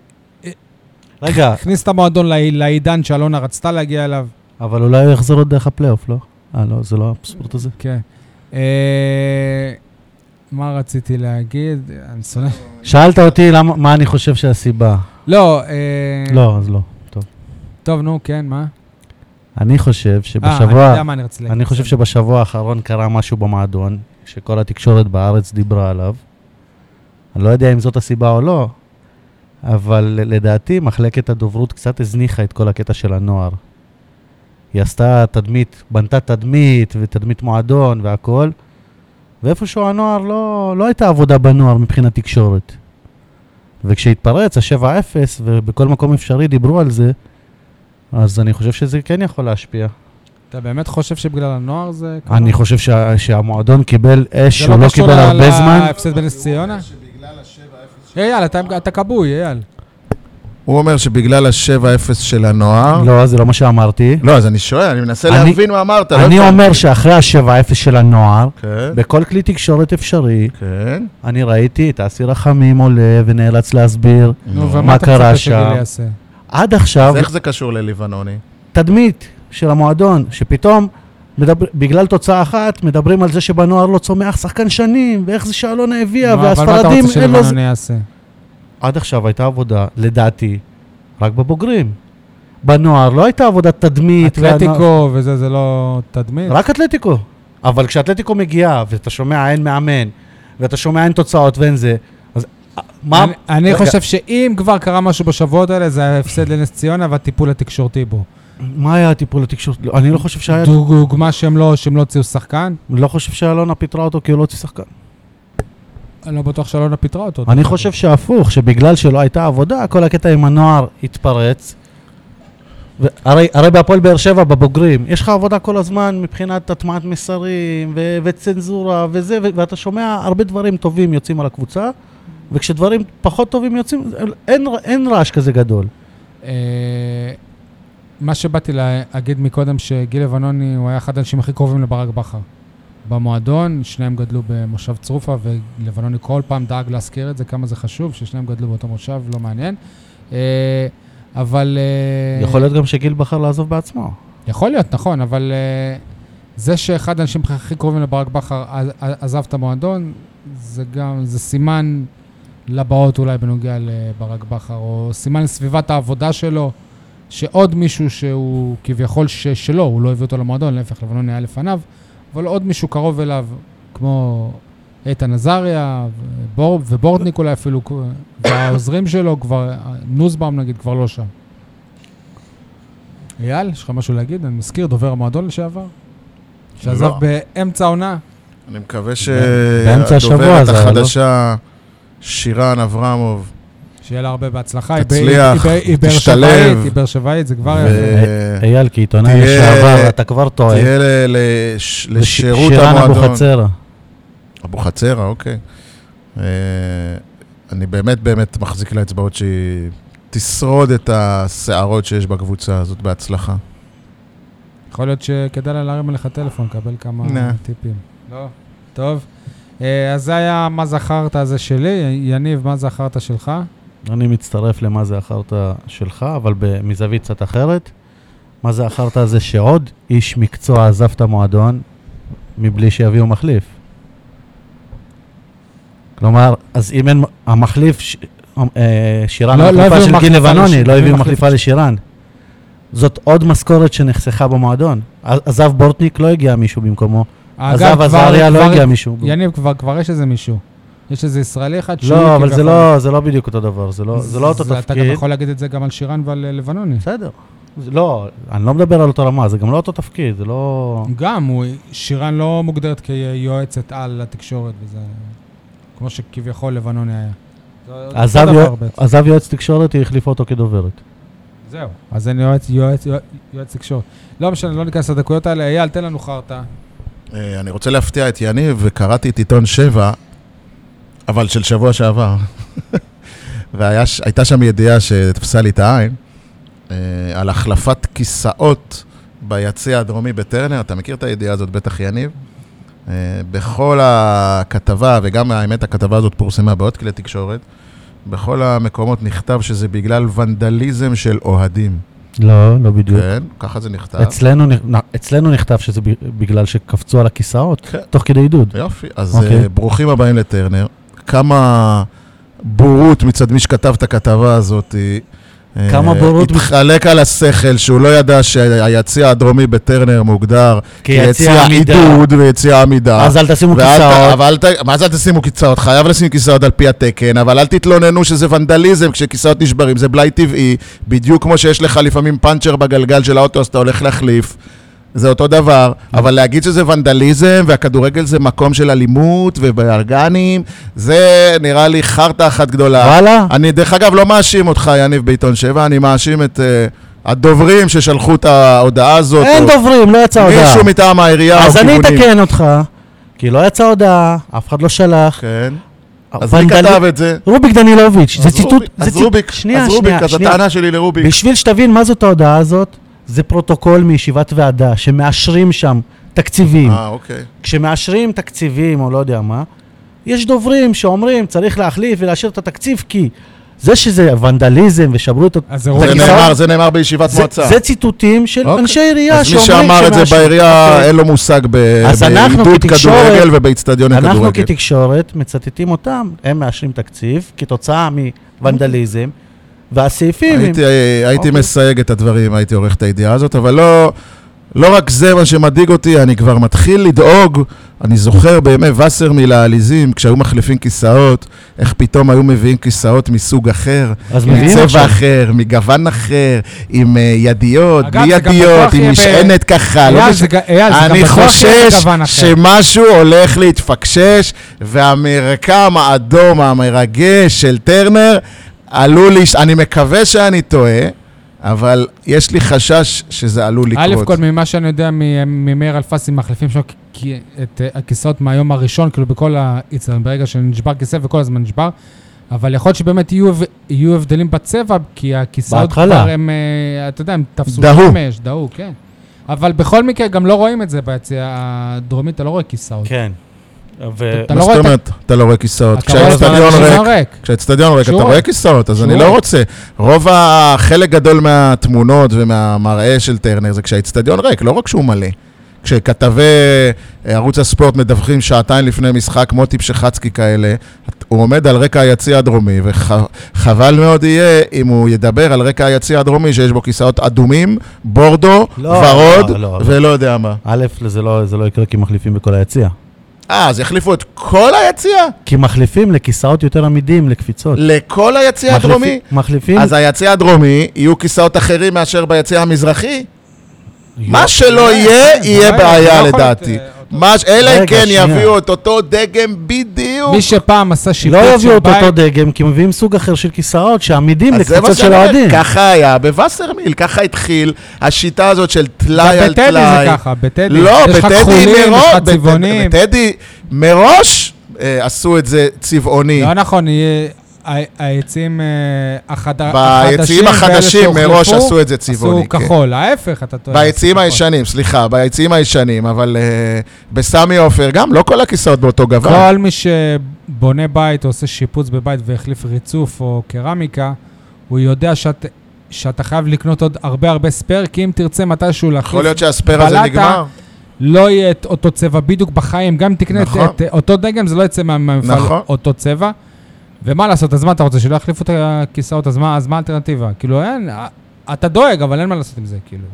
Speaker 2: רגע,
Speaker 1: הכניס את המועדון לעי- לעידן שאלונה רצתה להגיע אליו.
Speaker 2: אבל אולי הוא יחזור עוד דרך הפלייאוף, לא? אה, לא, זה לא הספורט הזה?
Speaker 1: כן. אה, מה רציתי להגיד? אני שונא...
Speaker 2: שאלת אותי למה, מה אני חושב שהסיבה.
Speaker 1: לא, אה,
Speaker 2: לא, אז לא. טוב.
Speaker 1: נו, כן, מה?
Speaker 2: אני חושב
Speaker 1: אה, אני
Speaker 2: שבשבוע...
Speaker 1: יודע מה אני רציתי להגיד.
Speaker 2: אני חושב שבשבוע האחרון קרה משהו במועדון, שכל התקשורת בארץ דיברה עליו. אני לא יודע אם זאת הסיבה או לא, אבל לדעתי מחלקת הדוברות קצת הזניחה את כל הקטע של הנוער. היא עשתה תדמית, בנתה תדמית ותדמית מועדון והכל, ואיפשהו הנוער לא, לא הייתה עבודה בנוער מבחינת תקשורת. וכשהתפרץ ה-7-0 ובכל מקום אפשרי דיברו על זה, אז אני חושב שזה כן יכול להשפיע.
Speaker 1: אתה באמת חושב שבגלל הנוער זה... קרה?
Speaker 2: אני חושב שה, שהמועדון קיבל אש
Speaker 1: זה
Speaker 2: שהוא לא
Speaker 1: קשור
Speaker 2: קיבל הרבה זמן.
Speaker 1: להפסד בנס ציונה? אייל, אתה- אתה כבוי, אייל.
Speaker 3: הוא אומר שבגלל ה-7-0 של הנוער...
Speaker 2: לא, זה לא מה שאמרתי.
Speaker 3: לא, אז אני שואל, אני מנסה
Speaker 2: אני-
Speaker 3: להבין מה אמרת. לא
Speaker 2: אני
Speaker 3: הבנתי.
Speaker 2: אומר שאחרי ה-7-0 של הנוער,
Speaker 3: כן,
Speaker 2: בכל כלי תקשורת אפשרי,
Speaker 3: כן.
Speaker 2: אני ראיתי את אסי רחמים עולה ונאלץ להסביר.
Speaker 1: נו,
Speaker 3: נו.
Speaker 1: ומה
Speaker 2: מה
Speaker 1: אתה
Speaker 2: קרה
Speaker 1: מצפה
Speaker 2: שם?
Speaker 1: שגיל יעשה?
Speaker 2: עד עכשיו,
Speaker 3: אז איך זה קשור ללבנוני?
Speaker 2: תדמית של המועדון, שפתאום, מדבר, בגלל תוצאה אחת, מדברים על זה שבנוער לא צומח שחקן שנים, ואיך זה שאלונה הביאה,
Speaker 1: נו, אבל מה אתה
Speaker 2: והספרדים,
Speaker 1: רוצה
Speaker 2: לו...
Speaker 1: שלבנון יעשה?
Speaker 2: עד עכשיו הייתה עבודה, לדעתי, רק בבוגרים. בנוער לא הייתה עבודת תדמית. והנוער-
Speaker 1: אתלטיקו וזה, זה לא תדמית?
Speaker 2: רק אתלטיקו. אבל כשאתלטיקו מגיעה, ואתה שומע אין מאמן, ואתה שומע אין תוצאות ואין זה, מה...
Speaker 1: אני- אני
Speaker 2: רגע,
Speaker 1: חושב שאם כבר קרה משהו בשבועות האלה, זה ההפסד לנס ציונה והטיפול התקשורתי בו.
Speaker 2: מה היה הטיפול התקשורת? לא, אני לא חושב שהיה...
Speaker 1: דוגמה שהם לא שהם לא הוציאו שחקן,
Speaker 2: לא חושב שאלונה פיטרה אותו כי הוא לא הוציא שחקן.
Speaker 1: אני לא בטוח שאלונה פיטרה אותו.
Speaker 2: אני חושב שהפוך, שבגלל שלא הייתה עבודה, כל הקטע עם הנוער התפרץ. הרי, הרי בהפועל באר שבע, בבוגרים, יש לך עבודה כל הזמן מבחינת הטמעת מסרים ו- וצנזורה וזה, ו- ואתה שומע הרבה דברים טובים יוצאים על הקבוצה, וכשדברים פחות טובים יוצאים, אין, אין רעש כזה גדול.
Speaker 1: אה, מה שבאתי להגיד מקודם, שגיל לבנוני הוא היה אחד האנשים הכי קרובים לברק בכר. במועדון, שניהם גדלו במושב צרופה, ולבנוני כל פעם דאג להזכיר את זה, כמה זה חשוב, ששניהם גדלו באותו מושב, לא מעניין. אה, אבל... אה,
Speaker 2: יכול להיות גם שגיל בחר לעזוב בעצמו.
Speaker 1: יכול להיות, נכון, אבל זה שאחד האנשים הכי קרובים לברק בכר עז- עזב את המועדון, זה גם, זה סימן לבאות אולי בנוגע לברק בכר, או סימן לסביבת העבודה שלו, שעוד מישהו שהוא כביכול ש, שלו, הוא לא הביא אותו למועדון, להפך, לבנון היה לפניו, אבל עוד מישהו קרוב אליו, כמו איתן עזריה, ובור, ובורדניק אולי אפילו, והעוזרים שלו כבר, נוסבאום נגיד, כבר לא שם. אייל, יש לך משהו להגיד? אני מזכיר, דובר המועדון לשעבר? שעזב
Speaker 3: לא.
Speaker 1: באמצע העונה.
Speaker 3: אני מקווה שהדוברת
Speaker 2: זה היה, לא?
Speaker 3: שירן אברמוב,
Speaker 1: שיהיה לה הרבה בהצלחה.
Speaker 3: תצליח, תשתלב.
Speaker 1: שבעית, היא באר שבעית, זה כבר...
Speaker 3: ו-
Speaker 2: אייל, כעיתונאי לשעבר, אתה כבר טועה.
Speaker 3: תהיה לשירות
Speaker 2: שירן
Speaker 3: המועדון.
Speaker 2: אבוחצירא.
Speaker 3: אבוחצירא, אוקיי. אה, אני באמת באמת מחזיק לאצבעות שהיא תשרוד את הסערות שיש בקבוצה הזאת בהצלחה.
Speaker 1: יכול להיות שכדאי לה להרים עליך טלפון, לקבל כמה. טיפים. לא. טוב. אה, אז זה היה מה זכרת הזה שלי. יניב, מה זכרת שלך?
Speaker 2: אני מצטרף למה זה החרטא שלך, אבל מזווית קצת אחרת. מה זה החרטא זה שעוד איש מקצוע עזב את המועדון מבלי שיביאו מחליף. כלומר, אז אם אין המחליף, ש- אה, שירן
Speaker 1: לא- לא
Speaker 2: המחליפה
Speaker 1: הביאו
Speaker 2: של גיל לבנוני,
Speaker 1: לש-
Speaker 2: לא
Speaker 1: הביאו
Speaker 2: מחליפה
Speaker 1: לש-
Speaker 2: לשירן. זאת עוד משכורת שנחסכה במועדון. עזב בורטניק, לא הגיע מישהו במקומו. עזב עזריה, לא הגיע מישהו.
Speaker 1: יניב, כבר כבר יש איזה מישהו. יש איזה ישראלי אחד שהוא
Speaker 2: לא, אבל זה לא- זה לא בדיוק אותו דבר, זה לא זה לא אותו
Speaker 1: זה- אתה גם
Speaker 2: תפקיד.
Speaker 1: יכול להגיד את זה גם על שירן ועל אה, לבנוני.
Speaker 2: בסדר. לא, אני לא מדבר על אותו רמה, זה גם לא אותו תפקיד, זה לא...
Speaker 1: גם, הוא, שירן לא מוגדרת כיועצת על לתקשורת, וזה... כמו שכביכול לבנוני היה.
Speaker 2: עזב יועץ תקשורת, היא החליפה אותו כדוברת.
Speaker 1: זהו. אז אין יועץ, יועץ, יועץ תקשורת. לא משנה, לא ניכנס לדקויות האלה. אייל, תן לנו חרטא.
Speaker 3: אה, אני רוצה להפתיע את יניב, וקראתי את עיתון 7, אבל של שבוע שעבר. והייתה שם ידיעה שתפסה לי את העין, אה, על החלפת כיסאות ביציע הדרומי בטרנר, אתה מכיר את הידיעה הזאת, בטח יניב? אה, בכל הכתבה, וגם האמת הכתבה הזאת פורסמה בעוד כלי תקשורת, בכל המקומות נכתב שזה בגלל ונדליזם של אוהדים.
Speaker 2: לא, לא בדיוק.
Speaker 3: כן, ככה זה נכתב.
Speaker 2: אצלנו, אצלנו נכתב שזה ב- בגלל שקפצו על הכיסאות,
Speaker 3: כן.
Speaker 2: תוך כדי עידוד.
Speaker 3: יופי, אז
Speaker 2: אוקיי.
Speaker 3: okay. ברוכים הבאים לטרנר. כמה בורות מצד מי שכתב את הכתבה הזאת. אה,
Speaker 2: כמה בורות
Speaker 3: התחלק על השכל שהוא לא ידע שהיציע הדרומי בטרנר מוגדר
Speaker 2: כיציע.
Speaker 3: עידוד ויציע עמידה.
Speaker 2: אז אל תשימו כיסאות.
Speaker 3: מה זה אל תשימו כיסאות? חייב לשים כיסאות על פי התקן, אבל אל תתלוננו שזה ונדליזם כשכיסאות נשברים, זה בלאי טבעי, בדיוק כמו שיש לך לפעמים פאנצ'ר בגלגל של האוטו, אז אתה הולך להחליף. זה אותו דבר, אבל להגיד שזה ונדליזם והכדורגל זה מקום של אלימות ובארגנים, זה נראה לי חרטא אחת גדולה.
Speaker 2: וואלה?
Speaker 3: אני דרך אגב לא מאשים אותך, יניב בעיתון 7, אני מאשים את uh, הדוברים ששלחו את ההודעה הזאת.
Speaker 2: אין
Speaker 3: או
Speaker 2: דוברים, לא יצאה הודעה.
Speaker 3: מישהו מטעם העירייה
Speaker 2: אז אני. אתקן אותך, כי לא יצאה הודעה, אף אחד לא שלח.
Speaker 3: כן. אז מי כתב את זה?
Speaker 2: רוביק דנילוביץ', זה ציטוט...
Speaker 3: אז רוביק, אז רוביק, אז. הטענה שלי לרוביק.
Speaker 2: בשביל שתבין מה זאת ההודעה הזאת, זה פרוטוקול מישיבת ועדה, שמאשרים שם תקציבים.
Speaker 3: אה, אוקיי.
Speaker 2: כשמאשרים תקציבים, או לא יודע מה, יש דוברים שאומרים, צריך להחליף ולאשר את התקציב, כי זה שזה ונדליזם ושברו את...
Speaker 1: אז זה
Speaker 3: זה נאמר, זה נאמר בישיבת
Speaker 2: זה,
Speaker 3: מועצה.
Speaker 2: זה ציטוטים של
Speaker 3: אוקיי.
Speaker 2: אנשי עירייה
Speaker 3: אז מי
Speaker 2: שאומרים
Speaker 3: שאמר את זה בעירייה,
Speaker 2: אוקיי.
Speaker 3: אין לו מושג
Speaker 2: אנחנו
Speaker 3: בעידוד כדורגל ובאיצטדיוני
Speaker 2: אנחנו
Speaker 3: כדורגל.
Speaker 2: כתקשורת מצטטים אותם, הם מאשרים תקציב כתוצאה מוונדליזם, והסעיפים... הם-
Speaker 3: הייתי, הייתי
Speaker 2: אוקיי.
Speaker 3: מסייג את הדברים, הייתי עורך את הידיעה הזאת, אבל לא, לא רק זה מה שמדאיג אותי, אני כבר מתחיל לדאוג, אני זוכר בימי וסרמיל העליזים, כשהיו מחליפים כיסאות, איך פתאום היו מביאים כיסאות מסוג אחר, מצבע
Speaker 2: עכשיו.
Speaker 3: אחר, מגוון אחר, עם uh, ידיות, בלי ידיות, עם
Speaker 1: ב-
Speaker 3: משענת ככה. לא
Speaker 1: אייל,
Speaker 3: מש-
Speaker 1: זה ג- אייל,
Speaker 3: אני חושש. שמשהו הולך להתפקשש, והמרקם האדום המרגש של טרנר עלול, לש... אני מקווה שאני טועה, אבל יש לי חשש שזה עלול
Speaker 1: א'
Speaker 3: לקרות.
Speaker 1: כל ממה שאני יודע מ- ממאיר אלפסי, מחליפים שם את אה, הכיסאות מהיום הראשון, כאילו בכל האיצטדיון, ברגע שנשבר כיסא וכל הזמן נשבר. אבל יכול להיות שבאמת יהיו, יהיו הבדלים בצבע, כי הכיסאות
Speaker 2: בהתחלה.
Speaker 1: כבר הם, אה, אתה יודע, הם תפסו
Speaker 3: דהו.
Speaker 1: שמש, דהו, כן. אבל בכל מקרה, גם לא רואים את זה ביציע הדרומי, אתה לא רואה כיסאות.
Speaker 2: כן. ו...
Speaker 1: אתה
Speaker 3: מה
Speaker 1: לא
Speaker 3: זאת אומרת, אתה לא רואה כיסאות? כשהאצטדיון
Speaker 1: שהאצטדיון
Speaker 3: ריק. כשהאצטדיון ריק, אתה רואה. כיסאות, אז אני לא. רוצה. רוב ה... חלק גדול מהתמונות ומהמראה של טרנר זה כשהאצטדיון ריק, לא רק שהוא מלא. כשכתבי אה, ערוץ הספורט מדווחים שעתיים לפני משחק, מוטי פשחצקי כאלה, הוא עומד על רקע היציע הדרומי, וחבל מאוד יהיה אם הוא ידבר על רקע היציע הדרומי שיש בו כיסאות אדומים, בורדו,
Speaker 2: לא,
Speaker 3: ורוד,
Speaker 2: לא, לא, לא.
Speaker 3: ולא יודע מה.
Speaker 2: א', זה לא, זה לא יקרה כי מחליפים בכל היציע.
Speaker 3: אה, אז יחליפו את כל היציע?
Speaker 2: כי מחליפים לכיסאות יותר עמידים, לקפיצות.
Speaker 3: לכל היציע
Speaker 2: מחליפים-
Speaker 3: הדרומי?
Speaker 2: מחליפים...
Speaker 3: אז היציע הדרומי יהיו כיסאות אחרים מאשר ביציע המזרחי? מה שלא
Speaker 1: כן,
Speaker 3: יהיה,
Speaker 1: כן,
Speaker 3: יהיה בעיה
Speaker 1: לא
Speaker 3: לדעתי. מה אלא אם כן
Speaker 2: שנייה.
Speaker 3: יביאו את אותו דגם בדיוק.
Speaker 1: מי שפעם עשה שיפוץ
Speaker 2: לא
Speaker 1: של
Speaker 2: יביאו את
Speaker 1: בית,
Speaker 2: אותו דגם, כי מביאים סוג אחר של כיסאות שעמידים לקבוצות של אוהדים.
Speaker 3: ככה היה בווסרמיל, ככה התחיל השיטה הזאת של טלאי על
Speaker 1: בטדי
Speaker 3: טלאי.
Speaker 1: זה ככה, בטדי.
Speaker 3: לא,
Speaker 1: יש לך
Speaker 3: בטדי
Speaker 1: כחולים, יש
Speaker 3: מראש,
Speaker 1: לך צבעונים.
Speaker 3: בטדי מראש אה, עשו את זה צבעוני.
Speaker 1: לא נכון, יהיה- ה- היציעים אה,
Speaker 3: ביציעים
Speaker 1: החדשים
Speaker 3: מראש עשו את זה צבעוני.
Speaker 1: עשו
Speaker 3: כן.
Speaker 1: כחול, ההפך, אתה טועה.
Speaker 3: ביציעים. הישנים, סליחה, ביציעים הישנים, אבל אה, בסמי עופר גם לא כל הכיסאות באותו גוון.
Speaker 1: כל מי שבונה בית או עושה שיפוץ בבית והחליף ריצוף או קרמיקה, הוא יודע שאת, שאתה חייב לקנות עוד הרבה הרבה ספייר, כי אם תרצה מתישהו
Speaker 3: יכול
Speaker 1: להחליף,
Speaker 3: להיות שהספייר הזה נגמר.
Speaker 1: לא יהיה את אותו צבע בדיוק בחיים. גם אם תקנה את,
Speaker 3: נכון.
Speaker 1: את אותו דגם, זה לא יצא מה- מהמפעל
Speaker 3: נכון.
Speaker 1: אותו צבע. ומה לעשות, אז מה אתה רוצה, שלא יחליפו את הכיסאות, אז מה, אז מה האלטרנטיבה? כאילו, אין, אתה דואג, אבל אין מה לעשות עם זה, כאילו.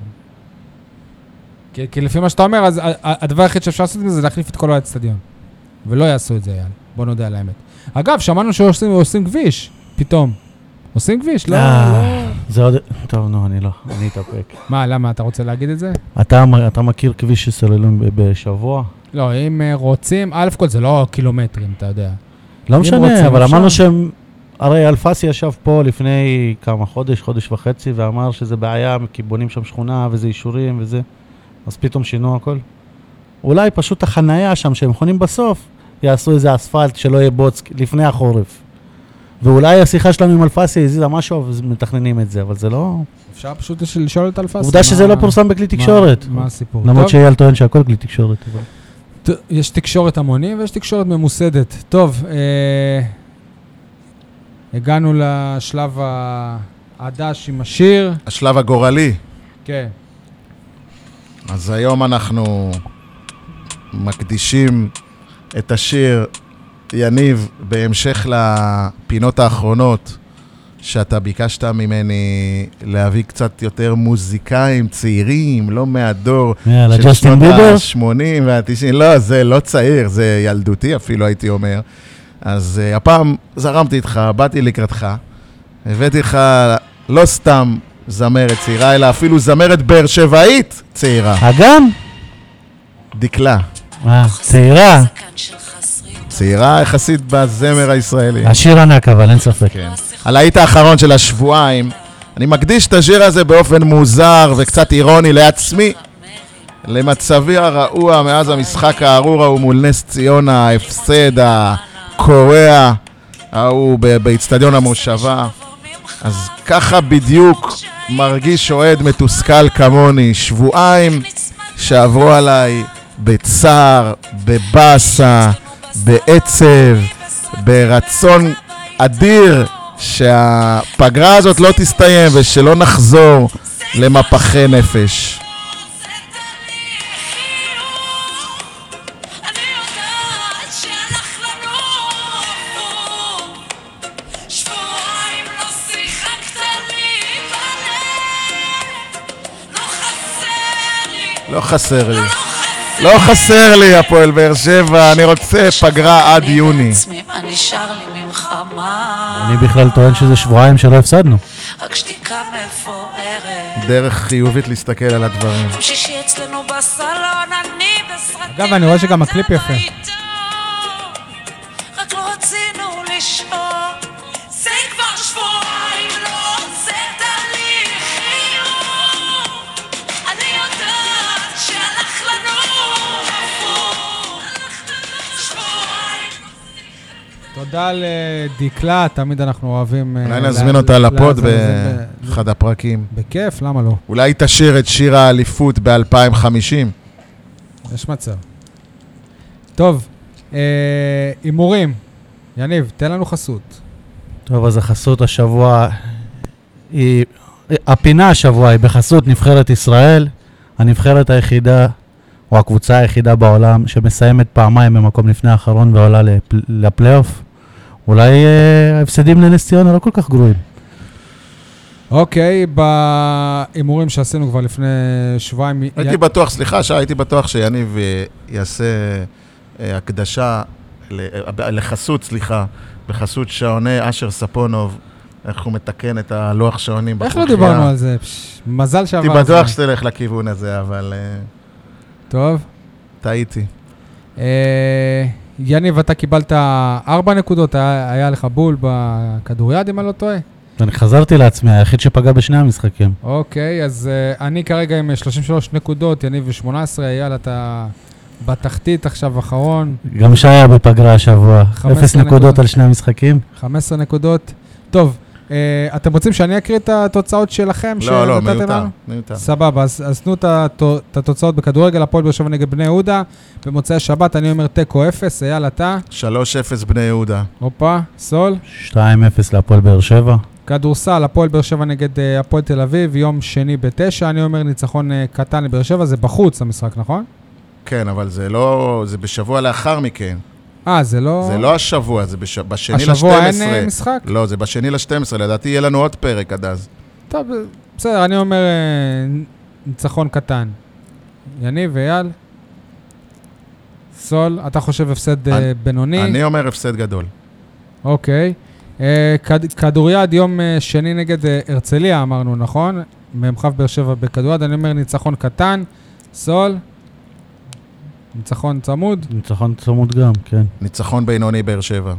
Speaker 1: כי, כי לפי מה שאתה אומר, אז ה- ה- הדבר היחיד שאפשר לעשות עם זה, זה להחליף את כל האצטדיון. ולא יעשו את זה, יאללה. בוא נודה על האמת. אגב, שמענו שעושים עושים כביש, פתאום. עושים כביש, לא,
Speaker 2: אה,
Speaker 1: לא...
Speaker 2: זה עוד... טוב, נו, אני לא, אני אתאפק.
Speaker 1: מה, למה, אתה רוצה להגיד את זה?
Speaker 2: אתה מכיר כביש שסוללים בשבוע?
Speaker 1: לא, אם אה, רוצים, א' כל זה לא קילומטרים, אתה יודע.
Speaker 2: לא משנה, אבל. אמרנו שהם... הרי אלפסי ישב פה לפני כמה חודש, חודש וחצי, ואמר שזה בעיה, כי בונים שם שכונה וזה אישורים וזה, אז פתאום שינו הכל. אולי פשוט החנייה שם שהם חונים בסוף, יעשו איזה אספלט שלא יהיה בוץ לפני החורף. ואולי השיחה שלנו עם אלפסי הזיזה משהו, אז מתכננים את זה, אבל זה לא...
Speaker 1: אפשר פשוט לש- לשאול את אלפסי.
Speaker 2: עובדה שזה
Speaker 1: מה-
Speaker 2: לא פורסם בכלי
Speaker 1: מה-
Speaker 2: תקשורת.
Speaker 1: מה הסיפור?
Speaker 2: למרות שאייל טוען שהכל כלי תקשורת. אבל-
Speaker 1: יש תקשורת המונים ויש תקשורת ממוסדת. טוב, אה, הגענו לשלב הדש עם השיר.
Speaker 3: השלב הגורלי.
Speaker 1: כן.
Speaker 3: אז היום אנחנו מקדישים את השיר יניב בהמשך לפינות האחרונות שאתה ביקשת ממני להביא קצת יותר מוזיקאים צעירים, לא מהדור
Speaker 2: יאללה, ג'סטין ביבר?
Speaker 3: ה-80 וה-90, לא, זה לא צעיר, זה ילדותי אפילו, הייתי אומר. אז uh, הפעם זרמתי איתך, באתי לקראתך, הבאתי לך לא סתם זמרת צעירה, אלא אפילו זמרת באר שבעית צעירה,
Speaker 2: אגם?
Speaker 3: דקלה.
Speaker 2: אה, צעירה.
Speaker 3: צעירה יחסית בזמר הישראלי.
Speaker 2: השיר ענק אבל, אין ספק.
Speaker 3: כן. הלהיט האחרון של השבועיים. אני מקדיש את השיר הזה באופן מוזר וקצת אירוני לעצמי, למצבי הרעוע מאז המשחק הארור ההוא מול נס ציונה, ההפסד הקורע ההוא באיצטדיון המושבה. אז ככה בדיוק מרגיש אוהד מתוסכל כמוני, שבועיים שעברו עליי בצער, בבאסה, בעצב, ברצון אדיר שהפגרה הזאת לא תסתיים ושלא נחזור למפחי נפש. לא חסר לי. לא חסר לי הפועל באר שבע, אני רוצה פגרה עד יוני.
Speaker 2: אני בכלל טוען שזה שבועיים שלא הפסדנו.
Speaker 5: רק שתיקה מפוארת.
Speaker 3: דרך חיובית להסתכל על הדברים.
Speaker 1: אגב, אני רואה שגם הקליפ יפה. תודה לדקלה, תמיד אנחנו אוהבים... אה,
Speaker 3: אולי נזמין אותה לפוד באחד הפרקים.
Speaker 1: בכיף, למה לא?
Speaker 3: אולי היא תשאיר את שיר האליפות ב-2050.
Speaker 1: יש מצב. טוב, אה, הימורים. יניב, תן לנו חסות.
Speaker 2: טוב, אז החסות השבוע היא... הפינה השבוע היא בחסות נבחרת ישראל, הנבחרת היחידה, או הקבוצה היחידה בעולם, שמסיימת פעמיים במקום לפני האחרון ועולה לפל... לפלייאוף. אולי אה, ההפסדים לנס ציונה לא כל כך גרועים.
Speaker 1: אוקיי, בהימורים שעשינו כבר לפני שבועיים...
Speaker 3: הייתי בטוח, סליחה, שי, הייתי בטוח שיניב אה, יעשה אה, הקדשה אה, לחסות, סליחה, בחסות שעוני אשר ספונוב, איך הוא מתקן את הלוח שעונים
Speaker 1: איך לא. דיברנו על זה? פש, מזל שעבר.
Speaker 3: הייתי בטוח. שתלך לכיוון הזה, אבל אה,
Speaker 1: טוב.
Speaker 3: טעיתי.
Speaker 1: אה, יניב, אתה קיבלת ארבע נקודות, היה, היה לך בול בכדוריד, אם אני לא טועה.
Speaker 2: אני חזרתי לעצמי, היחיד שפגע בשני המשחקים.
Speaker 1: אוקיי, אז uh, אני כרגע עם אה, 33 נקודות, יניב ו-18, אייל, אתה בתחתית עכשיו אחרון,
Speaker 2: גם שי היה בפגרה השבוע.
Speaker 1: 15
Speaker 2: אפס נקודות
Speaker 1: נקודות.
Speaker 2: על שני המשחקים.
Speaker 1: 15 נקודות. טוב, אתם רוצים שאני אקריא את התוצאות שלכם?
Speaker 3: לא, לא, מיותר? מיותר.
Speaker 1: סבבה, אז, אז תנו את התו- את התוצאות בכדורגל, הפועל באר שבע נגד בני יהודה. במוצאי שבת אני אומר תיקו אפס, אייל, אתה?
Speaker 3: 3-0 בני יהודה.
Speaker 1: הופה, סול.
Speaker 2: 2-0 להפועל באר שבע.
Speaker 1: כדורסל, הפועל באר שבע נגד אה, הפועל תל אביב, יום שני בתשע, אני אומר ניצחון אה, קטן לבאר שבע, זה בחוץ המשחק, נכון?
Speaker 3: כן, אבל זה לא, זה בשבוע לאחר מכן.
Speaker 1: אה, זה לא...
Speaker 3: זה לא השבוע, זה בש- בשני ל-12.
Speaker 1: השבוע אין אה, משחק?
Speaker 3: לא, זה בשני ל-12, לדעתי יהיה לנו עוד פרק עד אז.
Speaker 1: טוב, בסדר, אני אומר אה, ניצחון קטן. יניב ואייל? סול, אתה חושב הפסד אה,
Speaker 3: אני-
Speaker 1: בינוני?
Speaker 3: אני אומר הפסד גדול.
Speaker 1: אוקיי. כד- כדוריד, יום שני נגד הרצליה, אמרנו, נכון? מ"כ באר שבע בכדוריד, אני אומר ניצחון קטן. סול? ניצחון צמוד?
Speaker 2: ניצחון צמוד גם, כן.
Speaker 3: ניצחון בינוני באר שבע.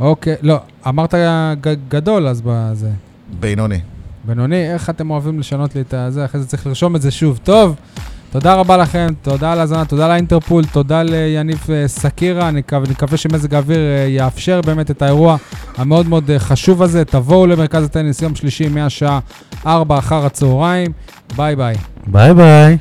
Speaker 1: אוקיי, לא, אמרת ג- גדול אז בזה.
Speaker 3: בינוני.
Speaker 1: בינוני, איך אתם אוהבים לשנות לי את הזה? אחרי זה צריך לרשום את זה שוב. טוב, תודה רבה לכם, תודה על ההאזנה, תודה לאינטרפול, תודה ליניב אה, סקירה, אני מקווה, אני מקווה שמזג האוויר אה, יאפשר באמת את האירוע המאוד מאוד אה, חשוב הזה. תבואו למרכז הטניס יום שלישי מהשעה 4 אחר הצהריים. ביי ביי.
Speaker 2: ביי ביי.